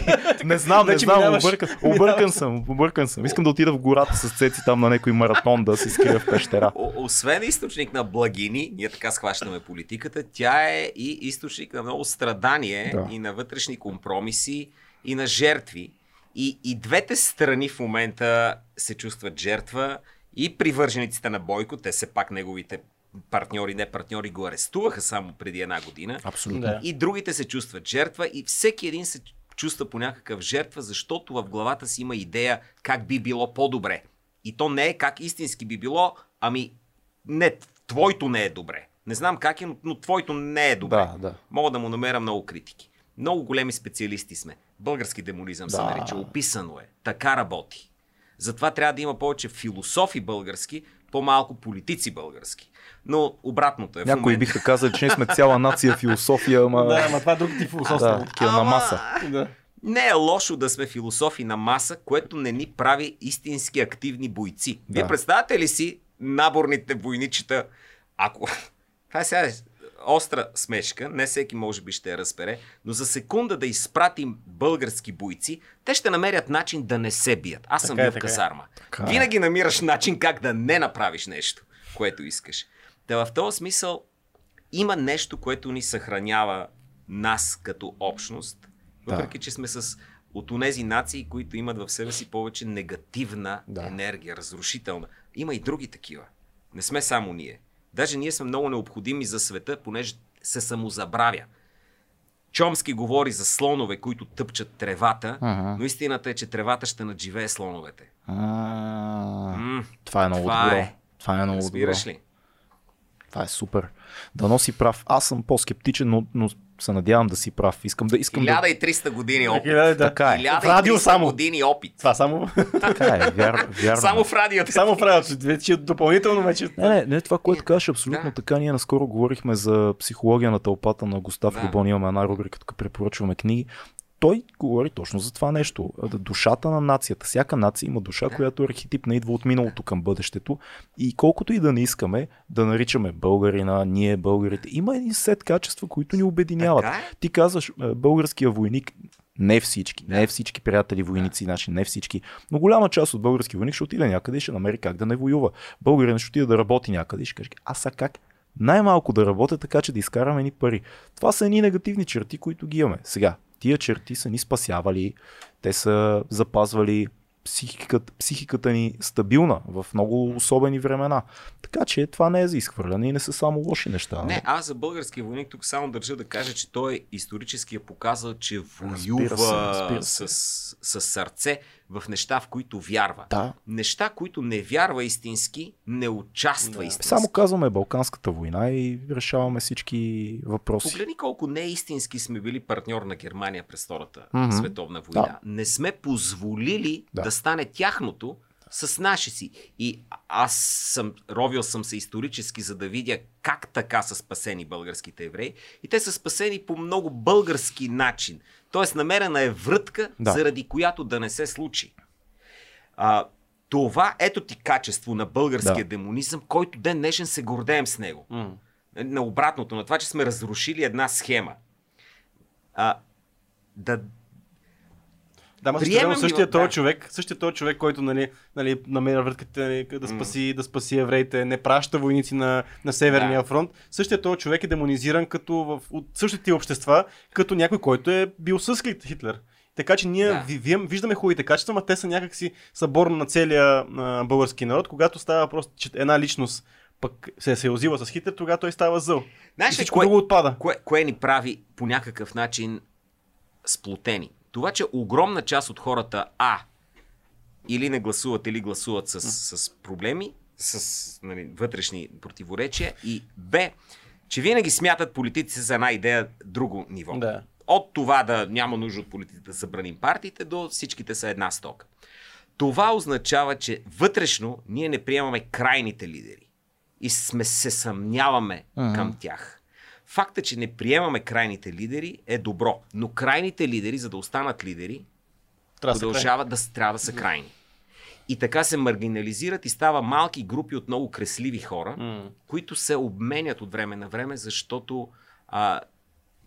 не знам, не знам, объркан, объркан съм, объркан съм. Искам да отида в гората с цеци там на някой маратон да се скрия в пещера. освен източник на благини, ние така схващаме политиката, тя е и източник на много страдание да. и на вътрешни компромиси и на жертви. И, и двете страни в момента се чувстват жертва и привържениците на Бойко, те са пак неговите партньори, не партньори го арестуваха само преди една година. Абсолютно. Да. И другите се чувстват жертва и всеки един се чувства по някакъв жертва, защото в главата си има идея как би било по-добре. И то не е как истински би било, ами не, твоето не е добре. Не знам как е, но, но твоето не е добре. Да, да. Мога да му намеря много критики. Много големи специалисти сме. Български демонизъм да. се нарича. Описано е. Така работи. Затова трябва да има повече философи български, по-малко политици български. Но обратното е. Някои момента... биха казали, че ние сме цяла нация философия, ама. Да, ама това е друг тип философия. Да, такива на маса. Да. Не е лошо да сме философи на маса, което не ни прави истински активни бойци. Вие представяте ли си наборните войничета, ако... Това е сега остра смешка, не всеки може би ще я разбере, но за секунда да изпратим български бойци, те ще намерят начин да не се бият. Аз съм бил в е. казарма. Така е. Винаги намираш начин как да не направиш нещо, което искаш. Та в този смисъл има нещо, което ни съхранява нас като общност, въпреки да. че сме с от онези нации, които имат в себе си повече негативна да. енергия, разрушителна. Има и други такива. Не сме само ние. Даже ние сме много необходими за света, понеже се самозабравя. Чомски говори за слонове, които тъпчат тревата, ага. но истината е, че тревата ще надживее слоновете. А, това е много това добро. Е. Това е много Разбираш добро. ли? Това е супер. Да носи прав. Аз съм по-скептичен, но, но се надявам да си прав. Искам да искам 1300 да... години опит. Да. Така е. 1300 радио само. години опит. Това само. Така е, вяр, вярно. Само в радиото. Само в радиото. Вече допълнително вече. Не, не, не това, което кажеш, абсолютно да. така. Ние наскоро говорихме за психология на тълпата на Густав да. Любон. Имаме една рубрика, тук препоръчваме книги той говори точно за това нещо. Душата на нацията. Всяка нация има душа, да. която е архетипна, идва от миналото към бъдещето. И колкото и да не искаме да наричаме българина, ние българите, има един сет качества, които ни обединяват. Така е? Ти казваш, българския войник, не всички, не всички приятели войници наши, не всички, но голяма част от български войник ще отиде някъде и ще намери как да не воюва. Българин ще отиде да работи някъде и ще каже, а са как? Най-малко да работя така, че да изкараме ни пари. Това са едни негативни черти, които ги имаме. Сега, тия черти са ни спасявали, те са запазвали психиката, психиката ни стабилна в много особени времена. Така че това не е за изхвърляне и не са само лоши неща. Не, аз за българския войник тук само държа да кажа, че той исторически е показал, че воюва се, се. С, с сърце в неща, в които вярва. Да. Неща, които не вярва истински, не участва да. истински. Само казваме Балканската война и решаваме всички въпроси. Погледни колко неистински сме били партньор на Германия през Втората mm-hmm. световна война. Да. Не сме позволили да. да стане тяхното с наши си. И аз съм, ровил съм се исторически, за да видя как така са спасени българските евреи. И те са спасени по много български начин. Тоест намерена е врътка, да. заради която да не се случи. А, това ето ти качество на българския да. демонизъм, който ден днешен се гордеем с него. Mm. На обратното, на това, че сме разрушили една схема. А, да, да, ма Приемам същия този да. човек, същия този човек, който нали, нали, намеря вратката нали, да, спаси, mm. да спаси евреите, не праща войници на, на Северния да. фронт. Същия този човек е демонизиран като в, от същите общества, като някой, който е бил с Хитлер. Така че ние да. ви, виждаме хубавите качества, но те са някакси събор на целия а, български народ. Когато става просто че една личност пък се е съюзила с Хитлер, тогава той става зъл. Знаеш, всичко кое, друго отпада. Кое, кое ни прави по някакъв начин сплотени? Това, че огромна част от хората А или не гласуват, или гласуват с, с проблеми, с нали, вътрешни противоречия и Б, че винаги смятат политиците за една идея друго ниво. Да. От това да няма нужда от политиците да събраним партиите, до всичките са една стока. Това означава, че вътрешно ние не приемаме крайните лидери и сме се съмняваме uh-huh. към тях. Факта, че не приемаме крайните лидери е добро, но крайните лидери, за да останат лидери, трябва продължават да, трябва да са крайни. И така се маргинализират и става малки групи от много кресливи хора, mm. които се обменят от време на време, защото а,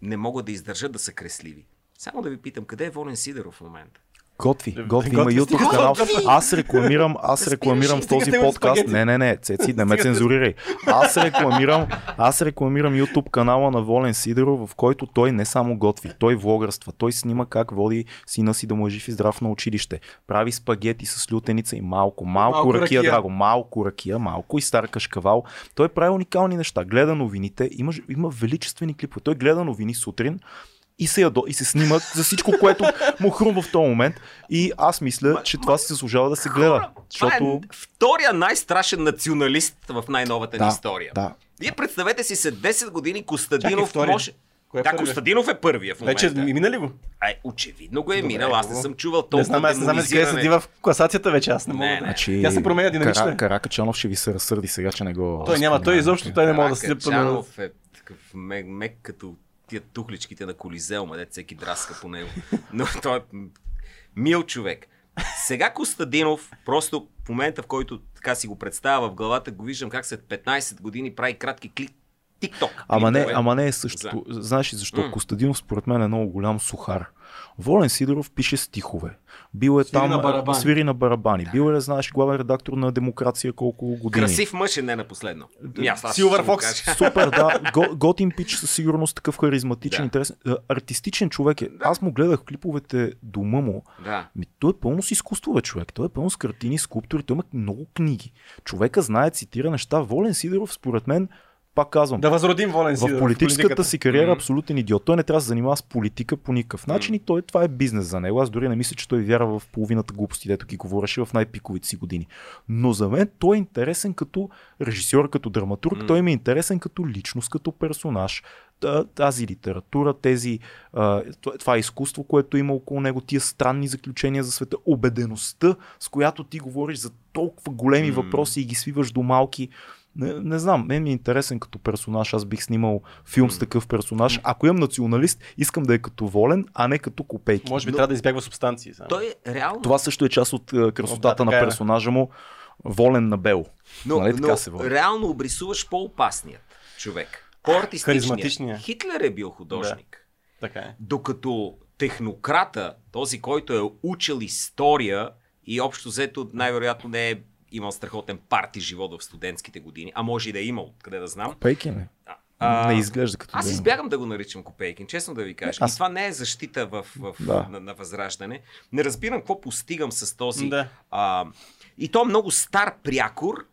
не могат да издържат да са кресливи. Само да ви питам, къде е Волен Сидеров в момента? Готви, готви, има YouTube канал. Аз рекламирам, аз рекламирам в този подкаст. Не, не, не, Цеци, не ме цензурирай. Аз рекламирам, аз рекламирам YouTube канала на Волен Сидеров, в който той не само готви, той влогърства, той снима как води сина си да му е жив и здрав на училище. Прави спагети с лютеница и малко, малко, малко ракия, ракия, драго, малко ракия, малко и стар кашкавал. Той прави уникални неща. Гледа новините, има, има величествени клипове. Той гледа новини сутрин, и се, ядо, и се снима за всичко, което му хрумва в този момент. И аз мисля, че това си заслужава да се гледа. Защото... е втория най-страшен националист в най-новата да, ни история. Да. Вие представете си след 10 години Костадинов Чакай, може... Кой е да, Костадинов е първия в момента. Вече мина ли го? Ай, очевидно го е Добре, минал. Аз не съм чувал толкова Не знам, аз не знам къде седи в класацията вече. Аз не мога. Не, не. Значи, Тя се променя динамично. Кара, Каракачанов ще ви се разсърди сега, че не го... Той няма, той изобщо той не може да се... Каракачанов е такъв мек, мек като тия тухличките на Колизео, ма всеки драска по него. Но той е мил човек. Сега Костадинов, просто в момента, в който така си го представя в главата, го виждам как след 15 години прави кратки клик, TikTok. Ама не, ама не е същото. За... Знаеш ли защо? Mm. Костадинов според мен е много голям сухар. Волен Сидоров пише стихове. Бил е свири там, на барабани. свири на барабани. Да. Бил е, знаеш, главен редактор на Демокрация колко години. Красив мъж е не на последно. Силвър Фокс. Супер, да. Го, готин пич със сигурност такъв харизматичен, да. интересен. Артистичен човек е. Да. Аз му гледах клиповете дома му. Да. Ми, той е пълно с изкуство, бе, човек. Той е пълно с картини, скулптури. Той има много книги. Човека знае, цитира неща. Волен Сидоров, според мен, пак казвам. Да възродим Волен В политическата си кариера е абсолютен идиот. Той не трябва да се занимава с политика по никакъв начин mm. и той, това е бизнес за него. Аз дори не мисля, че той вярва в половината глупости, дето ги говореше в най-пиковите си години. Но за мен той е интересен като режисьор, като драматург. Mm. Той ми е интересен като личност, като персонаж. Тази литература, тези, това изкуство, което има около него, тия странни заключения за света, убедеността, с която ти говориш за толкова големи mm. въпроси и ги свиваш до малки не, не знам, мен ми е интересен като персонаж. Аз бих снимал филм с такъв персонаж. Ако имам националист, искам да е като волен, а не като копейки. Може би Но... трябва да избягва субстанции. Само. Той е реално. Това също е част от uh, красотата да, на е, персонажа му. Волен на бел. Но, нали, така но се води. реално обрисуваш по-опасният човек. По-артистичният. Хитлер е бил художник. Да. Така е. Докато технократа, този, който е учил история и общо взето най-вероятно не е имал страхотен парти живот в студентските години, а може и да е имал, къде да знам. Пейки не. а, не изглежда като. Аз избягам да го наричам Копейкин, честно да ви кажа. Аз... И това не е защита в, в, да. на, на възраждане. Не разбирам какво постигам с този. Да. А, и то е много стар прякор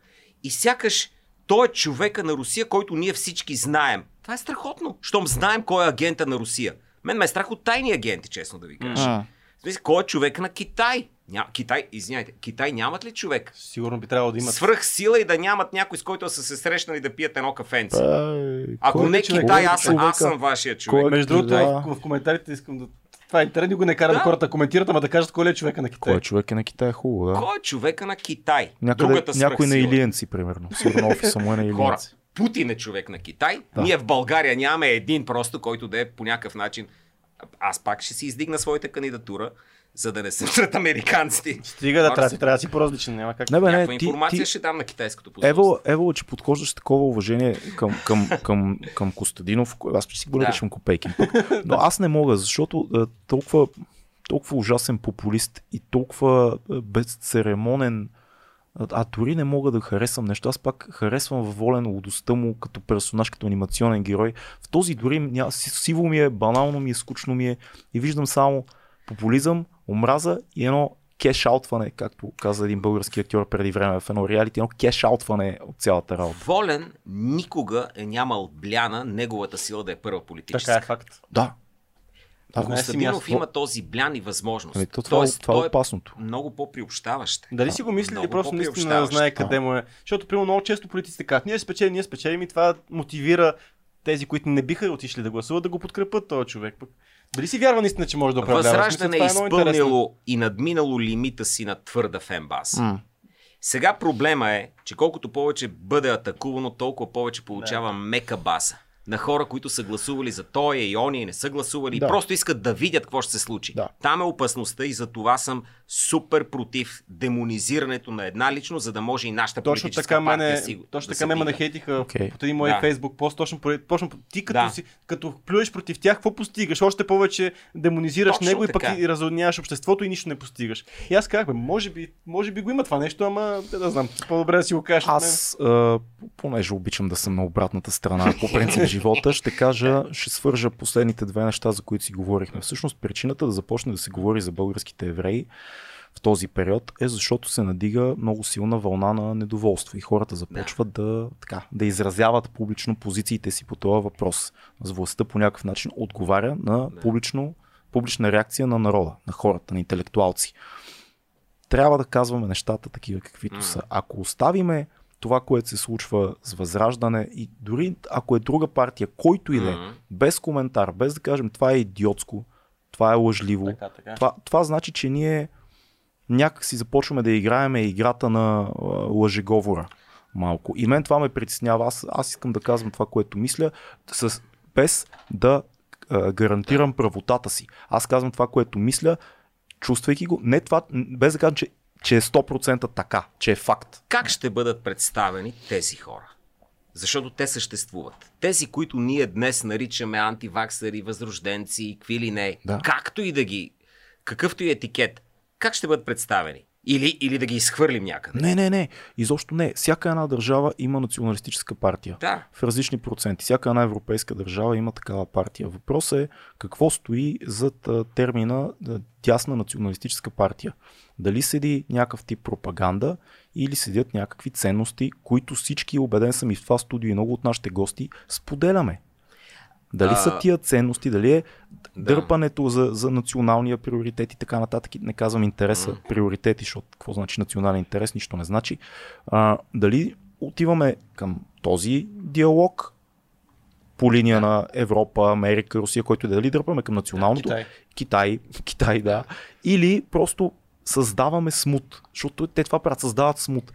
и сякаш той е човека на Русия, който ние всички знаем. Това е страхотно, щом знаем кой е агента на Русия. Мен ме е страх от тайни агенти, честно да ви кажа. Mm. Смисъл, кой е човек на Китай? Ня... Китай, извиняйте, Китай нямат ли човек? Сигурно би трябвало да имат. Свръх сила и да нямат някой, с който са се срещнали да пият едно кафенце. Ако не човек? Китай, аз, аз съм вашия човек. Кой, Между другото, да. в коментарите искам да това е интересно, го не кара да. да хората коментират, ама да кажат кой е човека на Китай. Кой е човека на Китай е хубаво, да. Кой е човека на Китай? Някъде, Другата някой на Илиенци, примерно. Сигурно офиса му е на Илиенци. Хора, Путин е човек на Китай. Да. Ние в България нямаме един просто, който да е по някакъв начин. Аз пак ще си издигна своята кандидатура за да не се сред американците. Стига да трябва, трябва да си по-различен, няма как. Не, бе, не, ти, информация ти, ще дам на китайското посолство. Ево, ево, че подхождаш такова уважение към, към, към, към Костадинов, аз ще си го наричам да. Копейкин. Но аз не мога, защото толкова, толкова ужасен популист и толкова безцеремонен а дори не мога да харесвам нещо. Аз пак харесвам във волен лудостта му като персонаж, като анимационен герой. В този дори ня... сиво ми е, банално ми е, скучно ми е и виждам само популизъм, омраза и едно кеш-аутване, както каза един български актьор преди време в едно реалити, едно кеш-аутване от цялата работа. Волен никога е нямал бляна неговата сила да е първа политическа. Така е факт. Да. Да, Костадинов има този блян и възможност. Ами, то, това, Тоест, това е опасното. Е много по-приобщаващ. Дали си го мисли или просто наистина знае къде му е? Защото, примерно, много често политиците казват, ние спечелим, ние спечелим и това мотивира тези, които не биха отишли да гласуват, да го подкрепят този човек. Дали си вярва наистина, че може да управлява? Възраждане е, е изпълнило и надминало лимита си на твърда фенбас. Mm. Сега проблема е, че колкото повече бъде атакувано, толкова повече получава да. мека баса на хора, които са гласували за той и они и не са гласували да. просто искат да видят какво ще се случи. Да. Там е опасността и за това съм супер против демонизирането на една личност, за да може и нашата точно политическа така партия мене, си, Точно да така ме нахейтиха okay. по един мой да. фейсбук пост, точно, точно ти като, да. си, като плюеш против тях, какво постигаш? Още повече демонизираш точно него така. и пък и разодняваш обществото и нищо не постигаш. И аз казах, бе, може би, може би го има това нещо, ама да, да знам, по-добре да си го кажеш. Аз, а, понеже обичам да съм на обратната страна, по принцип живота, ще кажа, ще свържа последните две неща, за които си говорихме. Всъщност причината да започне да се говори за българските евреи в този период е защото се надига много силна вълна на недоволство и хората започват да, така, да изразяват публично позициите си по този въпрос. С властта по някакъв начин отговаря на публично, публична реакция на народа, на хората, на интелектуалци. Трябва да казваме нещата такива каквито са. Ако оставиме това, което се случва с възраждане и дори ако е друга партия, който и да е, mm-hmm. без коментар, без да кажем това е идиотско, това е лъжливо, така, така. Това, това значи, че ние някак си започваме да играем играта на а, лъжеговора малко. И мен това ме притеснява. Аз, аз искам да казвам това, което мисля, с, без да а, гарантирам правотата си. Аз казвам това, което мисля, чувствайки го. Не това, без да казвам, че че е 100% така, че е факт. Как ще бъдат представени тези хора? Защото те съществуват. Тези, които ние днес наричаме антиваксари, възрожденци, какви ли не, да. както и да ги, какъвто и етикет, как ще бъдат представени? Или, или да ги изхвърлим някъде? Не, не, не. Изобщо не. Всяка една държава има националистическа партия. Да. В различни проценти. Всяка една европейска държава има такава партия. Въпросът е какво стои зад термина тясна националистическа партия. Дали седи някакъв тип пропаганда или седят някакви ценности, които всички, убеден съм и в това студио и много от нашите гости, споделяме. Дали а... са тия ценности, дали е да. дърпането за, за националния приоритет и така нататък. Не казвам интереса, mm. приоритети, защото какво значи национален интерес, нищо не значи. А, дали отиваме към този диалог по линия да. на Европа, Америка, Русия, който е дали дърпаме към националното. Да, Китай. Китай, Китай, да. Или просто създаваме смут, защото те това правят, създават смут.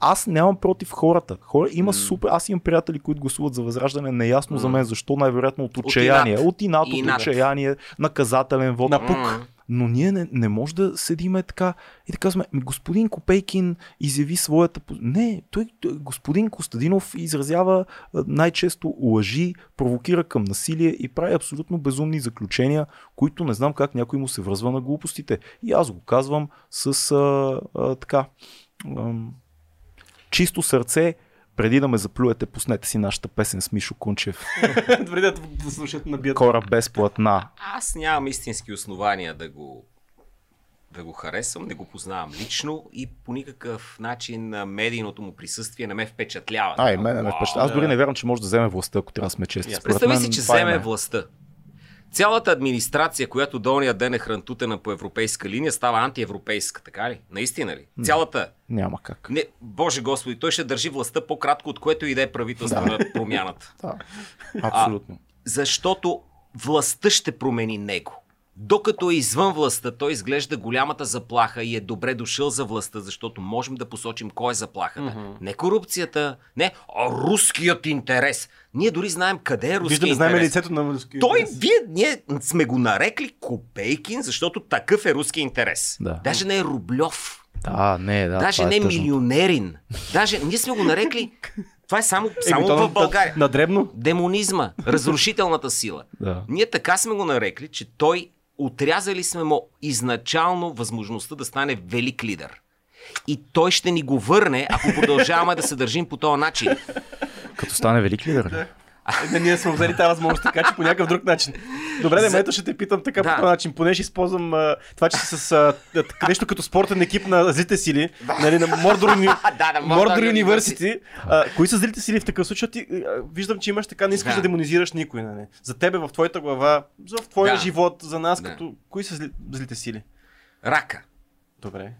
Аз нямам против хората. Хора, има супер. Аз имам приятели, които гласуват за възраждане. Неясно mm. за мен защо. Най-вероятно от отчаяние. От инат, от, от отчаяние, наказателен вод. Напук. Mm. Но ние не, не може да седиме така и да казваме, господин Копейкин изяви своята... Не, той, господин Костадинов изразява най-често лъжи, провокира към насилие и прави абсолютно безумни заключения, които не знам как някой му се връзва на глупостите. И аз го казвам с а, а, така... А, чисто сърце, преди да ме заплюете, пуснете си нашата песен с Мишо Кунчев. Преди да слушат на бият. Кора без платна. Аз нямам истински основания да го да го харесвам, не го познавам лично и по никакъв начин медийното му присъствие не ме впечатлява. А, и мене ме впечатлява. Аз дори не вярвам, че може да вземе властта, ако трябва да сме чести. Представи си, че е вземе властта. Цялата администрация, която долния ден е хрантутена по европейска линия, става антиевропейска, така ли? Наистина ли? Цялата. Няма как. Не, Боже Господи, той ще държи властта по-кратко, от което и да е правителство да. на промяната. да. Абсолютно. А, защото властта ще промени него. Докато е извън властта, той изглежда голямата заплаха и е добре дошъл за властта, защото можем да посочим кой е заплахата. Mm-hmm. Не корупцията, не, а руският интерес. Ние дори знаем къде е руският Виждаме, интерес. знаем лицето на руския Той, интерес. вие, ние сме го нарекли Копейкин, защото такъв е руски интерес. Да. Даже не е Рублев. Да, не, да. Даже не е милионерин. Даже ние сме го нарекли това е само, само Еми, в България. На, на дребно? Демонизма, разрушителната сила. Да. Ние така сме го нарекли, че той отрязали сме му изначално възможността да стане велик лидер. И той ще ни го върне, ако продължаваме да се държим по този начин. Като стане велик лидер? Да, ние сме взели тази възможност, така че по някакъв друг начин. Добре, да, ето ще те питам така да. по този начин. Поне ще използвам а, това, че си с а, нещо като спортен екип на злите сили, нали, на Мордор, да, да, Мордор. А, кои са злите сили в такъв случай? Ти, а, виждам, че имаш така, не искаш да, да демонизираш никой. Нали. За тебе, в твоята глава, в твоя да. живот, за нас, да. като... кои са зли, злите сили? Рака. Добре.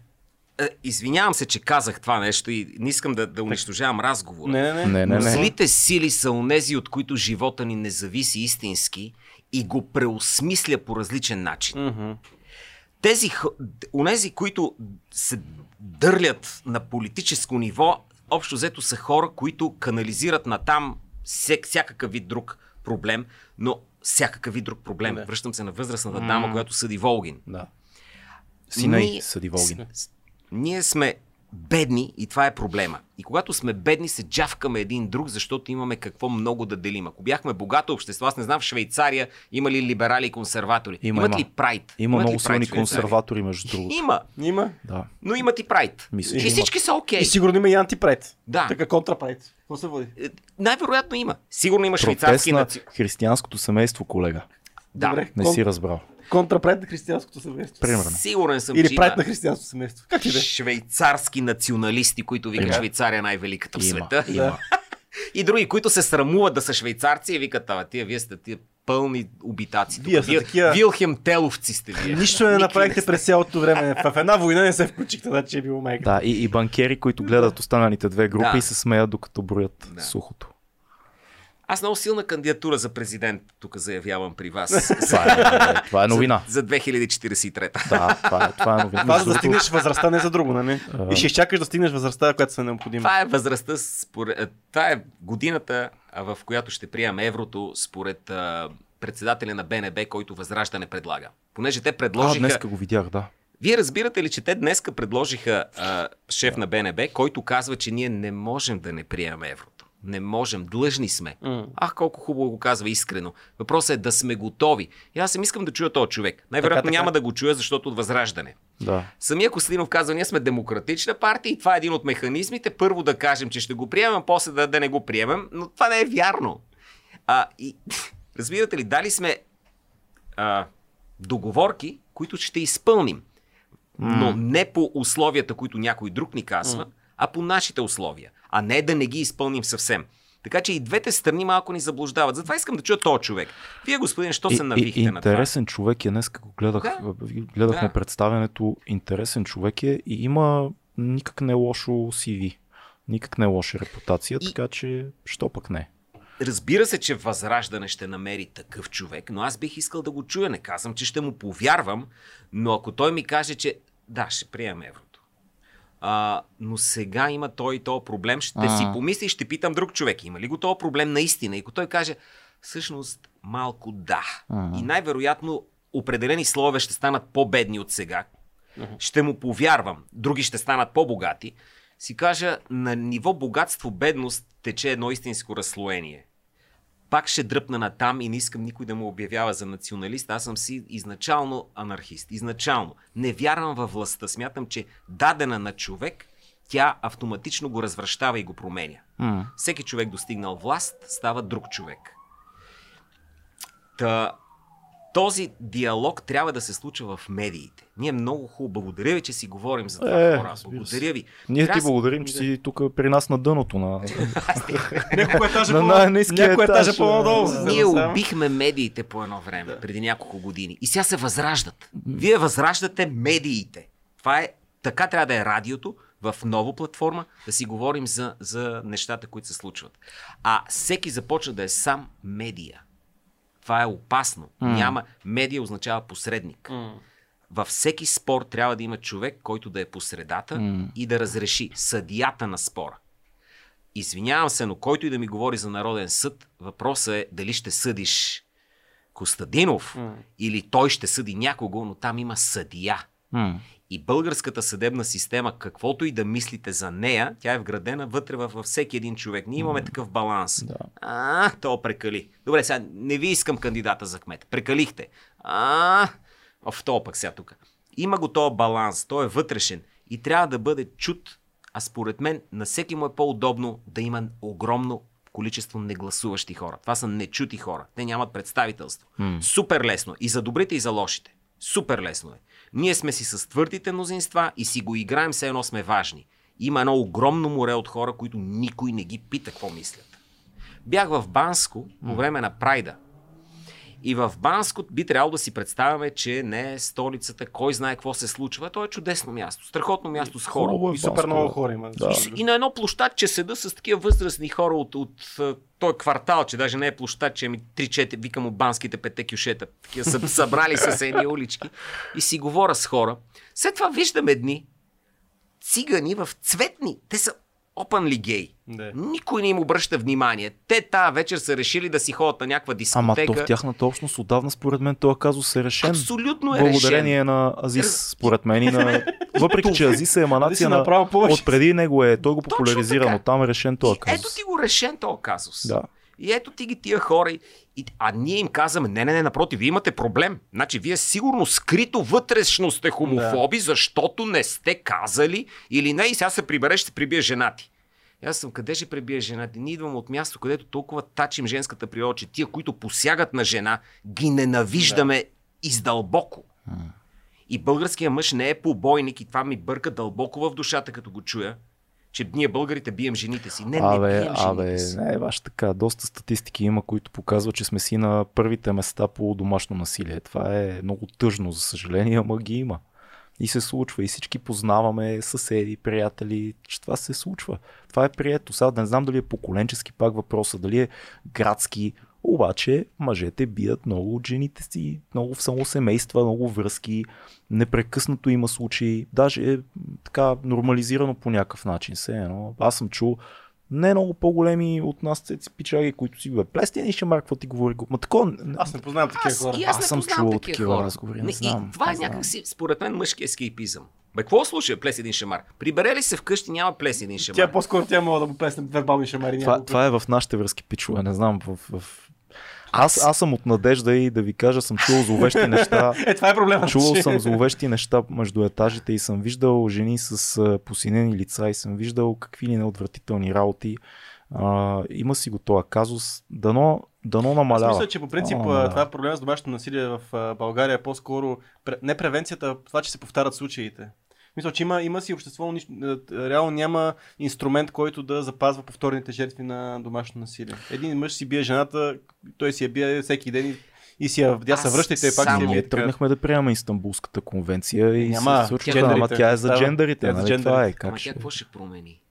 Е, извинявам се, че казах това нещо и не искам да, да унищожавам разговора. Не, не, не. не, не, не. Злите сили са онези, от които живота ни не зависи истински и го преосмисля по различен начин. Mm-hmm. Тези, онези, които се дърлят на политическо ниво, общо взето са хора, които канализират на там всякакъв вид друг проблем, но всякакъв вид друг проблем. Да. Връщам се на възрастната дама, mm. която съди Волгин. Да. Сина съди Волгин. Ние сме бедни и това е проблема. И когато сме бедни, се джавкаме един друг, защото имаме какво много да делим. Ако бяхме богато общество, аз не знам в Швейцария има ли либерали и консерватори. Има, имат има. ли прайд? Има имат много силни консерватори, между другото. Има. Има. Да. Но имат и прайд. Мисля, и всички са окей. Okay. И сигурно има и антипрайд. Да. Така контрапрайд. Какво се води? Е, най-вероятно има. Сигурно има Протест швейцарски на наци... християнското семейство, колега. Да. Добре. Не Кон... си разбрал. Контрапред на християнското семейство. Примерно. Сигурен съм, Или че има на християнското семейство. Как и да швейцарски националисти, които викат. Швейцария е най-великата в света. има. И други, които се срамуват да са швейцарци и викат, ава, тия вие сте тия пълни обитаци. Вие са такива- Вилхем Теловци сте вие. Нищо не направихте сте. през цялото време. В една война не се включихте, значи е било майка. Да, и, и банкери, които гледат останалите две групи Да. и се смеят докато броят Да. сухото. Аз много силна кандидатура за президент тук заявявам при вас. Това е, това е новина. За 2043-та. Да, това е, това е новина. Това за да стигнеш възрастта, не за друго, нали? И ще изчакаш да стигнеш възрастта, която се е необходима. Това е възрастта, според, е, това е годината, а, в която ще приемем еврото според а, председателя на БНБ, който Възраждане предлага. Понеже те А, предложиха... днеска го видях, да. Вие разбирате ли, че те днеска предложиха а, шеф на БНБ, който казва, че ние не можем да не приемем еврото. Не можем, длъжни сме. М. Ах, колко хубаво го казва искрено. Въпросът е да сме готови. И аз съм искам да чуя този човек. Най-вероятно няма да го чуя, защото от възраждане. Да. Самия Костадинов казва, ние сме демократична партия и това е един от механизмите. Първо да кажем, че ще го приемем, после да, да не го приемем, но това не е вярно. А, и, разбирате ли, дали сме а, договорки, които ще изпълним, но не по условията, които някой друг ни казва, а по нашите условия, а не да не ги изпълним съвсем. Така че и двете страни малко ни заблуждават. Затова искам да чуя този човек. Вие, господин, що се навихте и, на това? интересен човек е, днес го гледах, Да. гледахме Да. представянето, интересен човек е и има никак не лошо CV, никак не лоша репутация, И- така че що пък не. Разбира се, че Възраждане ще намери такъв човек, но аз бих искал да го чуя. Не казвам, че ще му повярвам, но ако той ми каже, че да, ще приемем еврото. А, но сега има той и този проблем, ще А. си помисли и ще питам друг човек. Има ли го този проблем наистина? И ако той каже, всъщност малко да. А. И най-вероятно определени слове ще станат по-бедни от сега. Ще му повярвам. Други ще станат по-богати. Си кажа, на ниво богатство, бедност тече едно истинско разслоение пак ще дръпна на там и не искам никой да му обявява за националист. Аз съм си изначално анархист. Изначално. Не вярвам във властта. Смятам, че дадена на човек тя автоматично го развръщава и го променя. М. Всеки човек достигнал власт става друг човек. Та, този диалог трябва да се случва в медиите. Ние много хубаво. Благодаря ви, че си говорим за това Е, хора. Благодаря ви. Ние ти Трябва да- благодарим, че си тук при нас на дъното на... Няколко етажа по няколко по-надолу. Ние убихме медиите по едно време, преди няколко години. И сега се възраждат. Вие възраждате медиите. Това е, така трябва да е радиото в нова платформа, да си говорим за, за нещата, които се случват. А всеки започва да е сам медия. Това е опасно. Няма. Медия означава посредник. М. Във всеки спор трябва да има човек, който да е по средата М. и да разреши съдията на спора. Извинявам се, но който и да ми говори за Народен съд, въпросът е дали ще съдиш Костадинов М. или той ще съди някого, но там има съдия. М. И българската съдебна система, каквото и да мислите за нея, тя е вградена вътре във всеки един човек. Ние имаме такъв баланс. Да. А, то прекали. Добре, сега не ви искам кандидата за кмет. Прекалихте. А, в то пък сега тук. Има го този баланс, той е вътрешен и трябва да бъде чут, а според мен на всеки му е по-удобно да има огромно количество негласуващи хора. Това са нечути хора. Те нямат представителство. М. Супер лесно. И за добрите, и за лошите. Супер лесно е. Ние сме си с твърдите мнозинства и си го играем, все едно сме важни. Има едно огромно море от хора, които никой не ги пита какво мислят. Бях в Банско по време на Прайда. И в Банско би трябвало да си представяме, че не е столицата, кой знае какво се случва. То е чудесно място, страхотно място с хора. Е И супер много хора има. Да. И на едно площадче седа с такива възрастни хора от, от той квартал, че даже не е площадче, ами 3-4, викам от банските пете кюшета. Такива са събрали с едни улички и си говоря с хора. След това виждам едни цигани в цветни. Те са openly гей. Да. Никой не им обръща внимание. Те тази вечер са решили да си ходят на някаква Ама дискотека. то в тяхната общност отдавна според мен този казус е решен. Абсолютно е Благодарение решен. на Азис, според мен. И на... Въпреки, че Азис е еманация на... направо повече. От преди него е, той го популяризира, но там е решен този И казус. ето ти го решен този казус. Да. И ето ти ги тия хора. И, а ние им казваме, не, не, не, напротив, вие имате проблем. Значи, вие сигурно скрито вътрешно сте хомофоби, да. защото не сте казали или не, и сега се прибереш, ще прибие жена ти. И Аз съм, къде ще пребие жена ти? Ние идвам от място, където толкова тачим женската природа, че тия, които посягат на жена, ги ненавиждаме да. издълбоко. И българския мъж не е побойник и това ми бърка дълбоко в душата, като го чуя, че ние българите бием жените си. Не, не Абе, бием жените абе, си. не баш така. Доста статистики има, които показват, че сме си на първите места по домашно насилие. Това е много тъжно, за съжаление, ама ги има. И се случва. И всички познаваме съседи, приятели, че това се случва. Това е прието. Сега да не знам дали е поколенчески пак въпроса, дали е градски. Обаче мъжете бият много от жените си, много в само семейства, много връзки, непрекъснато има случаи, даже е така нормализирано по някакъв начин. Се, едно. Аз съм чул не много по-големи от нас цеци пичаги, които си бе, плести ни ще марк, какво ти говори. Ма такова, Аз не познавам такива хора. аз, Аз съм чувал такива, такива хора. разговори, не Не, знам, И това е някакси, според мен, мъжки ескейпизъм. Бе, какво слуша, плес един шамар? Прибере ли се вкъщи, няма плес един шамар. Тя по-скоро тя мога да му плесне вербални шамари. Това, това е в нашите връзки, пичове, не знам. В, в... Аз, аз съм от надежда и да ви кажа, съм чувал зловещи неща. Е, това е проблема. Чувал съм зловещи неща между етажите и съм виждал жени с посинени лица и съм виждал какви ли неотвратителни работи. А, има си го този казус. Дано, дано Аз намалява. мисля, че по принцип а, намалява. това е проблема с домашното насилие в България по-скоро не превенцията, това, че се повтарят случаите. Мисля, че има, има си общество, а, реално няма инструмент, който да запазва повторните жертви на домашно насилие. Един мъж си бие жената, той си я бие всеки ден и, и си я, тя се връща и той пак си само я Ние бие. тръгнахме да приемаме Истанбулската конвенция и Няма, се случва, джендерите. ама тя е за джендерите. Тя е за нали? Това е. джендерите. Ама Как тя ще... какво ще промени?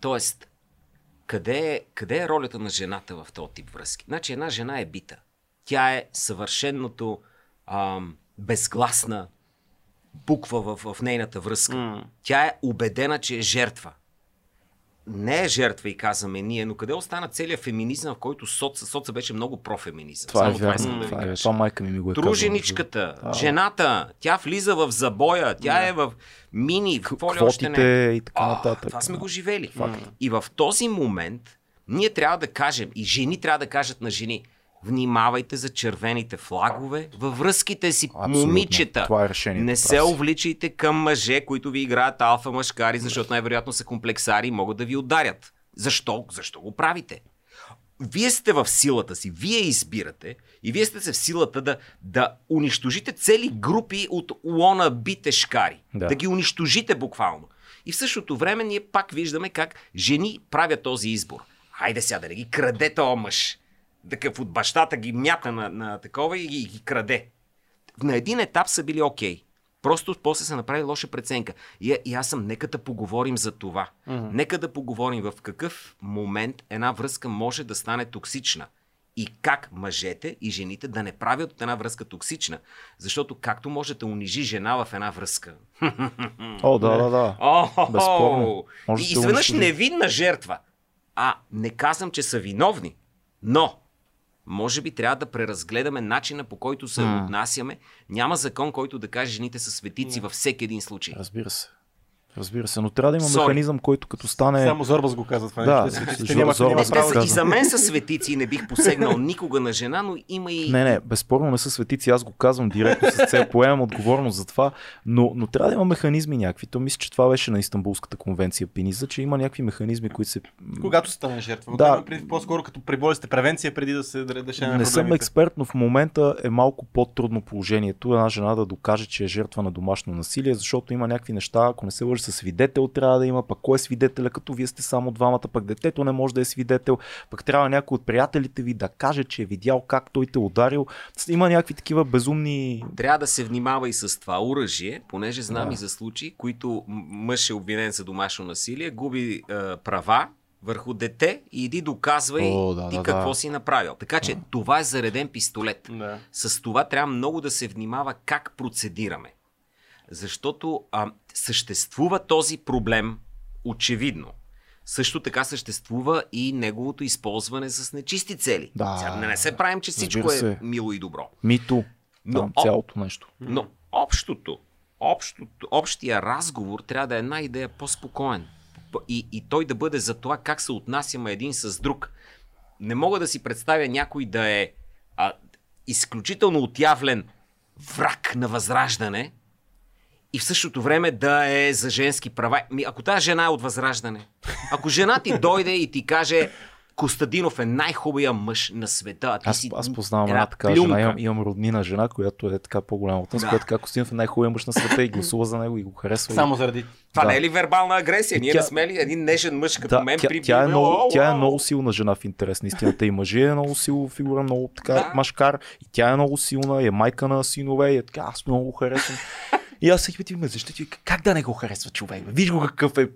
Тоест, къде е, къде е ролята на жената в този тип връзки? Значи една жена е бита. Тя е съвършеното ам, безгласна буква в, в нейната връзка. М. Тя е убедена, че е жертва. Не е жертва и казваме ние, но къде остана целият феминизъм, в който соца, соца беше много профеминизъм. Това е Само искам вярно. да ви Това, е, това майка ми ми го е. Труженичката, Да. жената, тя влиза в забоя, тя е в мини, в какво ли още не. И така нататък. Това сме да. го живели. Факт. И в този момент ние трябва да кажем, и жени трябва да кажат на жени, внимавайте за червените флагове във връзките си, Абсолютно. момичета. Това е решението. Не се увличайте към мъже, които ви играят алфа мъжкари, защото най-вероятно са комплексари и могат да ви ударят. Защо? Защо го правите? Вие сте в силата си, вие избирате и вие сте се в силата да, да унищожите цели групи от уона битешкари. Да. да ги унищожите буквално. И в същото време ние пак виждаме как жени правят този избор. Хайде сега да не ги краде този мъж. Такъв от бащата ги мята на, на такова и ги, ги краде. На един етап са били окей. Просто после се направи лоша преценка. И, и аз съм, нека да поговорим за това. Mm-hmm. Нека да поговорим в какъв момент една връзка може да стане токсична. И как мъжете и жените да не правят от една връзка токсична. Защото както може да унижи жена в една връзка. О, да, да, да. О, Безспорно. Може И да изведнъж унищожи. невинна жертва. А, не казвам, че са виновни, но може би трябва да преразгледаме начина по който се М. отнасяме. Няма закон, който да каже жените са светици във всеки един случай. Разбира се. Разбира се, но трябва да има Sorry. механизъм, който като стане... Само Зорбас го казва това. Да, светиците няма, няма право. и за мен са светици и не бих посегнал никога на жена, но има и... Не, не, безспорно не са светици, аз го казвам директно с цел, поемам отговорност за това, но, но трябва да има механизми някакви. То мисля, че това беше на Истанбулската конвенция Пиниза, че има някакви механизми, които се... Когато стане жертва. Да. по-скоро като при болестите превенция, преди да се да решаваме Не съм експерт, но в момента е малко по-трудно положението една жена да докаже, че е жертва на домашно насилие, защото има някакви неща, ако не се лъжи със свидетел, трябва да има, пък кой е свидетеля, като вие сте само двамата, пък детето не може да е свидетел, пък трябва някой от приятелите ви да каже, че е видял как той те е ударил. Има някакви такива безумни Трябва да се внимава и с това оръжие, понеже знам Да. и за случаи, които мъж е обвинен за домашно насилие, губи е, права върху дете и иди доказвай О, да, ти да, какво да. си направил. Така че това е зареден пистолет. Да. С това трябва много да се внимава как процедираме. Защото а, съществува този проблем очевидно. Също така съществува и неговото използване с нечисти цели. Да. Сега не, не се правим, че всичко е се. мило и добро. мито, Но, там, цялото нещо. но общото, общото, общия разговор трябва да е една идея по-спокоен. И, и той да бъде за това как се отнасяме един с друг. Не мога да си представя някой да е а, изключително отявлен враг на възраждане и в същото време да е за женски права. Ми, ако тази жена е от възраждане, ако жена ти дойде и ти каже Костадинов е най-хубавия мъж на света, а ти Аз, си аз познавам една така плюнка. жена, имам, имам роднина жена, която е така по-голяма от нас, Да. която така Костинов е най-хубавия мъж на света и гласува за него и го харесва. Само заради. Това Да. не е ли вербална агресия? Ние тя- не сме ли един нежен мъж като да, мен тя, при тя, е много, О, тя е много силна жена в интерес на истината. И мъже е много силна фигура, много така Да. машкар. И тя е много силна, и е майка на синове. И е така, аз много го харесвам. И аз всеки път ти ме защити, как да не го харесва човек? бе? Виж го какъв е.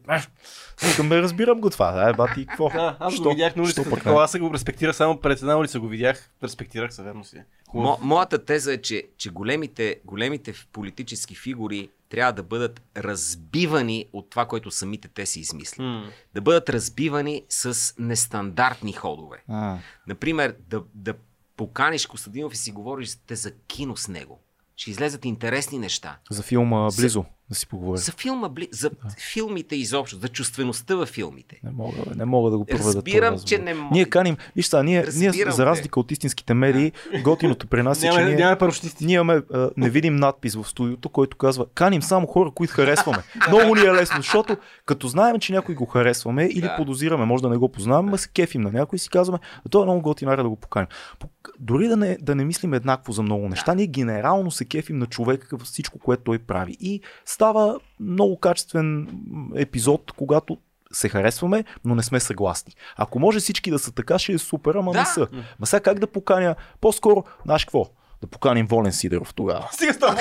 Викам, бе, разбирам го това. Да, е, бати, какво? Да, аз Що? го видях на улицата. Аз се го респектирах само пред една улица, го видях. Респектирах се, верно си. е. Мо, моята теза е, че, че големите, големите политически фигури трябва да бъдат разбивани от това, което самите те си измислят. М. Да бъдат разбивани с нестандартни ходове. А, Например, да, да поканиш Костадинов и си говориш те за кино с него. Ще излезат интересни неща. за филма Близо, да си поговорим. За филма, за филмите изобщо, за чувствеността във филмите. Не мога, не мога да го проведа. Разбирам, разговор. че не мога. Ние каним, виж сега, ние, ние за разлика от истинските медии, готиното при нас е, че ние, парашутисти. ние имаме а, невидим надпис в студиото, който казва каним само хора, които харесваме. Много ни е лесно, защото като знаем, че някой го харесваме или Да. подозираме, може да не го познаваме, ма се кефим на някой и си казваме, а той е много готин, айде да го поканим. Пок- Дори да не, да не мислим еднакво за много неща, ние генерално се кефим на човека във всичко, което той прави. И става много качествен епизод, когато се харесваме, но не сме съгласни. Ако може всички да са така, ще е супер, ама Да. не са. Ма сега как да поканя? По-скоро, знаеш какво? Да поканим Волен Сидеров тогава. Стига с това.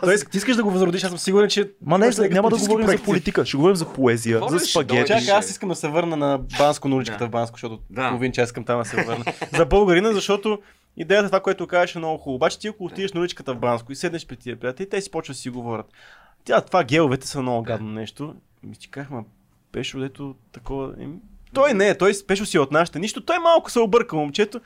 Тоест, ти искаш да го възродиш, аз съм сигурен, че... Ма не, за, няма да говорим за проекти. политика, ще говорим за поезия, Волен за спагети. Чакай, аз искам да се върна на Банско, на уличката Да. в Банско, защото Да. половин час искам там да се върна. За българина, защото идеята това, което кажеш е много хубаво. Обаче ти ако отидеш на уличката в Банско и седнеш при тия приятели, те си почват да си говорят. Тя, това геловете са много гадно нещо. Ми ти казах, ма Пешо, дето такова... Той не е, той Пешо си е от нашите. Нищо, той малко се обърка, момчето.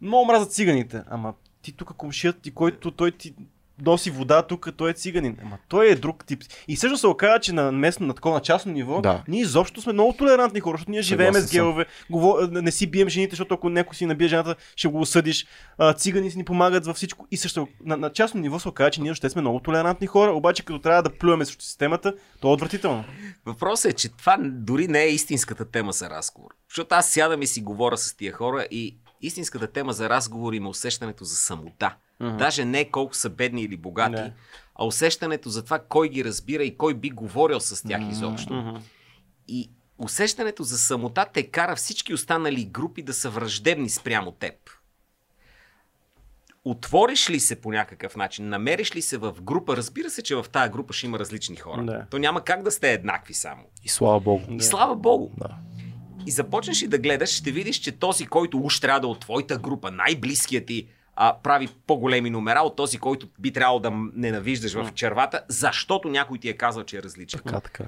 Много мразят циганите. Ама ти тук комшият ти, който той ти носи вода тук, той е циганин. Ама той е друг тип. И също се оказа, че на местно, на такова на частно ниво, Да. ние изобщо сме много толерантни хора, защото ние живееме Съгласен с гелове, говор... не си бием жените, защото ако някой си набие жената, ще го осъдиш. А, цигани си ни помагат във всичко. И също на, на частно ниво се оказа, че ние ще сме много толерантни хора, обаче като трябва да плюеме срещу системата, то е отвратително. Въпросът е, че това дори не е истинската тема за разговор. Защото аз сядам и си говоря с тия хора и истинската тема за разговор има усещането за самота. Мгм. Даже не колко са бедни или богати, Не. а усещането за това кой ги разбира и кой би говорил с тях изобщо. Мгм. И усещането за самота те кара всички останали групи да са враждебни спрямо теб. Отвориш ли се по някакъв начин, намериш ли се в група, разбира се, че в тази група ще има различни хора. Да. То няма как да сте еднакви само. И слава богу. И слава богу. Да. И започнеш и да гледаш, ще видиш, че този, който уж трябва да е от твоята група, най-близкият ти, а, прави по-големи номера от този, който би трябвало да ненавиждаш в червата, защото някой ти е казал, че е различен. Така, така.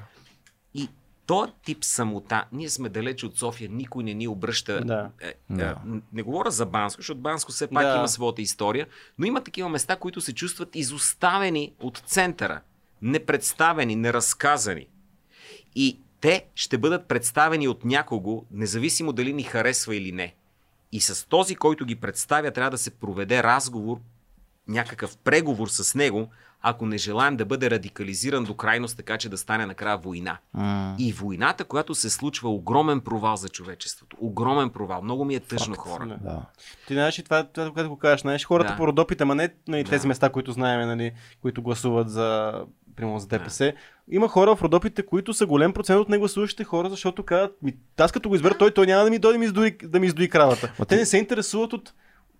И този тип самота, ние сме далеч от София, никой не ни обръща. Да. Е, Да. е, не говоря за Банско, защото Банско все пак Да. има своята история, но има такива места, които се чувстват изоставени от центъра, непредставени, неразказани. И те ще бъдат представени от някого, независимо дали ни харесва или не. И с този, който ги представя, трябва да се проведе разговор, някакъв преговор с него, ако не желаем да бъде радикализиран до крайност, така че да стане накрая война. М, И войната, която се случва, огромен провал за човечеството. Огромен провал. Много ми е тъжно хора. Да. Да. Ти знаеш и това, това, което го кажеш, знаеш хората Да. по родопите, ама не нали, Да. тези места, които знаем, нали, които гласуват за, примерно за ДПС. Има хора в родопите, които са голям процент от негласуващите хора, защото казват, ми, аз като го избера той, той няма да ми дойде да ми издуи, да ми издуи кравата. Ма Те ти- не се интересуват от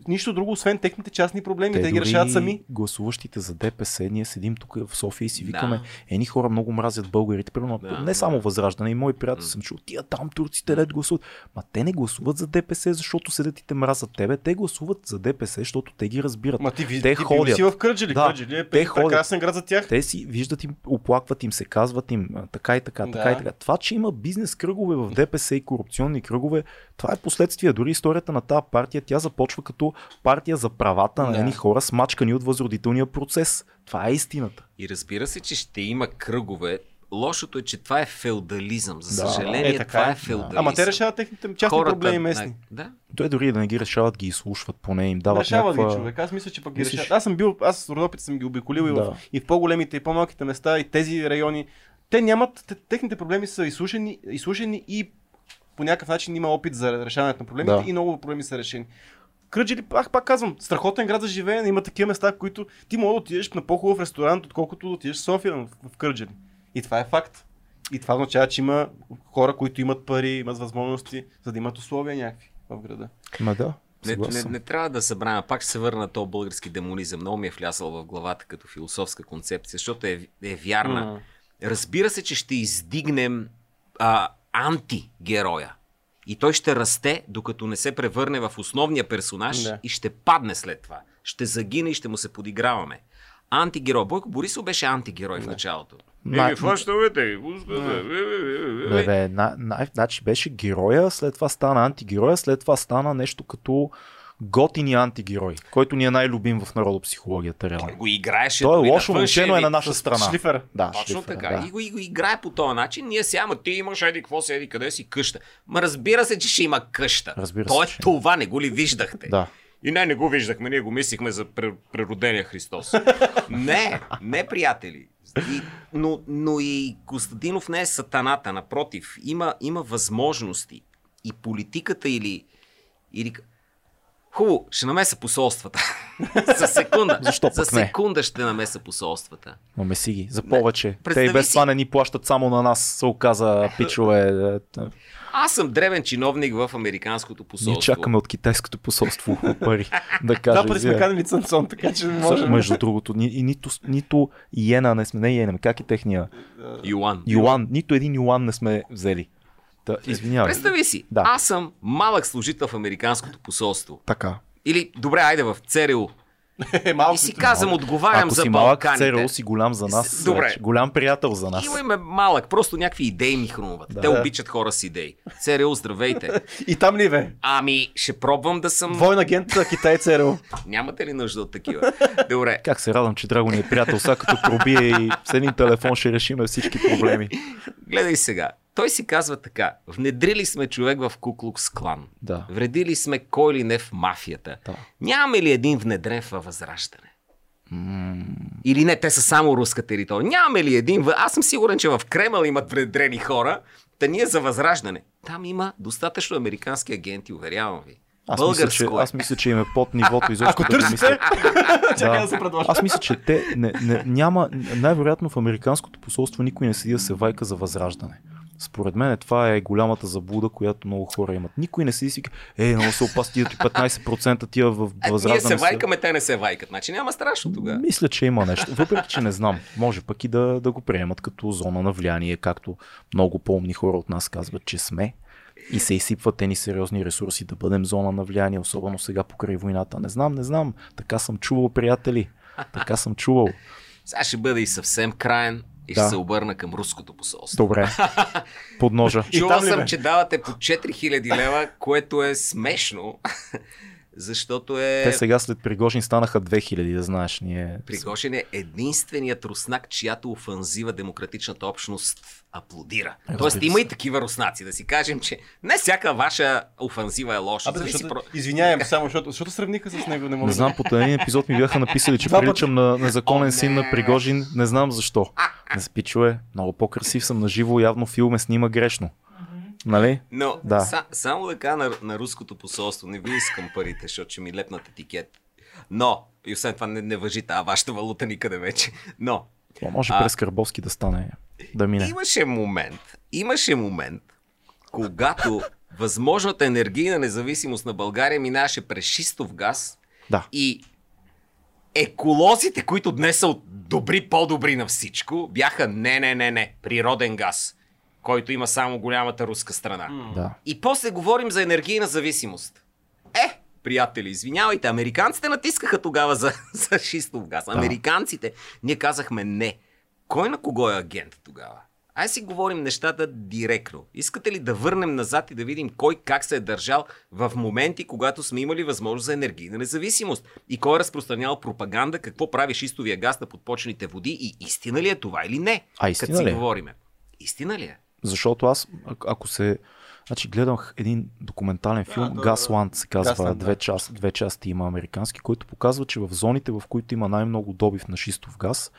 нищо друго, освен техните частни проблеми. Те, Те ги решават сами. гласуващите за ДПС, ние седим тук в София и си викаме, Да. едни хора много мразят българите, примерно, Да, не да. само възраждане, и мои приятели М. съм чул, тия там турците лед гласуват. Ма те не гласуват за ДПС, защото седят и те мразят тебе, те гласуват за ДПС, защото те ги разбират. Ма ти, ви, те ти ходят. си в Кърджали. Да, Кърджали е те ходят. прекрасен град за тях. Те си виждат им, оплакват им се, казват им така и така, така Да. и така. Това, че има бизнес кръгове в ДПС и корупционни кръгове, това е последствие. Дори историята на тази партия, тя започва като партия за правата на Да. едни хора, смачкани от възродителния процес. Това е истината. И разбира се, че ще има кръгове. Лошото е, че това е феодализъм. За Да. съжаление, Е, така това е. е феодализъм. Ама те решават техните частни проблеми местни. Да. Той дори да не ги решават, ги изслушват, поне им дават Решават някаква... ги човек. Аз мисля, че пък ги Мислиш? решават. Аз съм бил, аз с родопите съм ги обиколил и, в, Да. и в по-големите и по-малките места и тези райони. Те нямат, те, техните проблеми са изслушани, изслушани и по някакъв начин има опит за решаването на проблемите Да. и много проблеми са решени. Кръджили, пак, пак казвам, страхотен град за живеене, има такива места, в които ти мога да отидеш на по-хубав ресторант, отколкото да отидеш в София в, в Кърджали. И това е факт. И това означава, че има хора, които имат пари, имат възможности, за да имат условия някакви в града. Ма да, Не, не, не, трябва да събравя. Пак ще се върна на този български демонизъм. Много ми е влясал в главата като философска концепция, защото е, е вярна. М. Разбира се, че ще издигнем а, антигероя. И той ще расте, докато не се превърне в основния персонаж Да. и ще падне след това. Ще загине и ще му се подиграваме. Антигерой. Бойко Борисов беше антигерой в началото. Еми, на, на, значи беше героя, след това стана антигероя, след това стана нещо като готини антигерой, който ни е най-любим в народопсихологията реално. Го играеше. Той е лошо момче, но е на наша страна. Шлифера. Да, Точно шлифера, така. Да. И, го, и го играе по този начин. Ние сега, ама ти имаш еди какво си, еди къде си къща. Ма разбира се, че ще има къща. Разбира То е се, че- това, не го ли виждахте? Да. И не, не го виждахме, ние го мислихме за пре- преродения Христос. не, не, приятели. И, но, но и Костадинов не е сатаната, напротив. Има, има възможности. И политиката или... или... Хубаво, ще намеса посолствата. за секунда. Защо за пък не? секунда ще намеса посолствата. Ма си ги, за повече. Те и без си- това не ни плащат само на нас, се оказа пичове. Аз съм древен чиновник в Американското Ние посолство. чакаме от китайското посолство пари да Да, каже. пъти сме канали Цанцон, така че не можем. Между другото, ни, и нито, нито иена не сме, не иена, как е техния Юан. юан, нито един юан не сме взели. Та, извинявай. Представи си, Да. аз съм малък служител в Американското посолство. Така. Или, добре, айде в ЦРУ. Е, малко и си казвам, отговарям Ако за си малък ЦРУ си голям за нас. Добре. Вече. Голям приятел за нас. Имаме малък, просто някакви идеи ми хрумват. Да. Те обичат хора с идеи. ЦРУ, здравейте. и там ли бе? Ами, ще пробвам да съм... Двойн агент за Китай ЦРУ. Нямате ли нужда от такива? Добре. Как се радвам, че Драго ни е приятел. Сега като пробие и с един телефон ще решим всички проблеми. Гледай сега. Той си казва така. Внедрили сме човек в Куклукс клан. Да. Вредили сме кой ли не в мафията. Да. Нямаме ли един внедрен във Възраждане? Mm. Или не, те са само руска територия. Нямаме ли един? Аз съм сигурен, че в Кремъл имат внедрени хора. Та ние за възраждане. Там има достатъчно американски агенти, уверявам ви. Аз мисля, че, аз мисля, че им е под нивото изобщо. Ако търсите, да. да се Аз мисля, че те не, не, няма, най-вероятно в американското посолство никой не седи да се вайка за възраждане. Според мен това е голямата заблуда, която много хора имат. Никой не си си е, много се опасти да ти 15% тия в възраст. Ние се вайкаме, те не се вайкат. Значи няма страшно тогава. Мисля, че има нещо. Въпреки, че не знам. Може пък и да, да го приемат като зона на влияние, както много по-умни хора от нас казват, че сме. И се изсипват те ни сериозни ресурси да бъдем зона на влияние, особено сега покрай войната. Не знам, не знам. Така съм чувал, приятели. Така съм чувал. Сега ще бъде и съвсем краен и да. ще се обърна към руското посолство. Добре. Под ножа. Чувал съм, че давате по 4000 лева, което е смешно. Защото е... Те сега след Пригожин станаха 2000, да знаеш. Ние... Пригожин е единственият руснак, чиято офанзива демократичната общност аплодира. Е, Тоест има и такива руснаци, да си кажем, че не всяка ваша офанзива е лоша. Абе, защото, про... Извинявам само, защото, защото сравниха с него. Не, мога не знам, по един епизод ми бяха написали, че приличам на незаконен син на Пригожин. Не знам защо. Не спичове, много по-красив съм на живо, явно филме снима грешно. Нали? Но да. са, само да кажа на, на руското посолство, не ви искам парите, защото ще ми лепнат етикет. Но, и освен това не, не въжи тази вашата валута никъде вече. Но. Това може а, през Карбовски да стане, да мине. Имаше момент, имаше момент, когато възможната енергийна независимост на България минаваше през шистов газ да. и еколозите, които днес са от добри, по-добри на всичко, бяха не, не, не, не, природен газ който има само голямата руска страна. Да. И после говорим за енергийна зависимост. Е, приятели, извинявайте, американците натискаха тогава за, за шистов газ. Американците. Ние казахме не. Кой на кого е агент тогава? Ай си говорим нещата директно. Искате ли да върнем назад и да видим кой как се е държал в моменти, когато сме имали възможност за енергийна независимост? И кой е разпространял пропаганда, какво прави шистовия газ на подпочените води и истина ли е това или не? А истина като ли? Е? си говориме. Истина ли е? Защото аз, ако се... Значи гледах един документален филм, да, Gasland се казва, Gasland, две, да. част, две части има американски, който показва, че в зоните, в които има най-много добив на шистов газ,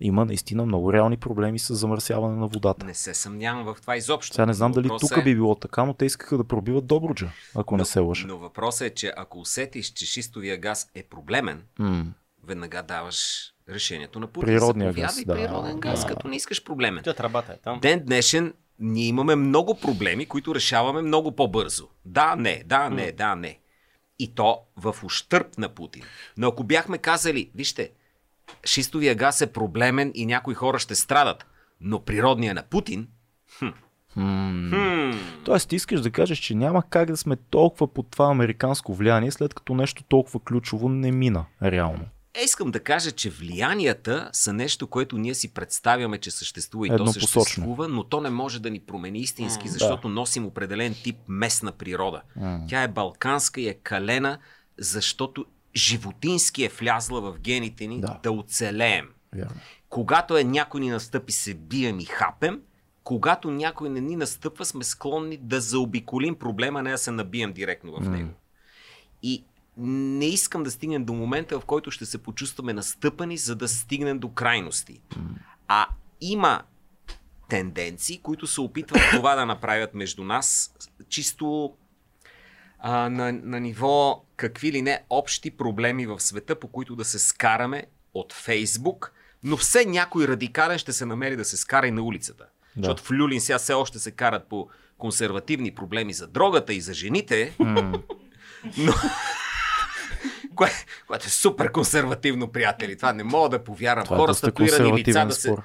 има наистина много реални проблеми с замърсяване на водата. Не се съмнявам в това изобщо. Сега не знам дали тук е... би било така, но те искаха да пробиват Добруджа, ако но, не се лъжа. Но въпросът е, че ако усетиш, че шистовия газ е проблемен, mm. веднага даваш решението на Путин. Природния газ. Да, природен газ, да. като не искаш проблемен. Тя работа е там. Ден днешен ние имаме много проблеми, които решаваме много по-бързо. Да, не, да, не, да, не. И то в ущърп на Путин. Но ако бяхме казали, вижте, шистовия газ е проблемен и някои хора ще страдат, но природния на Путин, хм, Хм. Тоест, ти искаш да кажеш, че няма как да сме толкова под това американско влияние, след като нещо толкова ключово не мина реално. Е, искам да кажа, че влиянията са нещо, което ние си представяме, че съществува и Едно то съществува, но то не може да ни промени истински, защото да. носим определен тип местна природа. Тя е балканска и е калена, защото животински е влязла в гените ни да, да оцелеем. Yeah. Когато е някой ни настъпи, се бием и хапем. Когато някой не ни настъпва, сме склонни да заобиколим проблема, не да се набием директно в него. Mm. И не искам да стигнем до момента, в който ще се почувстваме настъпани, за да стигнем до крайности. А има тенденции, които се опитват това да направят между нас, чисто а, на, на ниво какви ли не общи проблеми в света, по които да се скараме от Фейсбук, но все някой радикален ще се намери да се скара и на улицата. Да. Защото в Люлин сега все още се карат по консервативни проблеми за дрогата и за жените, mm. но, кое, което е супер консервативно, приятели. Това не мога да повярвам. Това е Хора с татуирани лица да се... Спор.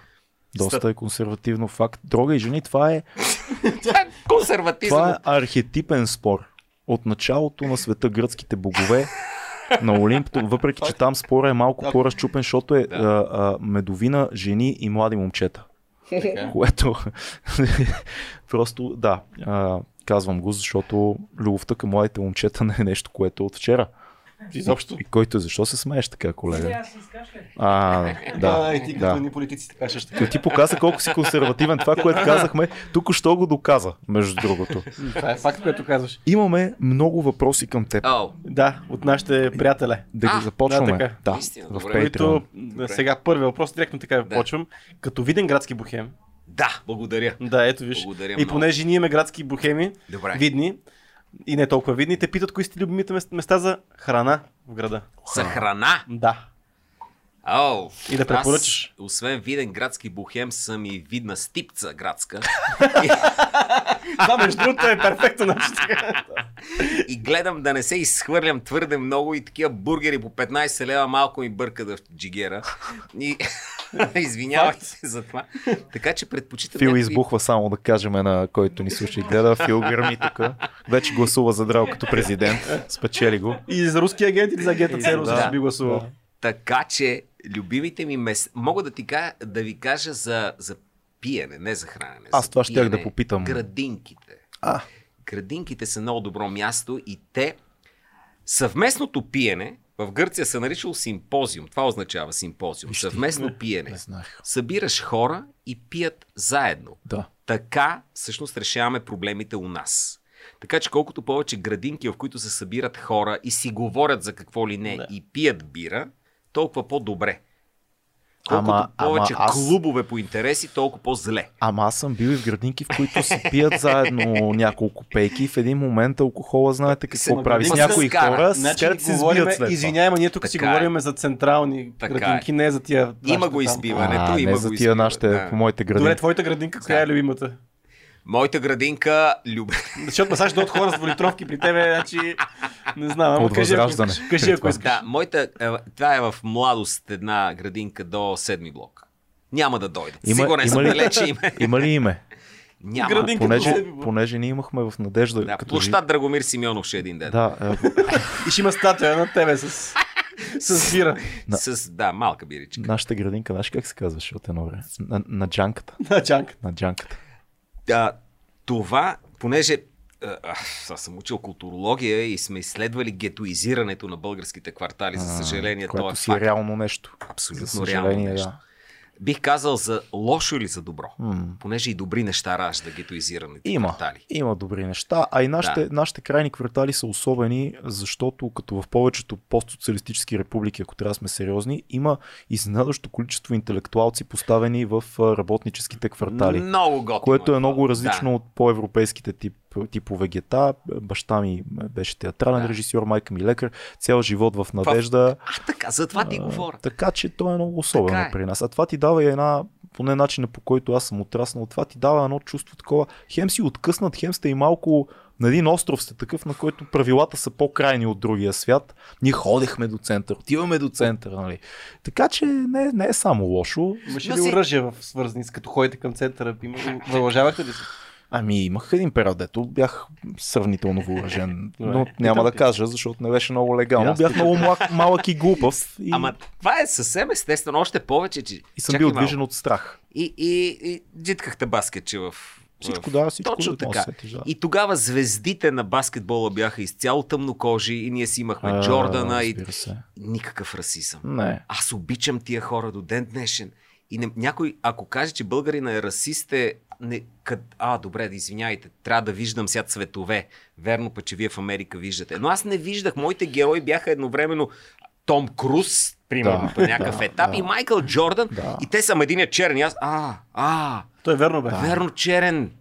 Доста е консервативно факт. Дрога и жени, това е... това е консервативно. Това е архетипен спор. От началото на света гръцките богове на Олимп, въпреки че там спора е малко по-разчупен, защото е да. а, а, медовина, жени и млади момчета. Което просто да, а, казвам го, защото любовта към младите момчета не е нещо, което е от вчера. Изобщо. И който, защо се смееш така, колега? Аз А, да. А, и ти да. като ни политиците кажеш така. Ти показа колко си консервативен. Това, което казахме, тук що го доказа, между другото. Това е факт, което казваш. Имаме много въпроси към теб. О, Да, от нашите приятели. Да ги започваме. да, така. Да, Истина, в добре. Които Patreon. сега първи въпрос, директно така да. почвам. Като виден градски бухем. да, благодаря. Да, ето виж. Благодаря и много. понеже ние имаме градски бухеми, Добре. видни, и не толкова видни, те питат кои сте любимите мес- места за храна в града. За храна. Да. О, И да препоръчаш. Аз, освен виден градски бухем, съм и видна стипца градска. Това между другото е перфектно начин. и гледам да не се изхвърлям твърде много и такива бургери по 15 лева малко ми бърка да в джигера. И извинявайте се за това. Така че предпочитам Фил някакви- избухва само да кажем на който ни слуша и гледа. Фил гърми тук. Вече гласува за Драл като президент. Спечели го. И за руски агент или за агента Церус да. би гласувал. Така че любимите ми места... Мога да ти да ви кажа за, за пиене, не за хранене. Аз за това щях пиене. да попитам. Градинките. А. Градинките са много добро място и те съвместното пиене в Гърция се наричало симпозиум. Това означава симпозиум. Виж ти. Съвместно пиене. Не знаех. Събираш хора и пият заедно. Да. Така всъщност решаваме проблемите у нас. Така че колкото повече градинки, в които се събират хора и си говорят за какво ли не Да. и пият бира, толкова по-добре. Колкото Ама- ама повече аз- клубове по интереси, толкова по-зле. Ама аз съм бил и в градинки, в които си пият заедно няколко пейки. В един момент алкохола, знаете какво Се- прави с се някои скара. хора, Значи, карат се сбият след извинявай, ама ние тук си Така е. говорим за централни Така е. градинки, не за тия. Има го избиването, А, има не го за тия избиване, нашите, да. по моите Добре, градинки. твоята градинка, коя е любимата? Моята градинка, люб... Защото масаж от хора с дволитровки при тебе, значи не знам, ама От кажи ако възраждане. искаш. Кажи ако това. искаш. Да, моята, е, това е в младост една градинка до седми блок. Няма да дойдат. Има- Сигурен има ли- далече име. Има ли име? Няма. Градинка Понеже, до понеже ние имахме в надежда. Да, като площад Драгомир Симеонов ще е един ден. Да, е, И ще има статуя на тебе с, с бира. Да. С, да, малка биричка. нашата градинка, знаеш как се казваше от едно време? На, на джанката. На чанка. На джанката. Да, това, понеже а, а, аз съм учил културология и сме изследвали гетоизирането на българските квартали. За съжаление, то което е си факт. реално нещо. Абсолютно За реално нещо. да. Бих казал за лошо или за добро. М. Понеже и добри неща ражда гетоизирането Има, квартали. има добри неща, а и нашите, Да. нашите крайни квартали са особени, защото като в повечето постсоциалистически републики, ако трябва да сме сериозни, има изненадващо количество интелектуалци поставени в работническите квартали. Много готино. Което е това. много различно Да. от по-европейските тип, типове гета. Баща ми беше театрален Да. режисьор, майка ми лекар, цял живот в надежда. А, така, за това ти А, говоря. Така че то е много особено е. при нас. А това ти дава и една, поне начина по който аз съм отраснал, това ти дава едно чувство такова. Хем си откъснат, хем сте и малко на един остров сте такъв, на който правилата са по-крайни от другия свят. Ние ходихме до център, отиваме до центъра, нали? Така че не, не е само лошо. Имаше ли си- оръжие в свързани с като ходите към центъра? Има ли се? Ами имах един период, дето бях сравнително въоръжен, но няма да кажа, защото не беше много легално. Бях много малък, малък и глупав и, Ама това е съвсем естествено, още повече, че... и съм бил движен от страх. И, и, и джиткахте баскетче в... Всичко да, всичко Точно така. сетиш, да. И тогава звездите на баскетбола бяха изцяло тъмнокожи и ние си имахме А, Джордана и никакъв расизъм. Не. Аз обичам тия хора до ден днешен. И не, някой, ако каже, че българина е расист, е... Не, къд, а, добре, да извиняйте, трябва да виждам сега цветове. Верно пък, че вие в Америка виждате. Но аз не виждах. Моите герои бяха едновременно Том Круз, примерно, Да, по някакъв да, етап, да. и Майкъл Джордан. Да. И те са един е черен. И аз, а, а, Той е верно бе. верно черен.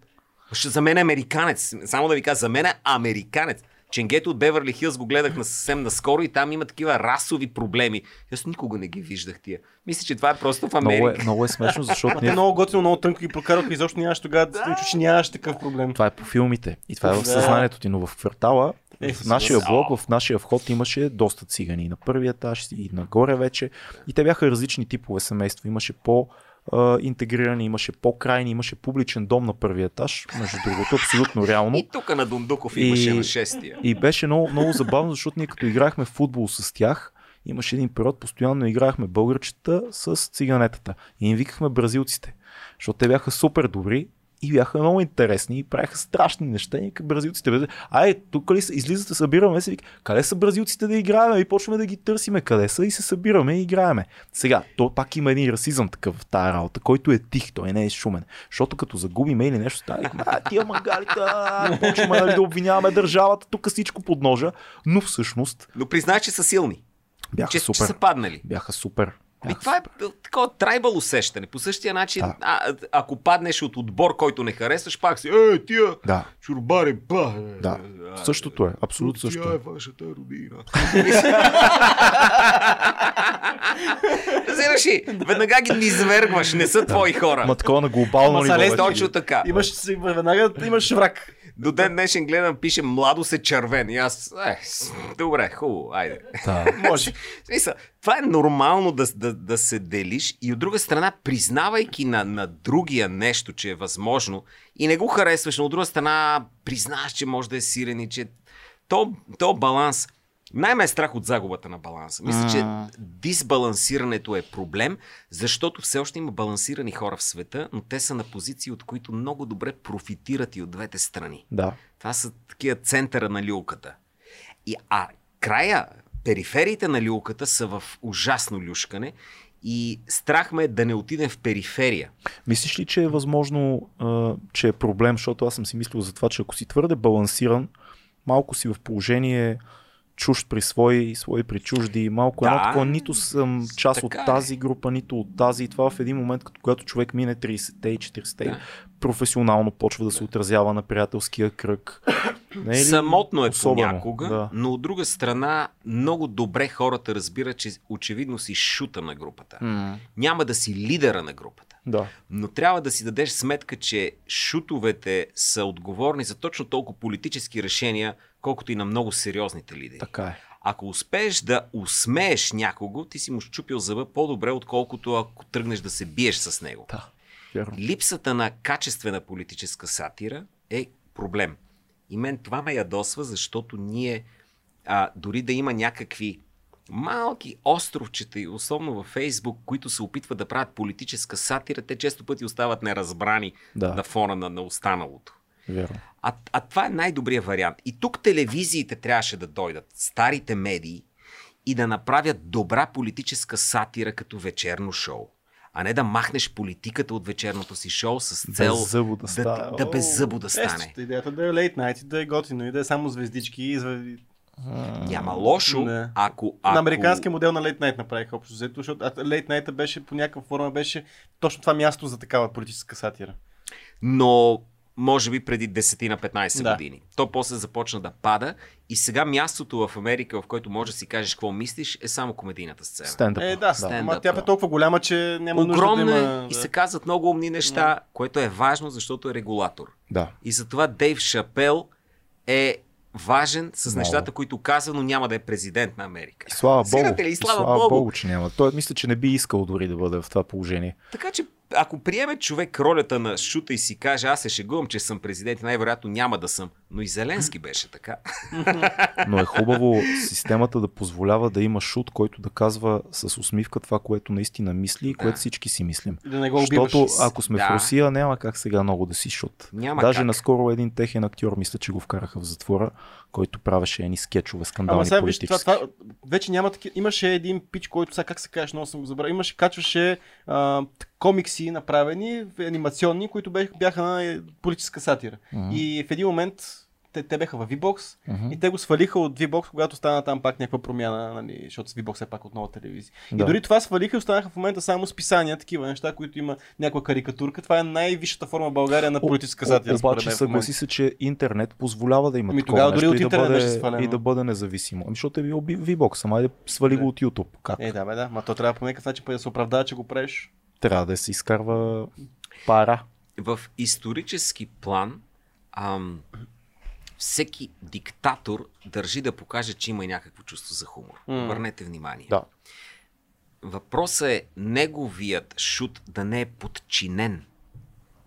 За мен е американец. Само да ви кажа, за мен е американец. Ченгето от Беверли Хилс го гледах на съвсем наскоро и там има такива расови проблеми. Аз никога не ги виждах тия. Мисля, че това е просто в Много е, Америка. много е смешно, защото Те ние... много готино, много тънко ги прокарваха. Изобщо нямаш тогава да случи, че нямаш такъв проблем. Това е по филмите и това е в съзнанието ти, но в квартала, Е, в нашия блок, в нашия вход имаше доста цигани. И на първия етаж и нагоре вече. И те бяха различни типове семейства. Имаше по а, интегрирани, имаше по-крайни, имаше публичен дом на първия етаж, между другото, абсолютно реално. И тук на Дундуков имаше и, на шестия. И беше много, много забавно, защото ние като играхме футбол с тях, имаше един период, постоянно играхме българчета с циганетата. И им викахме бразилците. Защото те бяха супер добри и бяха много интересни и правиха страшни неща. И бразилците, ай, тук ли са, излизате, събираме се, къде са бразилците да играем? И почваме да ги търсиме къде са и се събираме и играеме. Сега, то пак има един расизъм такъв в тази работа, който е тих, той не е шумен. Защото като загубиме или нещо, става, а, тия мангалите, почваме нали, да обвиняваме държавата, тук всичко подножа, но всъщност. Но признай, че са силни. Бяха че, супер. Че са паднали. Бяха супер. И това е такова трайбал усещане. По същия начин, да. а, ако паднеш от отбор, който не харесваш, пак си, е, тия, да. чурбаре, ба. Да, а, същото е, абсолютно също. Тя е вашата родина. Разбираш ли, веднага ги низвергваш, не са твои хора. Ма такова на глобално ниво. Точно така. Имаш, веднага имаш враг. До ден днешен гледам, пише младо се червен. И аз, е, добре, хубаво, айде. Да. Може. Смисъл, това е нормално да, да, да се делиш и от друга страна, признавайки на, на другия нещо, че е възможно и не го харесваш, но от друга страна признаваш, че може да е силен и че то, то баланс – най-ме е страх от загубата на баланса. Мисля, че дисбалансирането е проблем, защото все още има балансирани хора в света, но те са на позиции, от които много добре профитират и от двете страни. Да. Това са такива центъра на люлката. И, а края, перифериите на люлката са в ужасно люшкане и страх ме е да не отидем в периферия. Мислиш ли, че е възможно, а, че е проблем, защото аз съм си мислил за това, че ако си твърде балансиран, малко си в положение чужд при свои, свои при чужди. Малко да. едно такова, нито съм част така от тази група, нито от тази. И това в един момент, като когато човек мине 30-те и 40-те, да. професионално почва да се отразява на приятелския кръг. Не е Самотно е особено? понякога, да. но от друга страна много добре хората разбират, че очевидно си шута на групата. Mm. Няма да си лидера на групата. Да. Но трябва да си дадеш сметка, че шутовете са отговорни за точно толкова политически решения, колкото и на много сериозните лидери. Така е. Ако успееш да усмееш някого, ти си му щупил зъба по-добре, отколкото ако тръгнеш да се биеш с него. Да, вярно. Липсата на качествена политическа сатира е проблем. И мен това ме ядосва, защото ние, а, дори да има някакви малки островчета и особено във Фейсбук, които се опитват да правят политическа сатира, те често пъти остават неразбрани да. на фона на, на останалото. Верно. А, а това е най-добрият вариант. И тук телевизиите трябваше да дойдат, старите медии, и да направят добра политическа сатира като вечерно шоу. А не да махнеш политиката от вечерното си шоу с цел беззъбо да, да, да, да беззъбо да стане. Идеята да е late night, да е готино и да е само звездички и няма лошо, не. ако, ако... На американския модел на Late Night направиха общо взето, защото Late Night беше по някаква форма беше точно това място за такава политическа сатира. Но може би преди 10 на 15 да. години. То после започна да пада и сега мястото в Америка, в което може да си кажеш какво мислиш, е само комедийната сцена. Стендъп. Е, да, стендъп. тя е толкова голяма, че няма Огромна нужда да има... и се казват много умни неща, да. което е важно, защото е регулатор. Да. И затова Дейв Шапел е важен с Много. нещата, които казва, но няма да е президент на Америка. И слава Богу. Ли? И слава, и слава Богу. Богу, че няма. Той мисля, че не би искал дори да бъде в това положение. Така че ако приеме човек ролята на шута и си каже, аз се шегувам, че съм президент, най-вероятно няма да съм. Но и Зеленски беше така. Но е хубаво системата да позволява да има шут, който да казва с усмивка това, което наистина мисли и което всички си мислим. Да не го Защото ако сме да. в Русия, няма как сега много да си шут. Няма Даже как. наскоро един техен актьор, мисля, че го вкараха в затвора, който правеше едни скетчове, скандални сега, политически. Виж, това, това, вече няма такива. Имаше един пич, който сега как се каже, много съм го забравил. Имаше, качваше а, комикси направени, анимационни, които бяха на политическа сатира. Mm-hmm. И в един момент те, те бяха в V-Box mm-hmm. и те го свалиха от V-Box, когато стана там пак някаква промяна, нали, защото с V-Box е пак от нова телевизия. Да. И дори това свалиха и останаха в момента само списания, такива неща, които има някаква карикатурка. Това е най-висшата форма в България на политическа сатира. Обаче съгласи се, че интернет позволява да има ами, такова дори нещо от и, да бъде, и да бъде независимо. Ами, защото е било V-Box, ама да свали го от YouTube. Как? Е, да, бе, да. Ма то трябва по някакъв начин да се оправдава, че го правиш. Трябва да се изкарва пара. В исторически план ам, всеки диктатор държи да покаже, че има и някакво чувство за хумор. Mm. Обърнете внимание. Да. въпросът е неговият шут да не е подчинен.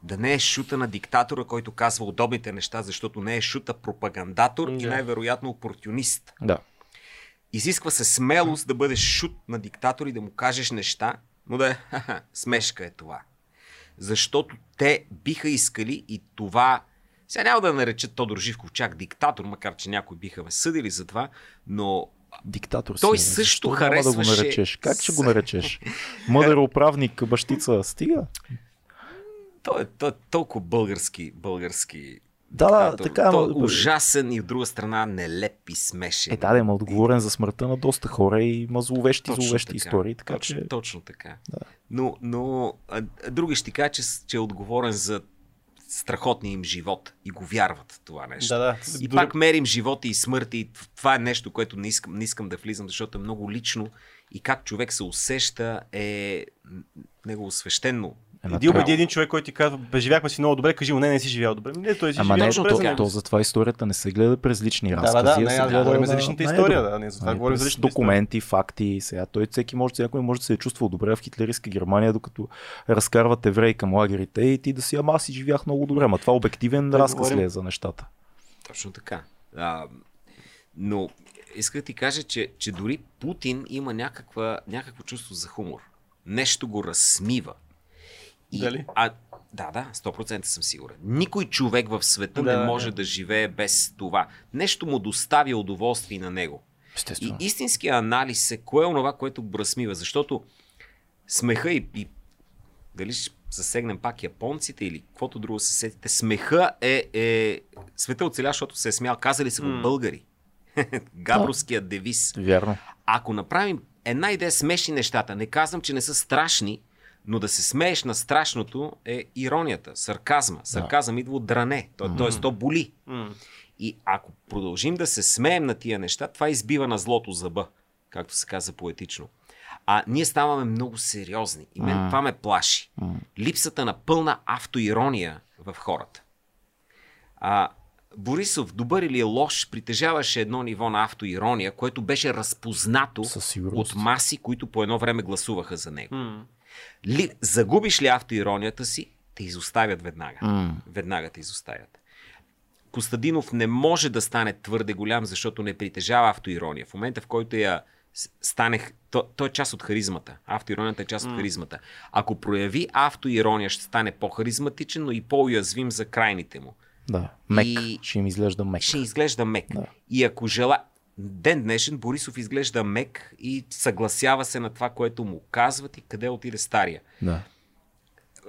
Да не е шута на диктатора, който казва удобните неща, защото не е шута пропагандатор yeah. и най-вероятно опортюнист. Да. Изисква се смелост да бъдеш шут на диктатор и да му кажеш неща, но да е смешка е това. Защото те биха искали и това сега няма да наречат Тодор Живков чак диктатор, макар че някои биха ме съдили за това, но Диктатор той си, също Защо харесваше... да го наречеш? Как ще го наречеш? Мъдър управник, бащица, стига. Той е, той е толкова български, български да, да, така. Той е ужасен и от друга страна нелеп и смешен. Е, да, да, има отговорен за смъртта на доста хора и има зловещи, точно зловещи така, истории. Така, точно, че... точно така. Да. Но, но а, други ще кажа, че, че е отговорен за страхотния им живот и го вярват това нещо. Да, да. И Дор... пак мерим живота и смърт и това е нещо, което не искам, не искам да влизам, защото е много лично и как човек се усеща е негово свещено Иди убеди един човек, който ти казва, живяхме си много добре, кажи му, не, не си живял добре. Не, той си Ама живял не, добре. То, то, затова историята не се гледа през лични разкази. Да, да, а не, се аз гледа говорим за личната на история, да, не, за това Нали, говорим за личната документи, факти. Сега той всеки може, някой може да се е чувствал добре в хитлеристка Германия, докато разкарват евреи към лагерите и ти да си, ама аз си живях много добре. Ама това обективен Да, разказ говорим. ли е за нещата? Точно така. А, но иска да ти кажа, че, че дори Путин има някаква, някакво чувство за хумор. Нещо го разсмива. И, Дали? А, да, да, 100% съм сигурен. Никой човек в света Да, не може да. да живее без това. Нещо му доставя удоволствие на него. И Естествено. истинския анализ е кое е онова, което го разсмива. Защото смеха и, и дали ще засегнем пак японците или каквото друго се сетите, смеха е, е света оцеля, защото се е смял. Казали са го М. българи. Габровския девиз. Вярно. Ако направим една идея смешни нещата, не казвам, че не са страшни, но да се смееш на страшното е иронията, сарказма. Сарказъм идва от дране, т.е. т.е. то боли. М. И ако продължим да се смеем на тия неща, това избива на злото зъба, както се каза поетично. А ние ставаме много сериозни. И мен М. това ме плаши. М. Липсата на пълна автоирония в хората. А, Борисов, добър или лош, притежаваше едно ниво на автоирония, което беше разпознато от маси, които по едно време гласуваха за него. М. Ли, загубиш ли автоиронията си, те изоставят веднага. М. Веднага те изоставят. Костадинов не може да стане твърде голям, защото не притежава автоирония. В момента, в който я с- станех, то, той е част от харизмата. Автоиронията е част от харизмата. Ако прояви автоирония, ще стане по-харизматичен, но и по-уязвим за крайните му. Да. Мек. И- Ще им изглежда мек. Ще изглежда мек. Да. И ако жела... Ден днешен Борисов изглежда мек и съгласява се на това, което му казват и къде отиде стария. Да.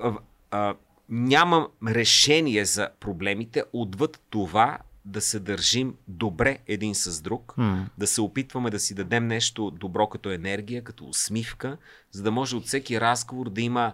а, а, нямам решение за проблемите, отвъд това да се държим добре един с друг, М. да се опитваме да си дадем нещо добро като енергия, като усмивка, за да може от всеки разговор да има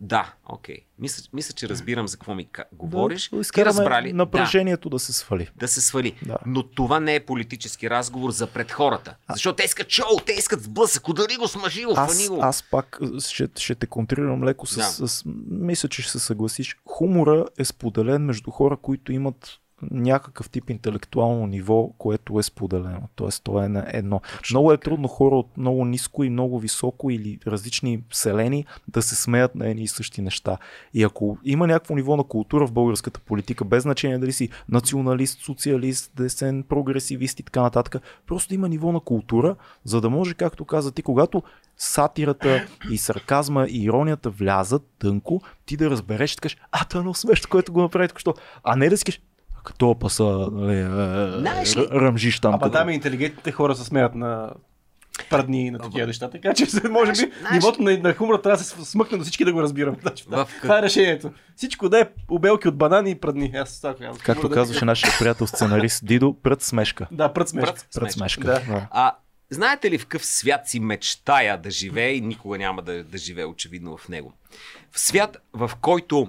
да, окей. Мисля, мисля, че разбирам за какво ми говориш. Да, Ти разбрали? Да, напрежението да се свали. да се свали. Да. Но това не е политически разговор за пред хората. Защото те искат шоу, те искат сблъсък, удари го, смажи го, фани Аз, го. аз пак ще, ще те контрирам леко с, Да. с... Мисля, че ще се съгласиш. Хумора е споделен между хора, които имат някакъв тип интелектуално ниво, което е споделено. Тоест, то е на едно. много е трудно хора от много ниско и много високо или различни вселени да се смеят на едни и същи неща. И ако има някакво ниво на култура в българската политика, без значение дали си националист, социалист, десен, прогресивист и така нататък, просто има ниво на култура, за да може, както каза ти, когато сатирата и сарказма и иронията влязат тънко, ти да разбереш, и да кажеш, а, това е много смешно, което го направи току-що. А не да си кажеш, като паса, нали, Знаеш ли? е, ръмжиш там. Ама като- там интелигентните хора се смеят на прадни и на такива неща. Така че може би Знаеш- нивото на, на хумора трябва да се смъкне до всички да го разбирам. Значи, В Това е решението. Всичко да е обелки от банани и прадни. Аз така казвам. Както да- казваше нашия приятел сценарист Дидо, пред смешка. Да, прът смешка. Прът Пред смешка. Да. Да. А знаете ли в какъв свят си мечтая да живее и никога няма да, да живее очевидно в него? В свят, в който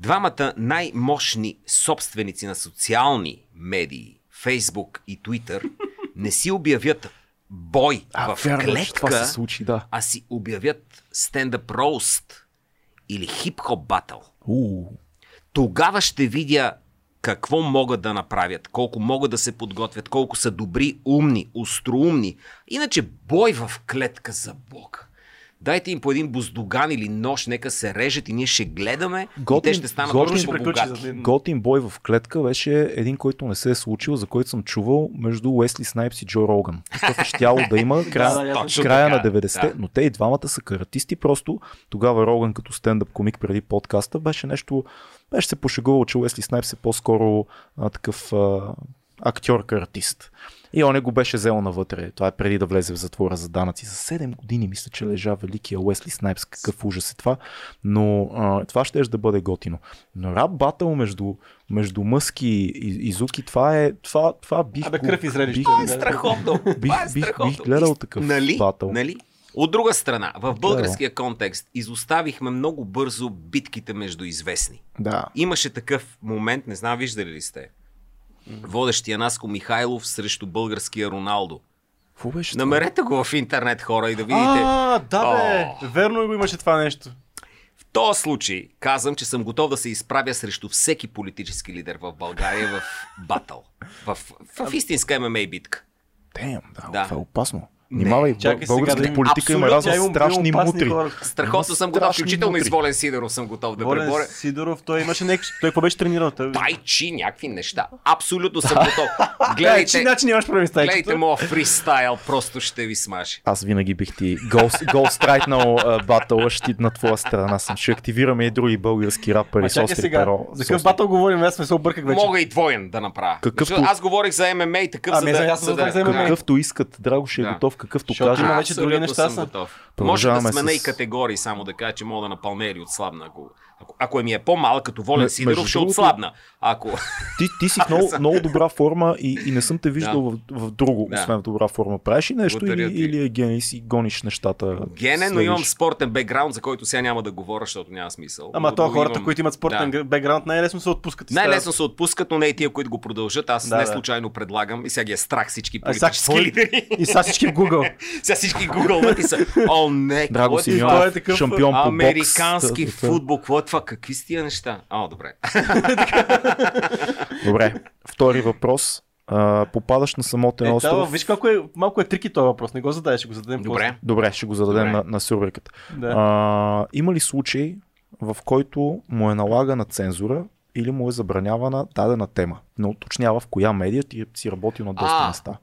двамата най-мощни собственици на социални медии, Фейсбук и Твитър, не си обявят бой А, в вярно, че това клетка, се случи, да. а си обявят стендъп роуст или хип-хоп батъл. Тогава ще видя какво могат да направят, колко могат да се подготвят, колко са добри, умни, остроумни. Иначе бой в клетка за Бог. Дайте им по един буздоган или нож, нека се режат и ние ще гледаме готин, и те ще станат още по-богати. Готин бой в клетка беше един, който не се е случил, за който съм чувал между Уесли Снайпс и Джо Роган. Е щяло да има края, края на 90-те, да. но те и двамата са каратисти, просто тогава Роган като стендъп комик преди подкаста беше нещо, беше се пошегувал, че Уесли Снайпс е по-скоро а, такъв а, актьор-каратист. И он го беше взел навътре. Това е преди да влезе в затвора за данъци. За 7 години мисля, че лежа великия Уесли Снайпс. Какъв ужас е това. Но а, това ще да бъде готино. Но рап батъл между, между Мъски и, и Зуки, това е. Това, това бих. Абе, кръв и Бих, това е страхотно. Бих, това е страхотно. бих, бих гледал такъв нали? батъл. Нали? От друга страна, в българския контекст изоставихме много бързо битките между известни. Да. Имаше такъв момент, не знам виждали ли сте, водещия Наско Михайлов срещу българския Роналдо. Какво беше Намерете го в интернет хора и да видите. А, да бе, О! верно го имаше това нещо. В този случай казвам, че съм готов да се изправя срещу всеки политически лидер в България в батъл. В, в, в истинска ММА битка. Тем, да, да. това е опасно. Внимавай, Чакай българската да политика има разни страшни мутри. Страхотно съм готов, включително и с Волен Сидоров съм готов да Волен преборя. Сидоров, той имаше някакви, той какво беше тренирал? Той... Тай чи, някакви неща. Абсолютно съм готов. Гледайте, Тай, начин нямаш проблем с Гледайте моя фристайл, просто ще ви смаже. Аз винаги бих ти гол страйкнал батъл, ще на твоя страна съм. Ще активираме и други български рапъри с остри перо. За какъв батъл говорим? Аз се обърках вече. Мога и двоен да направя. Аз говорих за ММА и такъв за да... Какъвто искат, Драго ще е готов, какъвто кажа вече други неща са. Може да смена с... и категории, само да кажа, че мога да напълне или отслабна, ако, ако, ако ми е по-малък като Волен Сидоров, ще отслабна. Ако... Ти, ти си в много, много добра форма и, и не съм те виждал да. в, в друго, да. освен в добра форма. Правиш ли нещо или, или е ген и си гониш нещата? Гене, но имам спортен бекграунд, за който сега няма да говоря, защото няма смисъл. Ама то хората, имам... които имат спортен да. бекграунд, най-лесно се отпускат. Най-лесно се отпускат, но не и тия, които го продължат. Аз да, не случайно предлагам и сега ги е страх всички политически лидери. И сега всички в Google. сега всички Google и са. О, не, Драго си е шампион по Американски футбол, какво е това? Какви са тия неща? О, добре. Добре, втори въпрос. Uh, попадаш на самотен е, остров. Да, виж колко е, малко е трики този въпрос. Не го задай, ще го зададем Добре. После. Добре, ще го зададем Добре. на, на сюрбриката. Да. Uh, има ли случай, в който му е налагана цензура или му е забранявана дадена тема? Не уточнява в коя медия ти си работил на доста а. места.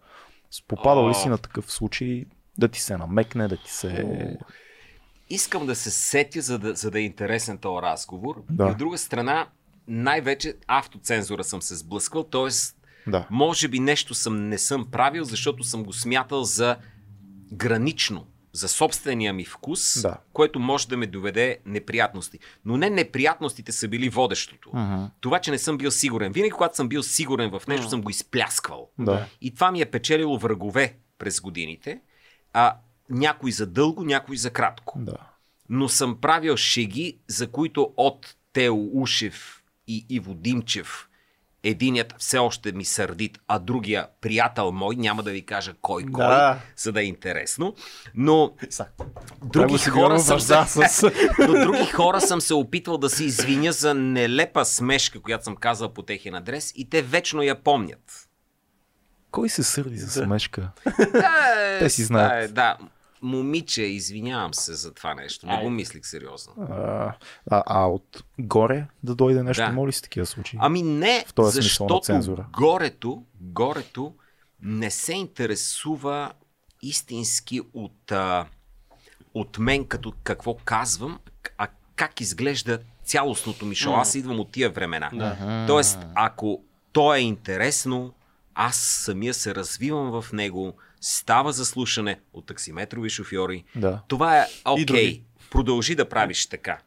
Попадал ли си на такъв случай да ти се намекне, да ти се... Искам да се сетя, за да, за да е интересен този разговор. Да. И от друга страна, най-вече автоцензура съм се сблъсквал, т.е. Да. може би нещо съм, не съм правил, защото съм го смятал за гранично за собствения ми вкус, да. което може да ме доведе неприятности. Но не неприятностите са били водещото. Uh-huh. Това, че не съм бил сигурен. Винаги, когато съм бил сигурен в нещо, uh-huh. съм го изплясквал. Да. И това ми е печелило врагове през годините. А някой за дълго, някой за кратко. Да. Но съм правил шеги, за които от Тео Ушев и Иво Димчев единият все още ми сърдит, а другия приятел мой, няма да ви кажа кой кой, да. за да е интересно, но други хора, съм се, с... но други хора съм се опитвал да се извиня за нелепа смешка, която съм казал по техен адрес и те вечно я помнят. Кой се сърди за смешка? Да, Те си знаят. Да, момиче, извинявам се за това нещо. Не го мислих сериозно. А, а, а от горе да дойде нещо, да. моли си такива случаи? Ами не, защото горето, горето не се интересува истински от, а, от мен като какво казвам, а как изглежда цялостното ми шоу. Аз идвам от тия времена. Да. Тоест, ако то е интересно, аз самия се развивам в него, става за слушане от таксиметрови шофьори. Да. Това е окей. Okay. Продължи да правиш така.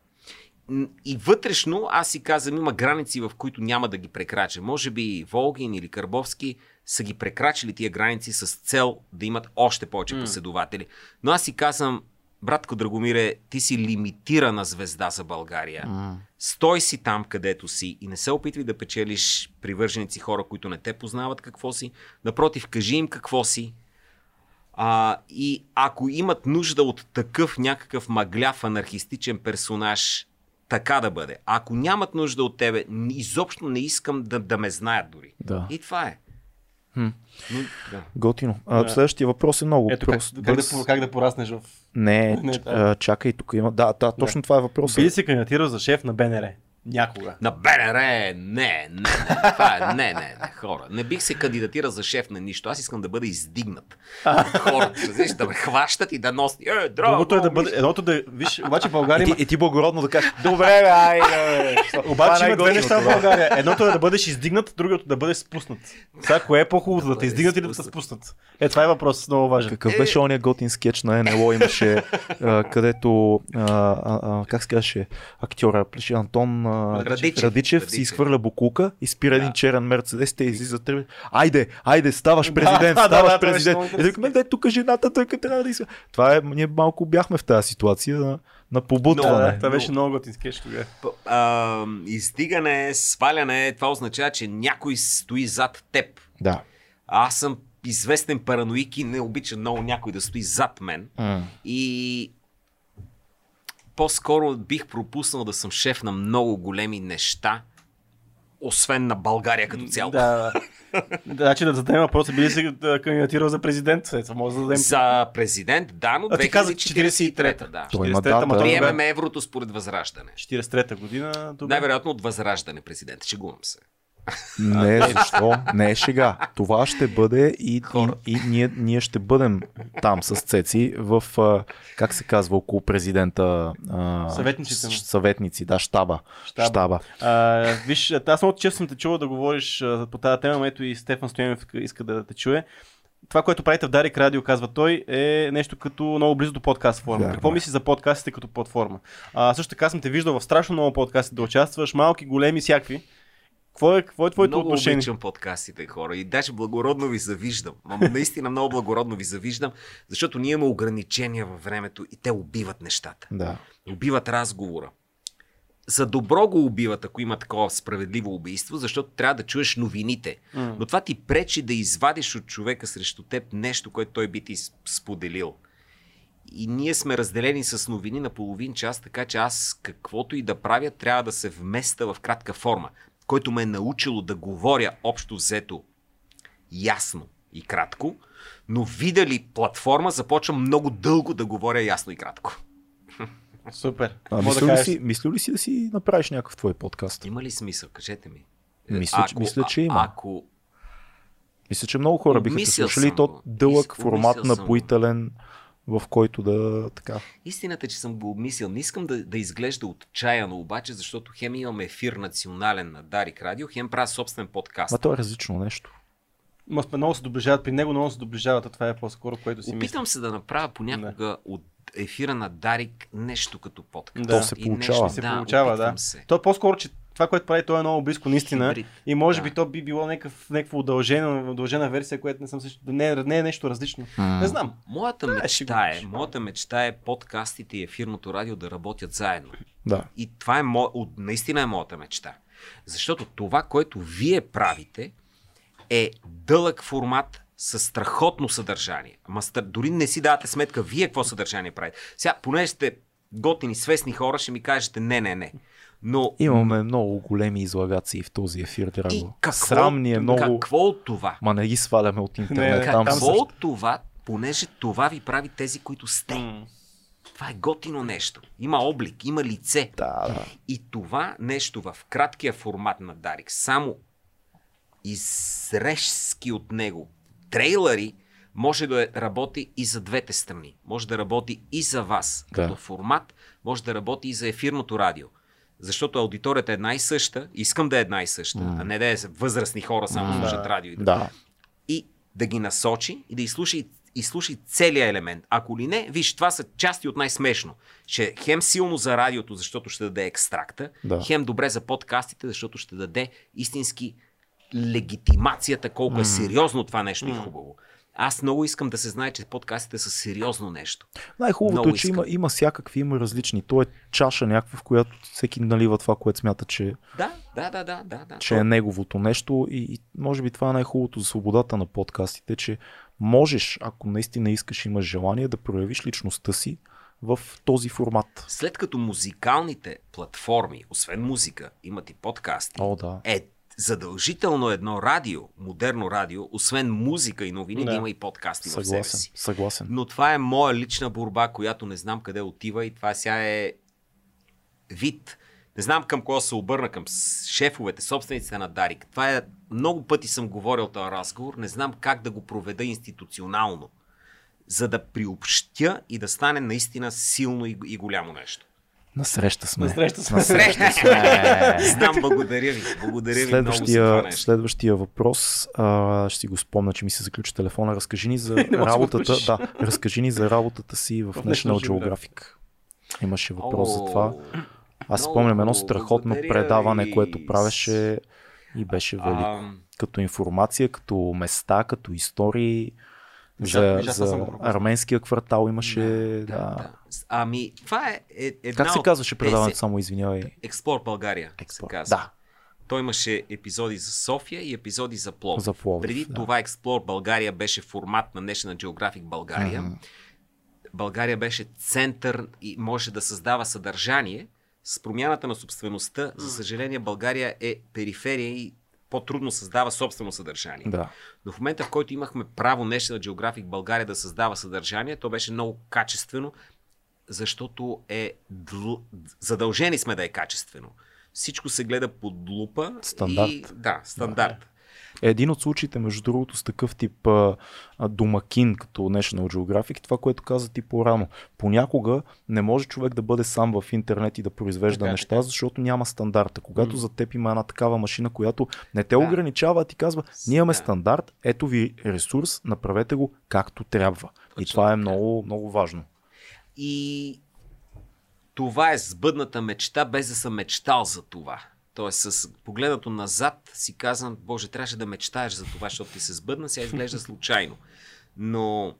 И вътрешно аз си казвам, има граници, в които няма да ги прекрача. Може би Волгин или Карбовски са ги прекрачили тия граници с цел да имат още повече mm. последователи. Но аз си казвам, братко Драгомире, ти си лимитирана звезда за България. Mm. Стой си там, където си и не се опитвай да печелиш привърженици хора, които не те познават какво си. Напротив, кажи им какво си. А, и ако имат нужда от такъв някакъв мъгляв анархистичен персонаж, така да бъде. Ако нямат нужда от тебе, изобщо не искам да, да ме знаят дори. Да. И това е. Хм. да. Готино. А, следващия въпрос е много Ето, прост. Как, как, да, как да пораснеш в... Не, Не а, чакай, тук има... Да, да точно не. това е въпросът. Би ли се кандидатирал за шеф на БНР? Някога. На БНР, не, не, не. Това е, не, не, не, хора. Не бих се кандидатирал за шеф на нищо. Аз искам да бъда издигнат. Хората, знаеш, да ме хващат и да носят. Е, драго, Другото е да бъде, едното да, виж, обаче България има... И, ти, и ти благородно да кажеш, добре, бе, айде, Обаче има две неща в България. Едното е да бъдеш издигнат, другото да бъдеш спуснат. Сега, кое е по-хубаво, да те издигнат или да те спуснат? Е, това е въпрос много важен. Какъв беше ония готин скетч на НЛО имаше, където, как се казваше, актьора, плеши Антон Радичев, Радичев, си изхвърля букулка и спира един черен мерцедес, те излизат. Айде, айде, ставаш президент, да, ставаш да, президент. Да, и да, дай тук жената, той трябва да иска. Това е, ние малко бяхме в тази ситуация на, на побутване. Да, това беше много готин скетч тогава. Издигане, сваляне, това означава, че някой стои зад теб. Да. Аз съм известен параноик и не обичам много някой да стои зад мен. Mm. И по-скоро бих пропуснал да съм шеф на много големи неща, освен на България като цяло. Да, Значи да зададем въпроса, би ли се кандидатирал за президент? Сега може да зададем... За президент, да, но 2043-та. Да. 43-та, да. Приемем еврото според Възраждане. 43-та година. Най-вероятно от Възраждане президент. Шегувам се. Не, защо? Не е шега. Това ще бъде и, и, и ние, ние ще бъдем там с Цеци в, как се казва, около президента. Съветниците. Му. Съветници, да, щаба. Щаба. щаба. А, виж, аз много често съм те чувал да говориш по тази тема, ето и Стефан Стоянов иска да те чуе това, което правите в Дарик Радио, казва той, е нещо като много близо до подкаст форма. Yeah, Какво мислиш за подкастите като платформа? А, също така съм те виждал в страшно много подкасти да участваш, малки, големи, всякакви. Какво е, какво е твоето много отношение? Много обичам подкастите, хора. И даже благородно ви завиждам. Ама наистина много благородно ви завиждам, защото ние имаме ограничения във времето и те убиват нещата. Да. Убиват разговора. За добро го убиват, ако има такова справедливо убийство, защото трябва да чуеш новините. Mm. Но това ти пречи да извадиш от човека срещу теб нещо, което той би ти споделил. И ние сме разделени с новини на половин час, така че аз каквото и да правя, трябва да се вместа в кратка форма който ме е научило да говоря общо взето ясно и кратко, но видя ли платформа, започвам много дълго да говоря ясно и кратко. Супер. А, мисля, да ли си, мисля ли си да си направиш някакъв твой подкаст? Има ли смисъл? Кажете ми. Мисля, ако, че, мисля че има. Ако... Мисля, че много хора биха те слушали. То дълъг формат, напоителен. Съм в който да така. Истината е, че съм го обмислил. Не искам да, да изглежда отчаяно, обаче, защото хем имам ефир национален на Дарик Радио, хем правя собствен подкаст. А то е различно нещо. Ма много се доближават при него, много се доближават, а това е по-скоро, което си Опитвам се да направя понякога да. от ефира на Дарик нещо като подкаст. Да. То се получава. Нещо, се да, получава, да. Се. То е по-скоро, че това, което прави, то е много близко наистина. Хибрид. И може да. би то би било някакъв, някаква удължена, удължена версия, която не съм също. Не, не е нещо различно. Mm. Не знам. Моята а, мечта е, моята мечта е подкастите и ефирното радио да работят заедно. Да. И това е мо... наистина е моята мечта. Защото това, което вие правите, е дълъг формат с страхотно съдържание. Ама дори не си давате сметка вие какво съдържание правите. Сега, понеже сте готини, свестни хора, ще ми кажете не, не, не. Но... Имаме много големи излагации в този ефир, драго. И какво, Срам ни е много... Какво от това? Ма не ги сваляме от интернет. Не, там какво от това, понеже това ви прави тези, които сте. Mm. Това е готино нещо. Има облик, има лице. Да, да. И това нещо в краткия формат на Дарик, само изрежски от него трейлери, може да работи и за двете страни. Може да работи и за вас да. като формат, може да работи и за ефирното радио. Защото аудиторията е една и съща, искам да е една и съща, mm. а не да е възрастни хора само mm. слушат радио. И да. да. И да ги насочи и да изслушай изслушай целият елемент. Ако ли не, виж, това са части от най-смешно. Ще хем силно за радиото, защото ще даде екстракта, да. хем добре за подкастите, защото ще даде истински легитимацията, колко mm. е сериозно това нещо mm. и хубаво. Аз много искам да се знае, че подкастите са сериозно нещо. Най-хубавото е, че има, има всякакви, има различни. То е чаша някаква, в която всеки налива това, което смята, че, да, да, да, да, да, да. че е неговото нещо. И, и може би това е най-хубавото за свободата на подкастите, че можеш, ако наистина искаш, имаш желание да проявиш личността си в този формат. След като музикалните платформи, освен музика, имат и подкасти, О, да. е задължително едно радио, модерно радио, освен музика и новини, да, да има и подкасти съгласен, в себе си. Съгласен. Но това е моя лична борба, която не знам къде отива и това сега е вид. Не знам към кого се обърна, към шефовете, собствениците на Дарик. Това е, много пъти съм говорил този разговор, не знам как да го проведа институционално, за да приобщя и да стане наистина силно и, и голямо нещо. Насреща сме. Насреща сме. Насреща сме. Знам, благодаря ви. Благодаря следващия, ви много Следващия въпрос, а, ще си го спомня, че ми се заключи телефона. Разкажи ни за работата, да, разкажи ни за работата си в, в National Geographic. Имаше въпрос О, за това. Аз спомням едно страхотно предаване, и... което правеше и беше велико. А... Като информация, като места, като истории. За, за арменския квартал имаше. Да, да. да. Ами, това е, е една Как се казваше предаването, само извинявай? Експлор България. Експлор. Се казва. Да. Той имаше епизоди за София и епизоди за Пловдив. За Пловдив Преди да. това Експлор България беше формат на National Geographic България. Mm-hmm. България беше център и може да създава съдържание. С промяната на собствеността, за съжаление, България е периферия и по-трудно създава собствено съдържание. Да. Но в момента, в който имахме право National Geographic България да създава съдържание, то беше много качествено, защото е дл... задължени сме да е качествено. Всичко се гледа под лупа. Стандарт. И... Да, стандарт. Да. Е един от случаите, между другото, с такъв тип а, домакин, като National Geographic, това, което каза ти по-рано. Понякога не може човек да бъде сам в интернет и да произвежда така, неща, така. защото няма стандарта. Когато mm. за теб има една такава машина, която не те да. ограничава, а ти казва, ние имаме да. стандарт, ето ви ресурс, направете го както трябва. Точно, и това е много, много важно. И това е сбъдната мечта, без да съм мечтал за това. Тоест, с погледнато назад си казвам, Боже, трябваше да мечтаеш за това, защото ти се сбъдна, сега изглежда случайно. Но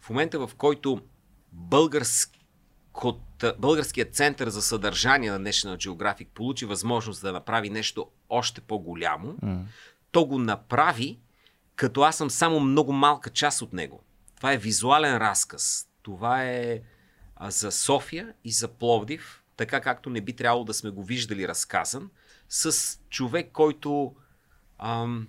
в момента, в който българският център за съдържание на National Geographic получи възможност да направи нещо още по-голямо, mm. то го направи, като аз съм само много малка част от него. Това е визуален разказ. Това е а, за София и за Пловдив, така както не би трябвало да сме го виждали разказан, с човек, който ам,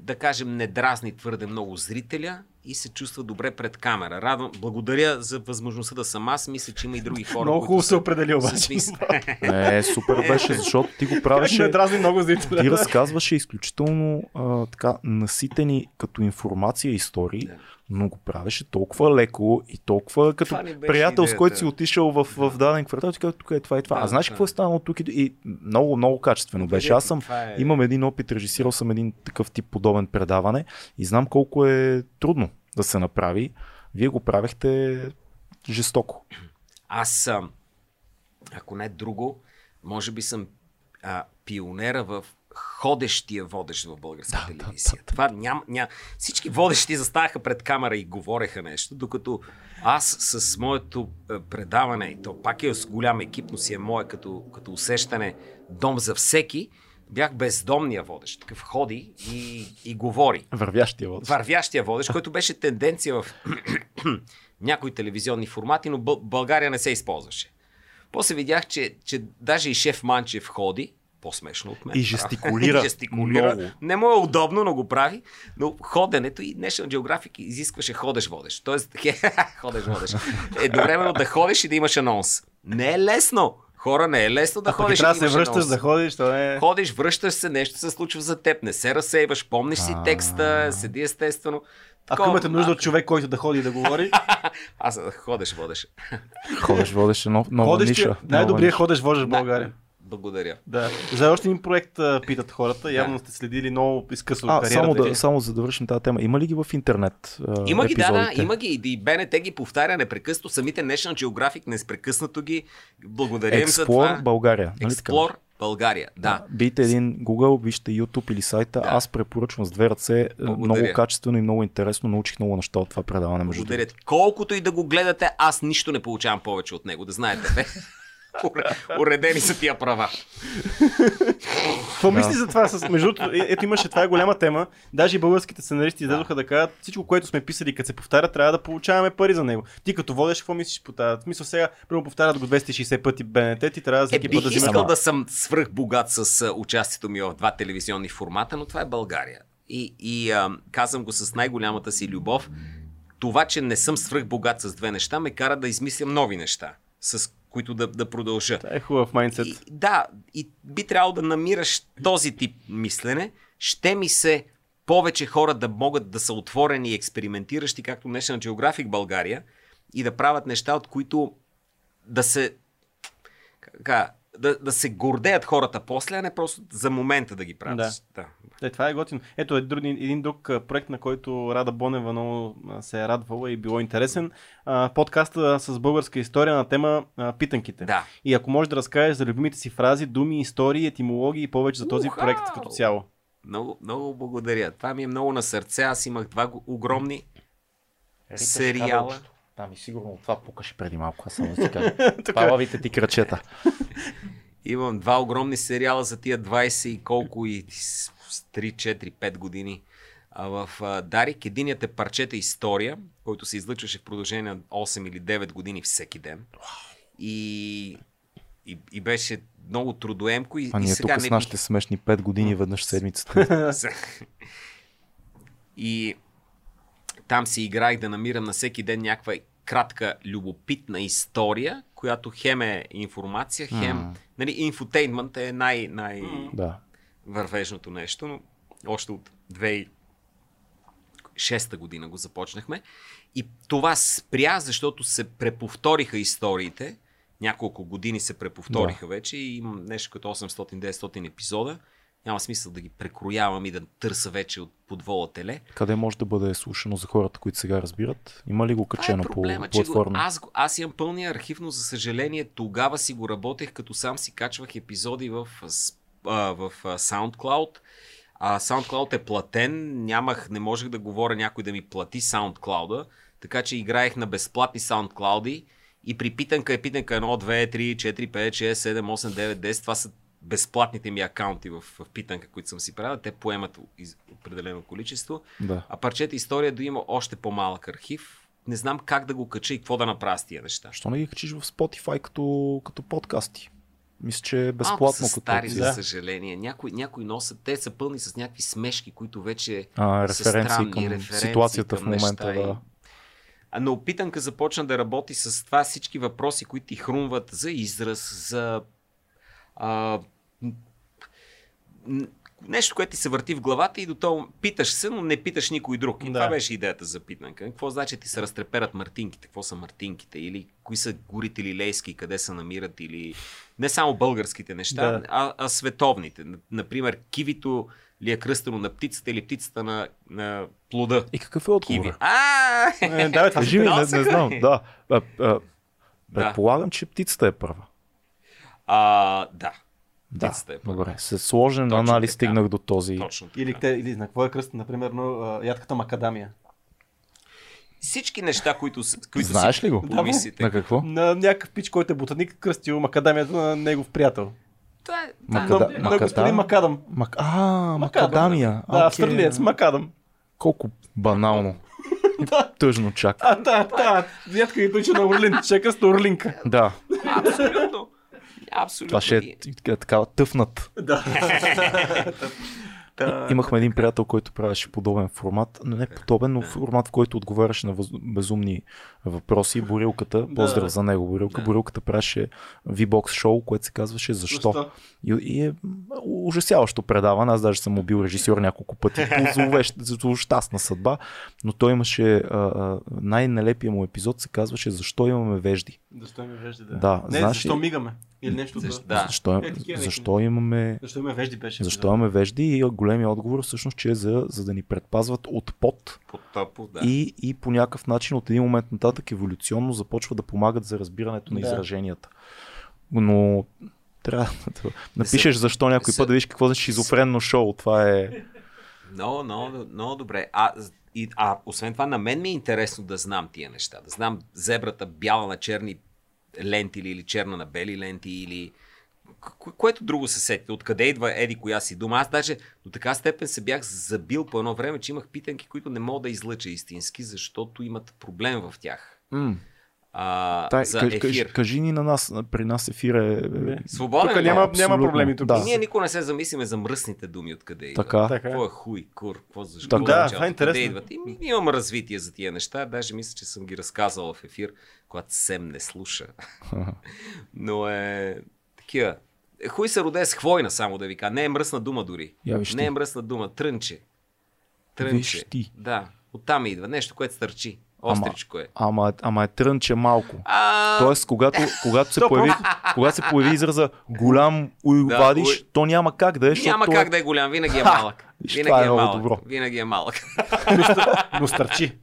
да кажем не дразни твърде много зрителя и се чувства добре пред камера. Радвам, благодаря за възможността да съм аз. Мисля, че има и други хора. Много хубаво се определи обаче. Не, супер беше, защото ти го правеше. Не дразни много зрителя. Ти разказваше изключително а, така наситени като информация истории. Да но го правеше толкова леко и толкова като приятел, идеята. с който си отишъл в, в даден квартал, ти казва, тук е това и това. Да, а знаеш да. какво е станало тук? И, и много, много качествено беше. Аз съм, е... имам един опит, режисирал съм един такъв тип подобен предаване и знам колко е трудно да се направи. Вие го правехте жестоко. Аз съм, ако не друго, може би съм а, пионера в ходещия водещ в българска да, телевизия. Да, да. Това ням, ням... Всички водещи заставаха пред камера и говореха нещо, докато аз с моето е, предаване, и то пак е с голям екип, но си е мое като, като усещане дом за всеки, бях бездомния водещ. Такъв ходи и, и говори. Вървящия водещ. Вървящия водещ, който беше тенденция в някои телевизионни формати, но България не се използваше. После видях, че, че даже и шеф Манчев ходи, по-смешно от мен. И жестикулира. и жестикулира. Много. Не му е удобно, но го прави. Но ходенето и National Geographic изискваше ходеш водеш. Тоест, ходеш водеш. Едновременно да ходиш и да имаш анонс. Не е лесно. Хора, не е лесно да Ако ходиш. Трябва да се връщаш, да ходиш, то е. Ходиш, връщаш се, нещо се случва за теб, не се разсейваш, помниш си текста, седи естествено. Ако имате нужда от човек, който да ходи и да говори. Аз ходеш, водеш. Ходеш, водеш, нов, нова ходеш, ниша. Най-добрият ходеш, водеш в България. Благодаря. Да. За още един проект питат хората. Явно сте следили много изкъсно а, кариерата само, да, само за да вършим тази тема. Има ли ги в интернет? Има ги, да, да, има ги. И БНТ ги повтаря непрекъснато. Самите National Geographic непрекъснато ги. Благодарим Explore за това. България. Нали Explore България, да. Бийте един Google, вижте YouTube или сайта. Да. Аз препоръчвам с две ръце. Благодаря. Много качествено и много интересно. Научих много неща от това предаване. Между Благодаря. Колкото и да го гледате, аз нищо не получавам повече от него. Да знаете. Уредени са тия права. Какво мисли за това? С, между е, ето имаше, това е голяма тема. Даже и българските сценаристи излезоха да. да кажат, всичко, което сме писали, като се повтаря, трябва да получаваме пари за него. Ти като водиш, какво мислиш по тази? Мисля сега, първо повтарят го 260 пъти БНТ, ти трябва да всеки е, път да взимаш. искал да съм свръх богат с участието ми в два телевизионни формата, но това е България. И, и а, казвам го с най-голямата си любов. Това, че не съм свръх богат с две неща, ме кара да измислям нови неща, с които да, да продължа. Това е хубав майндсет. И, да, и би трябвало да намираш този тип мислене. Ще ми се повече хора да могат да са отворени и експериментиращи, както National Geographic България, и да правят неща, от които да се как, да, да се гордеят хората после, а не просто за момента да ги правят. Да. да. Е, това е готино. Ето е друг, един друг проект, на който Рада Бонева много се е радвала и било интересен. подкаста с българска история на тема питанките. Да. И ако можеш да разкажеш за любимите си фрази, думи, истории, етимологии и повече за този Ухау! проект като цяло. Много, много благодаря. Това ми е много на сърце. Аз имах два огромни Рита сериала. Там и сигурно това пукаше преди малко, аз само си кажа. Палавите ти кръчета. Имам два огромни сериала за тия 20 и колко и 3, 4, 5 години. А в Дарик единият е парчета история, който се излъчваше в продължение на 8 или 9 години всеки ден. И, и, и беше много трудоемко. И, а ние и сега тук не с нашите смешни 5 години веднъж седмицата. и там си играех да намирам на всеки ден някаква кратка, любопитна история, която хем е информация, хем... Mm. Нали, инфотейнмент е най- най- да. вървежното нещо, но още от 2006 година го започнахме. И това спря, защото се преповториха историите. Няколко години се преповториха да. вече и имам нещо като 800-900 епизода няма смисъл да ги прекроявам и да търся вече от подвола теле. Къде може да бъде слушано за хората, които сега разбират? Има ли го качено е проблема, по платформа? Го, аз, аз имам пълния архив, но за съжаление тогава си го работех, като сам си качвах епизоди в, в SoundCloud. А SoundCloud е платен, нямах, не можех да говоря някой да ми плати SoundCloud, така че играех на безплатни SoundCloud и при питанка е питанка 1, 2, 3, 4, 5, 6, 7, 8, 9, 10. Това са безплатните ми акаунти в, в питанка, които съм си правил, те поемат из, определено количество. Да. А парчета история да има още по-малък архив. Не знам как да го кача и какво да направя с тия неща. Що не ги качиш в Spotify като, като подкасти? Мисля, че е безплатно. Малко стари, като... за съжаление. Някои, някои носят, те са пълни с някакви смешки, които вече а, референции са странни, към референции ситуацията към в момента. Неща, да. А, но опитанка започна да работи с това всички въпроси, които ти хрумват за израз, за а, нещо, което ти се върти в главата и до това питаш се, но не питаш никой друг. И да. това беше идеята за питанка. Какво значи ти се разтреперат мартинките? Какво са мартинките? Или кои са горите лилейски, къде се намират? Или не само българските неща, да. а, а световните. Например, кивито ли е кръстено на птицата или птицата на, на плода? И какъв е отговор? А, е, да, това ми, не, не знам. Да. А, а, предполагам, че птицата е права. А, да. Да, е добре. С сложен Точно анализ така. стигнах до този. Точно така. Или, те, или на какво е кръст, например, ядката макадамия? Всички неща, които, които Знаеш си ли го? помислите. На какво? На някакъв пич, който е ботаник, кръстил макадамията на негов приятел. Това е... Макада... На, на господин Макадам. Мак... А, макадамия. Да, okay. австралиец, Макадам. Колко банално. да. Тъжно чак. А, да, да. Ядка ги на Орлин. Чека с Орлинка. Да. Абсолютно. Абсолютно. Това ще е такава тъфнат. Да. Имахме един приятел, който правеше подобен формат, но не подобен, но формат, в който отговаряше на безумни въпроси. Борилката, поздрав да. за него, Борилка. Да. Борилката правеше V-Box шоу, което се казваше Защо? Защо? И, и е ужасяващо предаване. Аз даже съм му бил режисьор няколко пъти по злощастна съдба, но той имаше а, най-нелепия му епизод се казваше Защо имаме вежди. Защо имаме вежди, да. да не, знаеш, защо мигаме? Или нещо защо, да. защо, е, такива, защо имаме... Защо имаме вежди беше. Защо имаме вежди и големия отговор всъщност, че е за, за да ни предпазват от пот. Под тъпо, да. И, и по някакъв начин от един момент нататък еволюционно започва да помагат за разбирането на да. израженията. Но трябва да напишеш защо някой път да видиш какво значи шизофренно шоу. Това е... Много, много, много добре. А, и, а освен това, на мен ми е интересно да знам тия неща. Да знам зебрата бяла на черни ленти или, или черна на бели ленти или Ко- което друго се сетите? Откъде идва еди коя си дума? Аз даже до така степен се бях забил по едно време, че имах питанки, които не мога да излъча истински, защото имат проблем в тях. Mm. А, Тай, за кажи, ефир. кажи, кажи ни на нас, при нас ефир е... Свободен Тук е, няма, абсолютно. няма проблеми. Тук. Да. И ние никога не се замислиме за мръсните думи, откъде идват. Така. Така. Какво е хуй, кур, какво защо? Така. Да, това е откъде интересно. идват? И, ми- имам развитие за тия неща. Даже мисля, че съм ги разказал в ефир, когато Сем не слуша. Но е такива. Е, Хуй се роде с хвойна, само да ви кажа. Не е мръсна дума дори. Я виж не е мръсна дума. Трънче. Трънче. Виж ти. Да. Оттам идва. Нещо, което стърчи. Остричко е. Ама, ама е трънче малко. А, Тоест, когато, когато, се появи, когато се появи израза голям уй Да, то няма как да е, няма как е... да е голям. Винаги е малък. Виж, Винаги това е е много малък. добро. Винаги е малък. Но стърчи.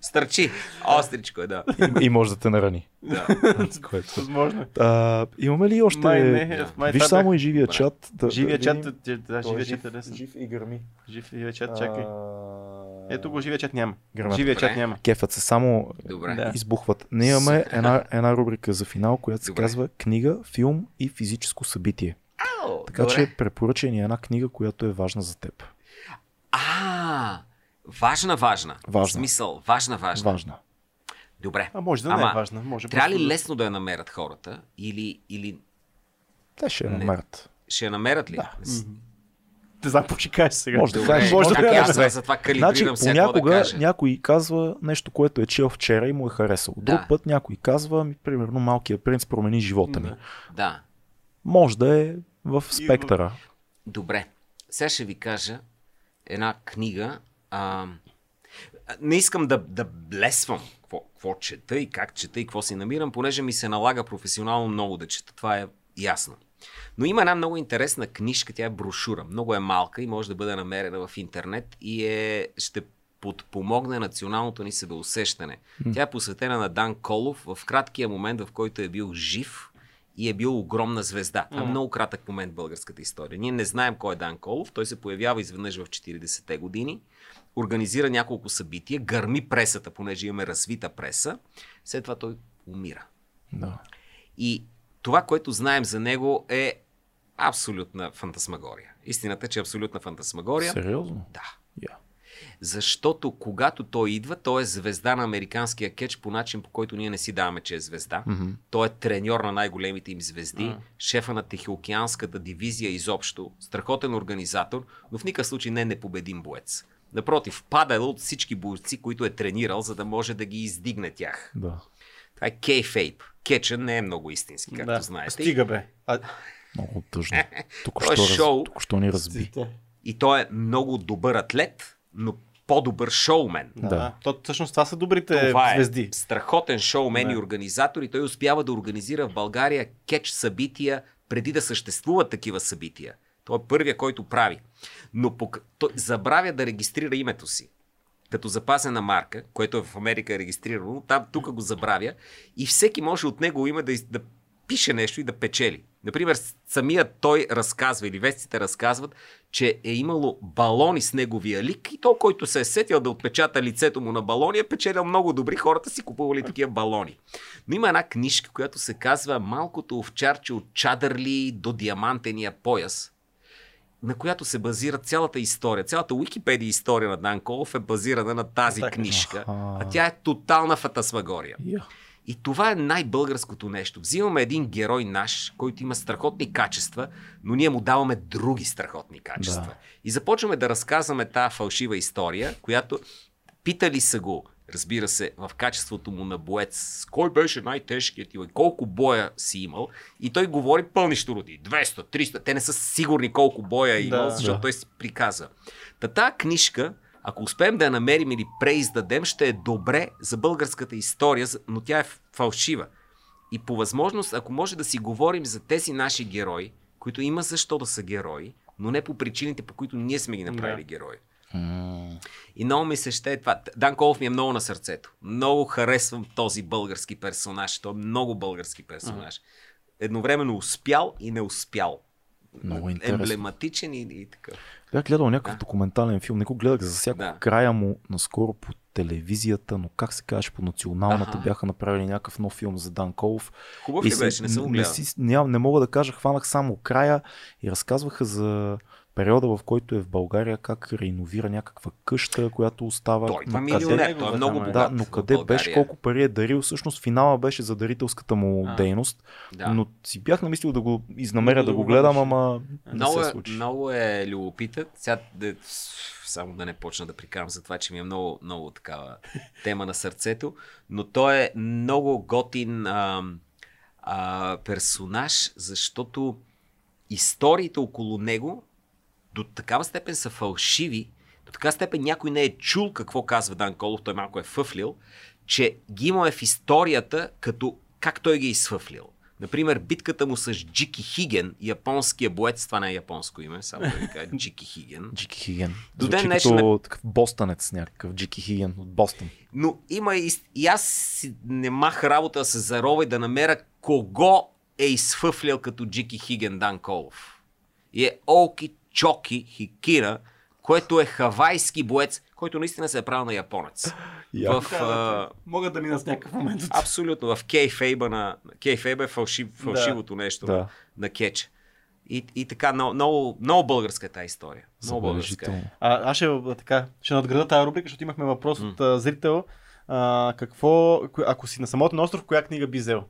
Стърчи. Остричко е, да. и може да те нарани. да. Което. Възможно. е. А, имаме ли още... Май не. Май Виж само и живия чат. Да, Живия да чат, да, е живия жив, чат е лесен. жив и гърми. Жив живия чат, чакай. А, Ето го, живия чат няма. Гърмят. Живия чат няма. Кефът се само Добре. Избухват. Ние имаме една, една рубрика за финал, която се Добре. казва книга, филм и физическо събитие. Ау, Така добре. че препоръчай ни една книга, която е важна за теб. А, важна, важна. Важна. В смисъл, важна, важна. Важна. Добре. А може да не Ама, е важна. Може Трябва просто ли да- лесно да я намерят хората? Или, или Те ще я Не. намерят. ще я намерят ли? Да. С- Не знам какво ще кажеш сега. Може да кажеш, може да кажеш за това Значи, какво да понякога кажа. някой казва нещо, което е чел вчера и му е харесал. Друг Да. път някой казва, ми, примерно, малкият принц промени живота ми. Да. Да. Може да е в спектъра. Добре. Сега ще ви кажа една книга. А, не искам да, да блесвам какво, какво чета и как чета и какво си намирам, понеже ми се налага професионално много да чета. Това е ясно. Но има една много интересна книжка, тя е брошура. Много е малка и може да бъде намерена в интернет и е, ще подпомогне националното ни себеусещане. Тя е посветена на Дан Колов в краткия момент, в който е бил жив и е бил огромна звезда. Това е много кратък момент в българската история. Ние не знаем кой е Дан Колов. Той се появява изведнъж в 40-те години, организира няколко събития, гърми пресата, понеже имаме развита преса. След това той умира. Да. И това, което знаем за него е абсолютна фантасмагория. Истината е, че е абсолютна фантасмагория. Сериозно? Да. Я. Защото когато той идва, той е звезда на американския кетч по начин, по който ние не си даваме, че е звезда. Мгм. Той е треньор на най-големите им звезди, шефа на Тихоокеанската дивизия изобщо, страхотен организатор, но в никакъв случай не е непобедим боец. Напротив, пада от всички бойци, които е тренирал, за да може да ги издигне тях. Да. Това е кейфейп. Кетча не е много истински, както Да. знаете. Стига бе. А, Много тъжно. Тук е шоу. тук що ни разби. И той е много добър атлет, но по-добър шоумен. Да. Да. То, всъщност това са добрите Това е звезди. страхотен шоумен Да. и организатор и той успява да организира в България кетч събития преди да съществуват такива събития. Той е първия, който прави. Но пок... той забравя да регистрира името си като запазена марка, което е в Америка е регистрирано, там тук го забравя и всеки може от него име да, да пише нещо и да печели. Например, самият той разказва или вестите разказват, че е имало балони с неговия лик и то, който се е сетил да отпечата лицето му на балони, е печелил много добри, хората си купували такива балони. Но има една книжка, която се казва Малкото овчарче от чадърли до диамантения пояс на която се базира цялата история. Цялата Уикипедия история на Дан Колов е базирана на тази Така. книжка. А тя е тотална фантасмагория. Я. И това е най-българското нещо. Взимаме един герой наш, който има страхотни качества, но ние му даваме други страхотни качества. Да. И започваме да разказваме тази фалшива история, която питали са го, разбира се, в качеството му на боец, кой беше най-тежкият и колко боя си имал. И той говори пълни щуроти. 200, 300. Те не са сигурни колко боя е имал, Да. защото Да. той си приказа. Та тази книжка, ако успеем да я намерим или преиздадем, ще е добре за българската история, но тя е фалшива. И по възможност, ако може да си говорим за тези наши герои, които има защо да са герои, но не по причините, по които ние сме ги направили Да. герои. М, И много ми се ще е това. Дан Колов ми е много на сърцето. Много харесвам този български персонаж. Той е много български персонаж. Едновременно успял и не успял. Много интересно. емблематичен и, и така. Бях гледал някакъв да. документален филм, не го гледах за всяко да. края му наскоро по телевизията, но как се каже по националната ага. бяха направили някакъв нов филм за Дан Колов. Хубав ли беше? Не съм не, си, не, не мога да кажа, хванах само края и разказваха за периода, в който е в България, как реиновира някаква къща, която остава. Той, това милионер, той е много богат. Да, но къде беше, колко пари е дарил, всъщност финала беше за дарителската му а, дейност. Да. Но си бях намислил да го изнамеря да, да го гледам, ама много, не се е, случи. много е любопитен. Сега да, само да не почна да прикарам за това, че ми е много, много такава тема на сърцето, но той е много готин а, а, персонаж, защото историите около него до такава степен са фалшиви, до такава степен някой не е чул какво казва Дан Колов, той малко е фъфлил, че ги имаме в историята като как той ги е изфъфлил. Например, битката му с Джики Хиген, японския боец, това не е японско име, само да ви кажа, Джики Хиген. Джики Хиген. До ден днешен... Като такъв бостанец някакъв, Джики Хиген от Бостон. Но има и, и аз си не мах работа да се зарова и да намеря кого е изфъфлял като Джики Хиген Дан Колов. И е Олки Чоки Хикира, което е хавайски боец, който наистина се е правил на японец. Yeah. В, а... Могат да мина с някакъв момент. Абсолютно. В Кейфейба на... Кейфейба е фалшив, фалшивото да. нещо да. на, на кетч. И, и така, много, много, много българска е тази история. Много българска е. А, аз ще, така, ще надграда тази рубрика, защото имахме въпрос mm. от а, зрител. А, какво, ако си на самотен остров, коя книга би взел?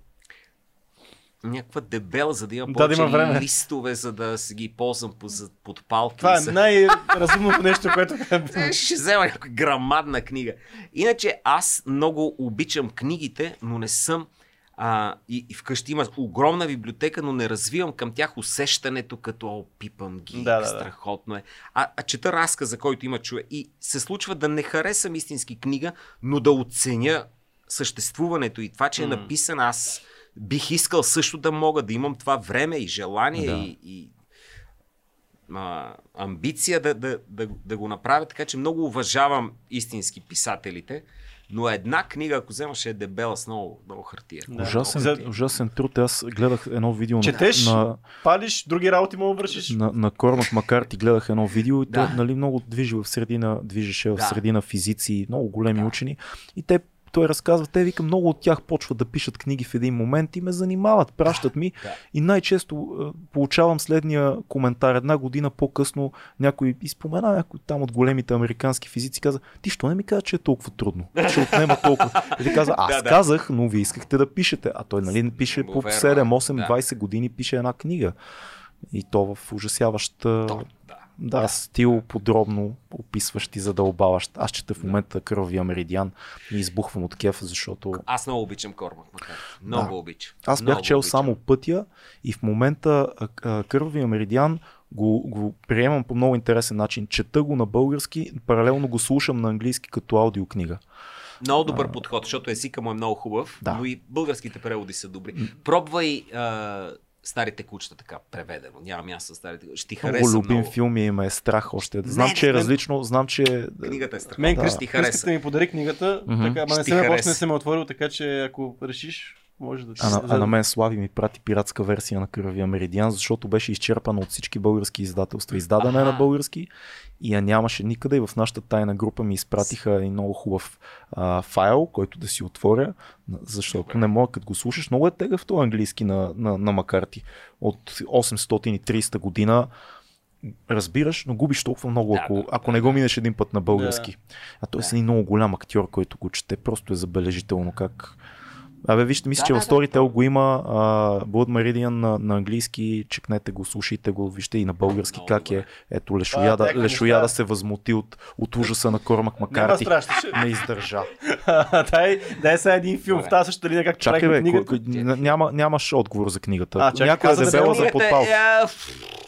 Някаква дебел, за да има да, повече да има време. листове, за да си ги ползвам под, под палки. Това е най-разумното нещо, което... Е, ще взема някаква грамадна книга. Иначе аз много обичам книгите, но не съм а, и, и вкъщи има огромна библиотека, но не развивам към тях усещането като о, пипам ги, да, да, страхотно е. А, а чета разказа, който има човек. И се случва да не харесам истински книга, но да оценя съществуването и това, че е написан аз бих искал също да мога да имам това време и желание да. и, и а, амбиция да, да, да, да го направя, така че много уважавам истински писателите. Но една книга, ако вземаш, е дебела с много, много хартия. Да. Ужасен, За... ужасен труд. Аз гледах едно видео Четеш, на... палиш, други работи му вършиш. На, на Кормак Макарти гледах едно видео и да. той нали, много движи в средина, движеше в средина физици, много големи да. учени. И те той разказва, те вика, много от тях почват да пишат книги в един момент и ме занимават, пращат ми да. и най-често е, получавам следния коментар. Една година по-късно някой изпомена някой там от големите американски физици каза, ти що не ми каза, че е толкова трудно, че отнема толкова. Или каза, аз да, казах, но вие искахте да пишете. А той нали пише по 7, 8, 20 години пише една книга. И то в ужасяваща да, да, стил подробно описващ и задълбаващ. Аз чета в момента Кръвия меридиан и избухвам от кеф, защото... Аз много обичам Кормак макар. Много да. обичам. Аз бях чел обичам. само пътя и в момента Кръвия меридиан го, го приемам по много интересен начин. Чета го на български, паралелно го слушам на английски като аудиокнига. Много добър а, подход, защото езика му е много хубав, да. но и българските преводи са добри. Пробвай а, старите кучета, така преведено. Няма място за старите кучета. Ще ти хареса много. любим много. филм и ме е страх още. Знам, не, че е не, различно, знам, че... Книгата е страх. Мен да. ти хареса. ми подари книгата, mm-hmm. така, ама не се не се ме отворил, така че ако решиш, може да а, на, а на мен Слави ми прати пиратска версия на Кръвия Меридиан, защото беше изчерпана от всички български издателства. Издадена е на български и я нямаше никъде. И в нашата тайна група ми изпратиха и много хубав а, файл, който да си отворя, защото не мога, като го слушаш, много е тегъв този английски на, на, на Макарти. От 830 година разбираш, но губиш толкова много, да, ако, да, ако не го минеш един път на български. Да. А той е да. един много голям актьор, който го чете. Просто е забележително как Абе, вижте, мисля, да, че да, в Storytel да. го има uh, Blood Meridian на, на английски, чекнете го, слушайте го, вижте и на български Много как добре. е. Ето, Лешояда, а, Лешояда се възмути от, от ужаса на Кормак Макарти. Страшно, не издържа. дай, дай сега един филм да, в тази същата линия, как Чакай, бе, книгата. няма, нямаш отговор за книгата. А, чакай, Някоя дебела за подпал. Е,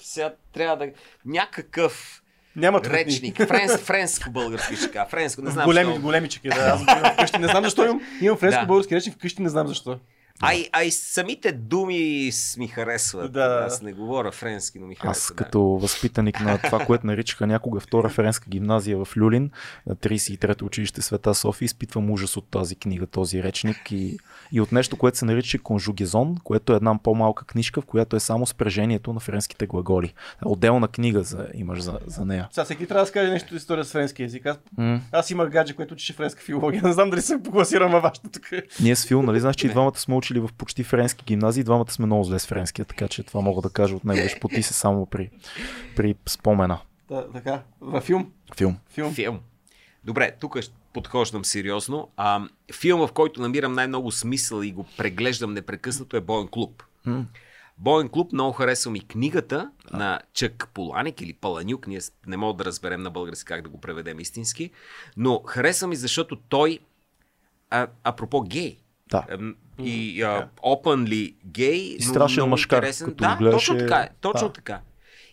сега трябва да... Някакъв няма речник. Френс, френско български ще кажа. Френско, не знам Големи, големи чеки, да. Аз вкъщи не знам защо имам, имам френско да. български речник, вкъщи не знам защо. Ай, ай, самите думи ми харесват. Да. Аз не говоря френски, но ми харесва. Аз като да. възпитаник на това, което наричаха някога втора френска гимназия в Люлин, на 33-то училище Света София, изпитвам ужас от тази книга, този речник и, и от нещо, което се нарича Конжугезон, което е една по-малка книжка, в която е само спрежението на френските глаголи. Отделна книга за, имаш за, за нея. Сега всеки трябва да скаже нещо история с френски язик. Аз, mm. аз имах гадже, което учеше френска филология. Не знам дали се погласирам във вашата тук. Ние с Фил, нали знаеш, че и двамата сме учили в почти френски гимназии, двамата сме много зле с френския, така че това мога да кажа от него. Ще поти се само при, при спомена. Да, така. Във филм? Филм. Филм. Филм. Добре, тук подхождам сериозно. А, филма, в който намирам най-много смисъл и го преглеждам непрекъснато е Боен клуб. Mm. Боен клуб много харесвам и книгата а. на Чък Поланик или Паланюк, ние не мога да разберем на български как да го преведем истински, но харесвам и защото той, а, апропо гей, да. И а, openly гей, но страшен много мъжкар, интересен. Като да, гледаше... точно така е. Точно да. така.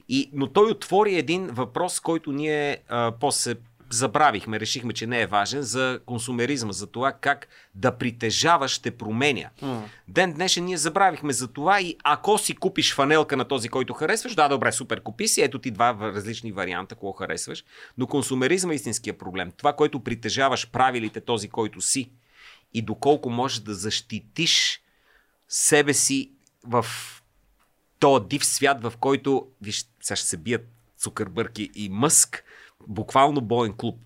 И, но той отвори един въпрос, който ние а, после забравихме, решихме, че не е важен, за консумеризма, за това как да притежаваш ще променя. Mm. Ден днешен ние забравихме за това и ако си купиш фанелка на този, който харесваш, да, добре, супер, купи си, ето ти два различни варианта, кого харесваш, но консумеризма е истинския проблем. Това, което притежаваш, правилите този, който си и доколко можеш да защитиш себе си в този див свят, в който, виж, сега ще се бият Цукърбърки и Мъск, буквално боен клуб.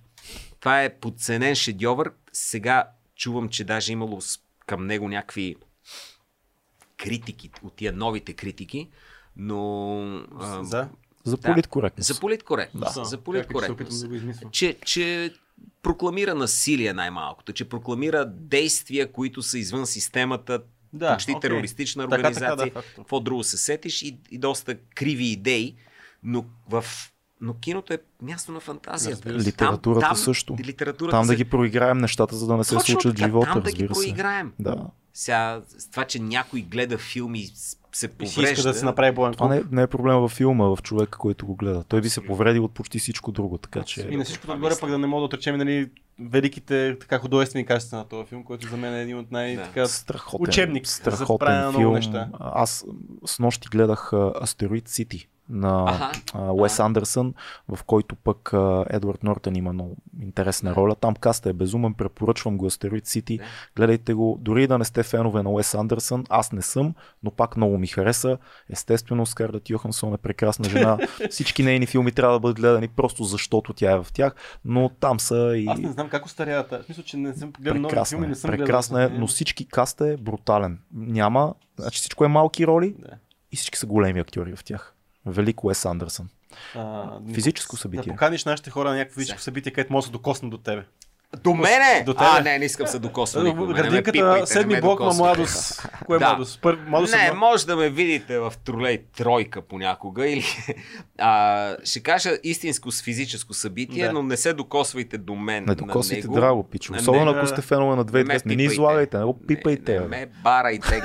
Това е подценен шедьовър. Сега чувам, че даже имало към него някакви критики, от тия новите критики, но... За? За политкоректност. Да, за политкоректност. Да. За политкоректност. Да че, че прокламира насилие най-малкото, че прокламира действия, които са извън системата, да, почти okay. терористична организация. Така, така, да, Какво друго се сетиш и, и доста криви идеи, но в но киното е място на фантазията. Литературата там, също. Литературата там се... да ги проиграем нещата, за да не се Точно случат така, живота. Там да ги проиграем. Да. Сега, с това, че някой гледа филми се поврежда. иска да се направи боен Това не, не е проблема във филма, в човека, който го гледа. Той би се повредил от почти всичко друго. Така, че... И на всичко отгоре пък да не мога да отречем нали, великите така художествени качества на този филм, който за мен е един от най- да. така, страхотен, учебник страхотен за филм. Неща. Аз с нощи гледах Астероид Сити на. Уес Андерсън, в който пък Едвард Нортън има много интересна роля. Там каста е безумен, препоръчвам го Астероид Сити. Гледайте го, дори да не сте фенове на Уес Андерсън, аз не съм, но пак много ми хареса. Естествено, Скарлет Йохансон е прекрасна жена. Всички нейни филми трябва да бъдат гледани просто защото тя е в тях, но там са и... Аз не знам как остаряват. В смисъл, че не съм гледал много филми, не съм Прекрасна е, но всички каста е брутален. Няма, значи всичко е малки роли да. и всички са големи актьори в тях. Велик Уес Андерсън. А, Физическо събитие. Да поканиш нашите хора на някакво физическо събитие, където може да се докосна до тебе. До мене? До. А, не, не искам се докосва. Градинката на седми блок на младост. Кое е да. младост? Пър, младост не, може да ме видите в тролей тройка понякога. Или, а, ще кажа истинско с физическо събитие, да. но не се докосвайте до мен. Не докосвайте него. драго, пичо. Особено ако сте фенове на две не, не ни излагайте, не го пипайте. Не, не ме барайте.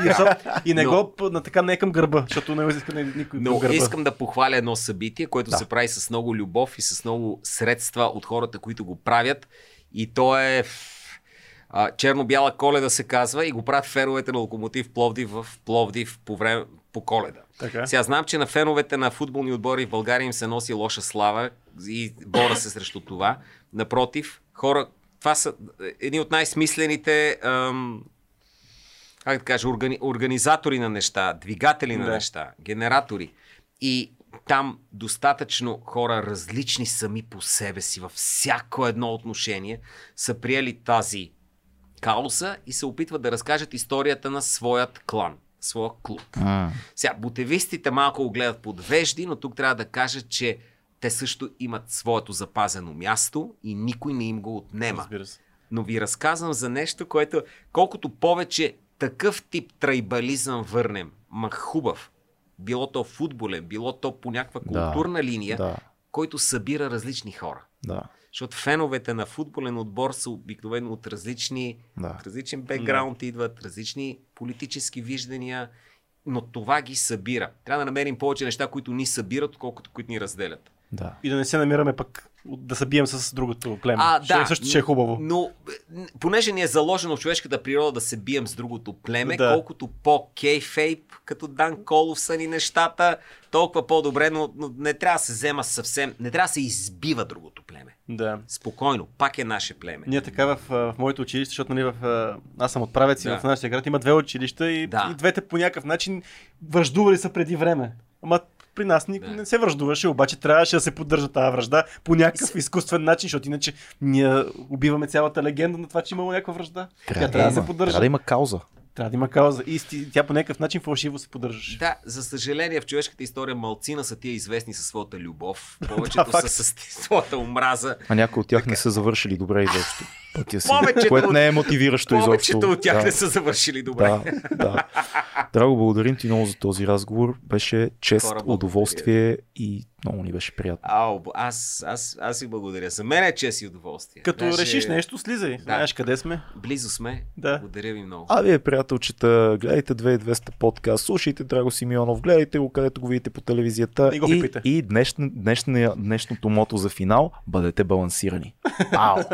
и не го на така не към гърба, защото не иска никой Но гърба. искам да похваля едно събитие, което се прави с много любов и с много средства от хората, които го правят. И то е а, черно-бяла коледа се казва и го правят феновете на Локомотив Пловдив в Пловдив по, време, по коледа. Така. Сега знам, че на феновете на футболни отбори в България им се носи лоша слава и бора се срещу това. Напротив, хора, това са едни от най-смислените ам, как да кажа, органи, организатори на неща, двигатели на да. неща, генератори. И там достатъчно хора, различни сами по себе си, във всяко едно отношение, са приели тази кауса и се опитват да разкажат историята на своят клан, своя клуб. А. Сега, бутевистите малко го гледат подвежди, но тук трябва да кажа, че те също имат своето запазено място и никой не им го отнема. Но ви разказвам за нещо, което колкото повече такъв тип трайбализъм върнем, ма хубав, било то футболен, било то по някаква културна да, линия, да. който събира различни хора. Да. Защото феновете на футболен отбор са обикновено от различни, да. различен бекграунд да. идват, различни политически виждания, но това ги събира. Трябва да намерим повече неща, които ни събират, отколкото които ни разделят. Да. И да не се намираме пък да се бием с другото племе. А, ще, да, също ще е хубаво. Но, понеже ни е заложено в човешката природа да се бием с другото племе, да. колкото по-кейфейп, като Дан Колов са ни нещата, толкова по-добре, но, но не трябва да се взема съвсем, не трябва да се избива другото племе. Да. Спокойно, пак е наше племе. Ние така в, в моето училище, защото нали, в, аз съм от правец и да. в нашия град има две училища и, да. и двете по някакъв начин връждували са преди време. Ама при нас никой да. не се връждуваше, обаче трябваше да се поддържа тази връжда по някакъв изкуствен начин, защото иначе ние убиваме цялата легенда на това, че имало някаква връжда. Трябва, Тя трябва да, да се поддържа. Трябва да има кауза. Трябва да има кауза. И тя по някакъв начин фалшиво се поддържаш. Да, за съжаление в човешката история малцина са тия известни със своята любов. Повечето да, са с своята омраза. А някои от тях така. не са завършили добре изобщо пътя си. Повечето, което не е мотивиращо изобщо. Повечето от тях да. не са завършили добре. Да, да. Драго, благодарим ти много за този разговор. Беше чест, Хора, удоволствие и много ни беше приятно. Ао, аз, аз, аз ви благодаря. За мен е чест и удоволствие. Като Даже... решиш нещо, слизай. Да. Знаеш къде сме. Близо сме. Да. Благодаря ви много. А вие, приятелчета, гледайте 2200 подкаст, слушайте Драго Симеонов, гледайте го където го видите по телевизията. И, го и, и днешно, днешно, днешното мото за финал, бъдете балансирани. Ау!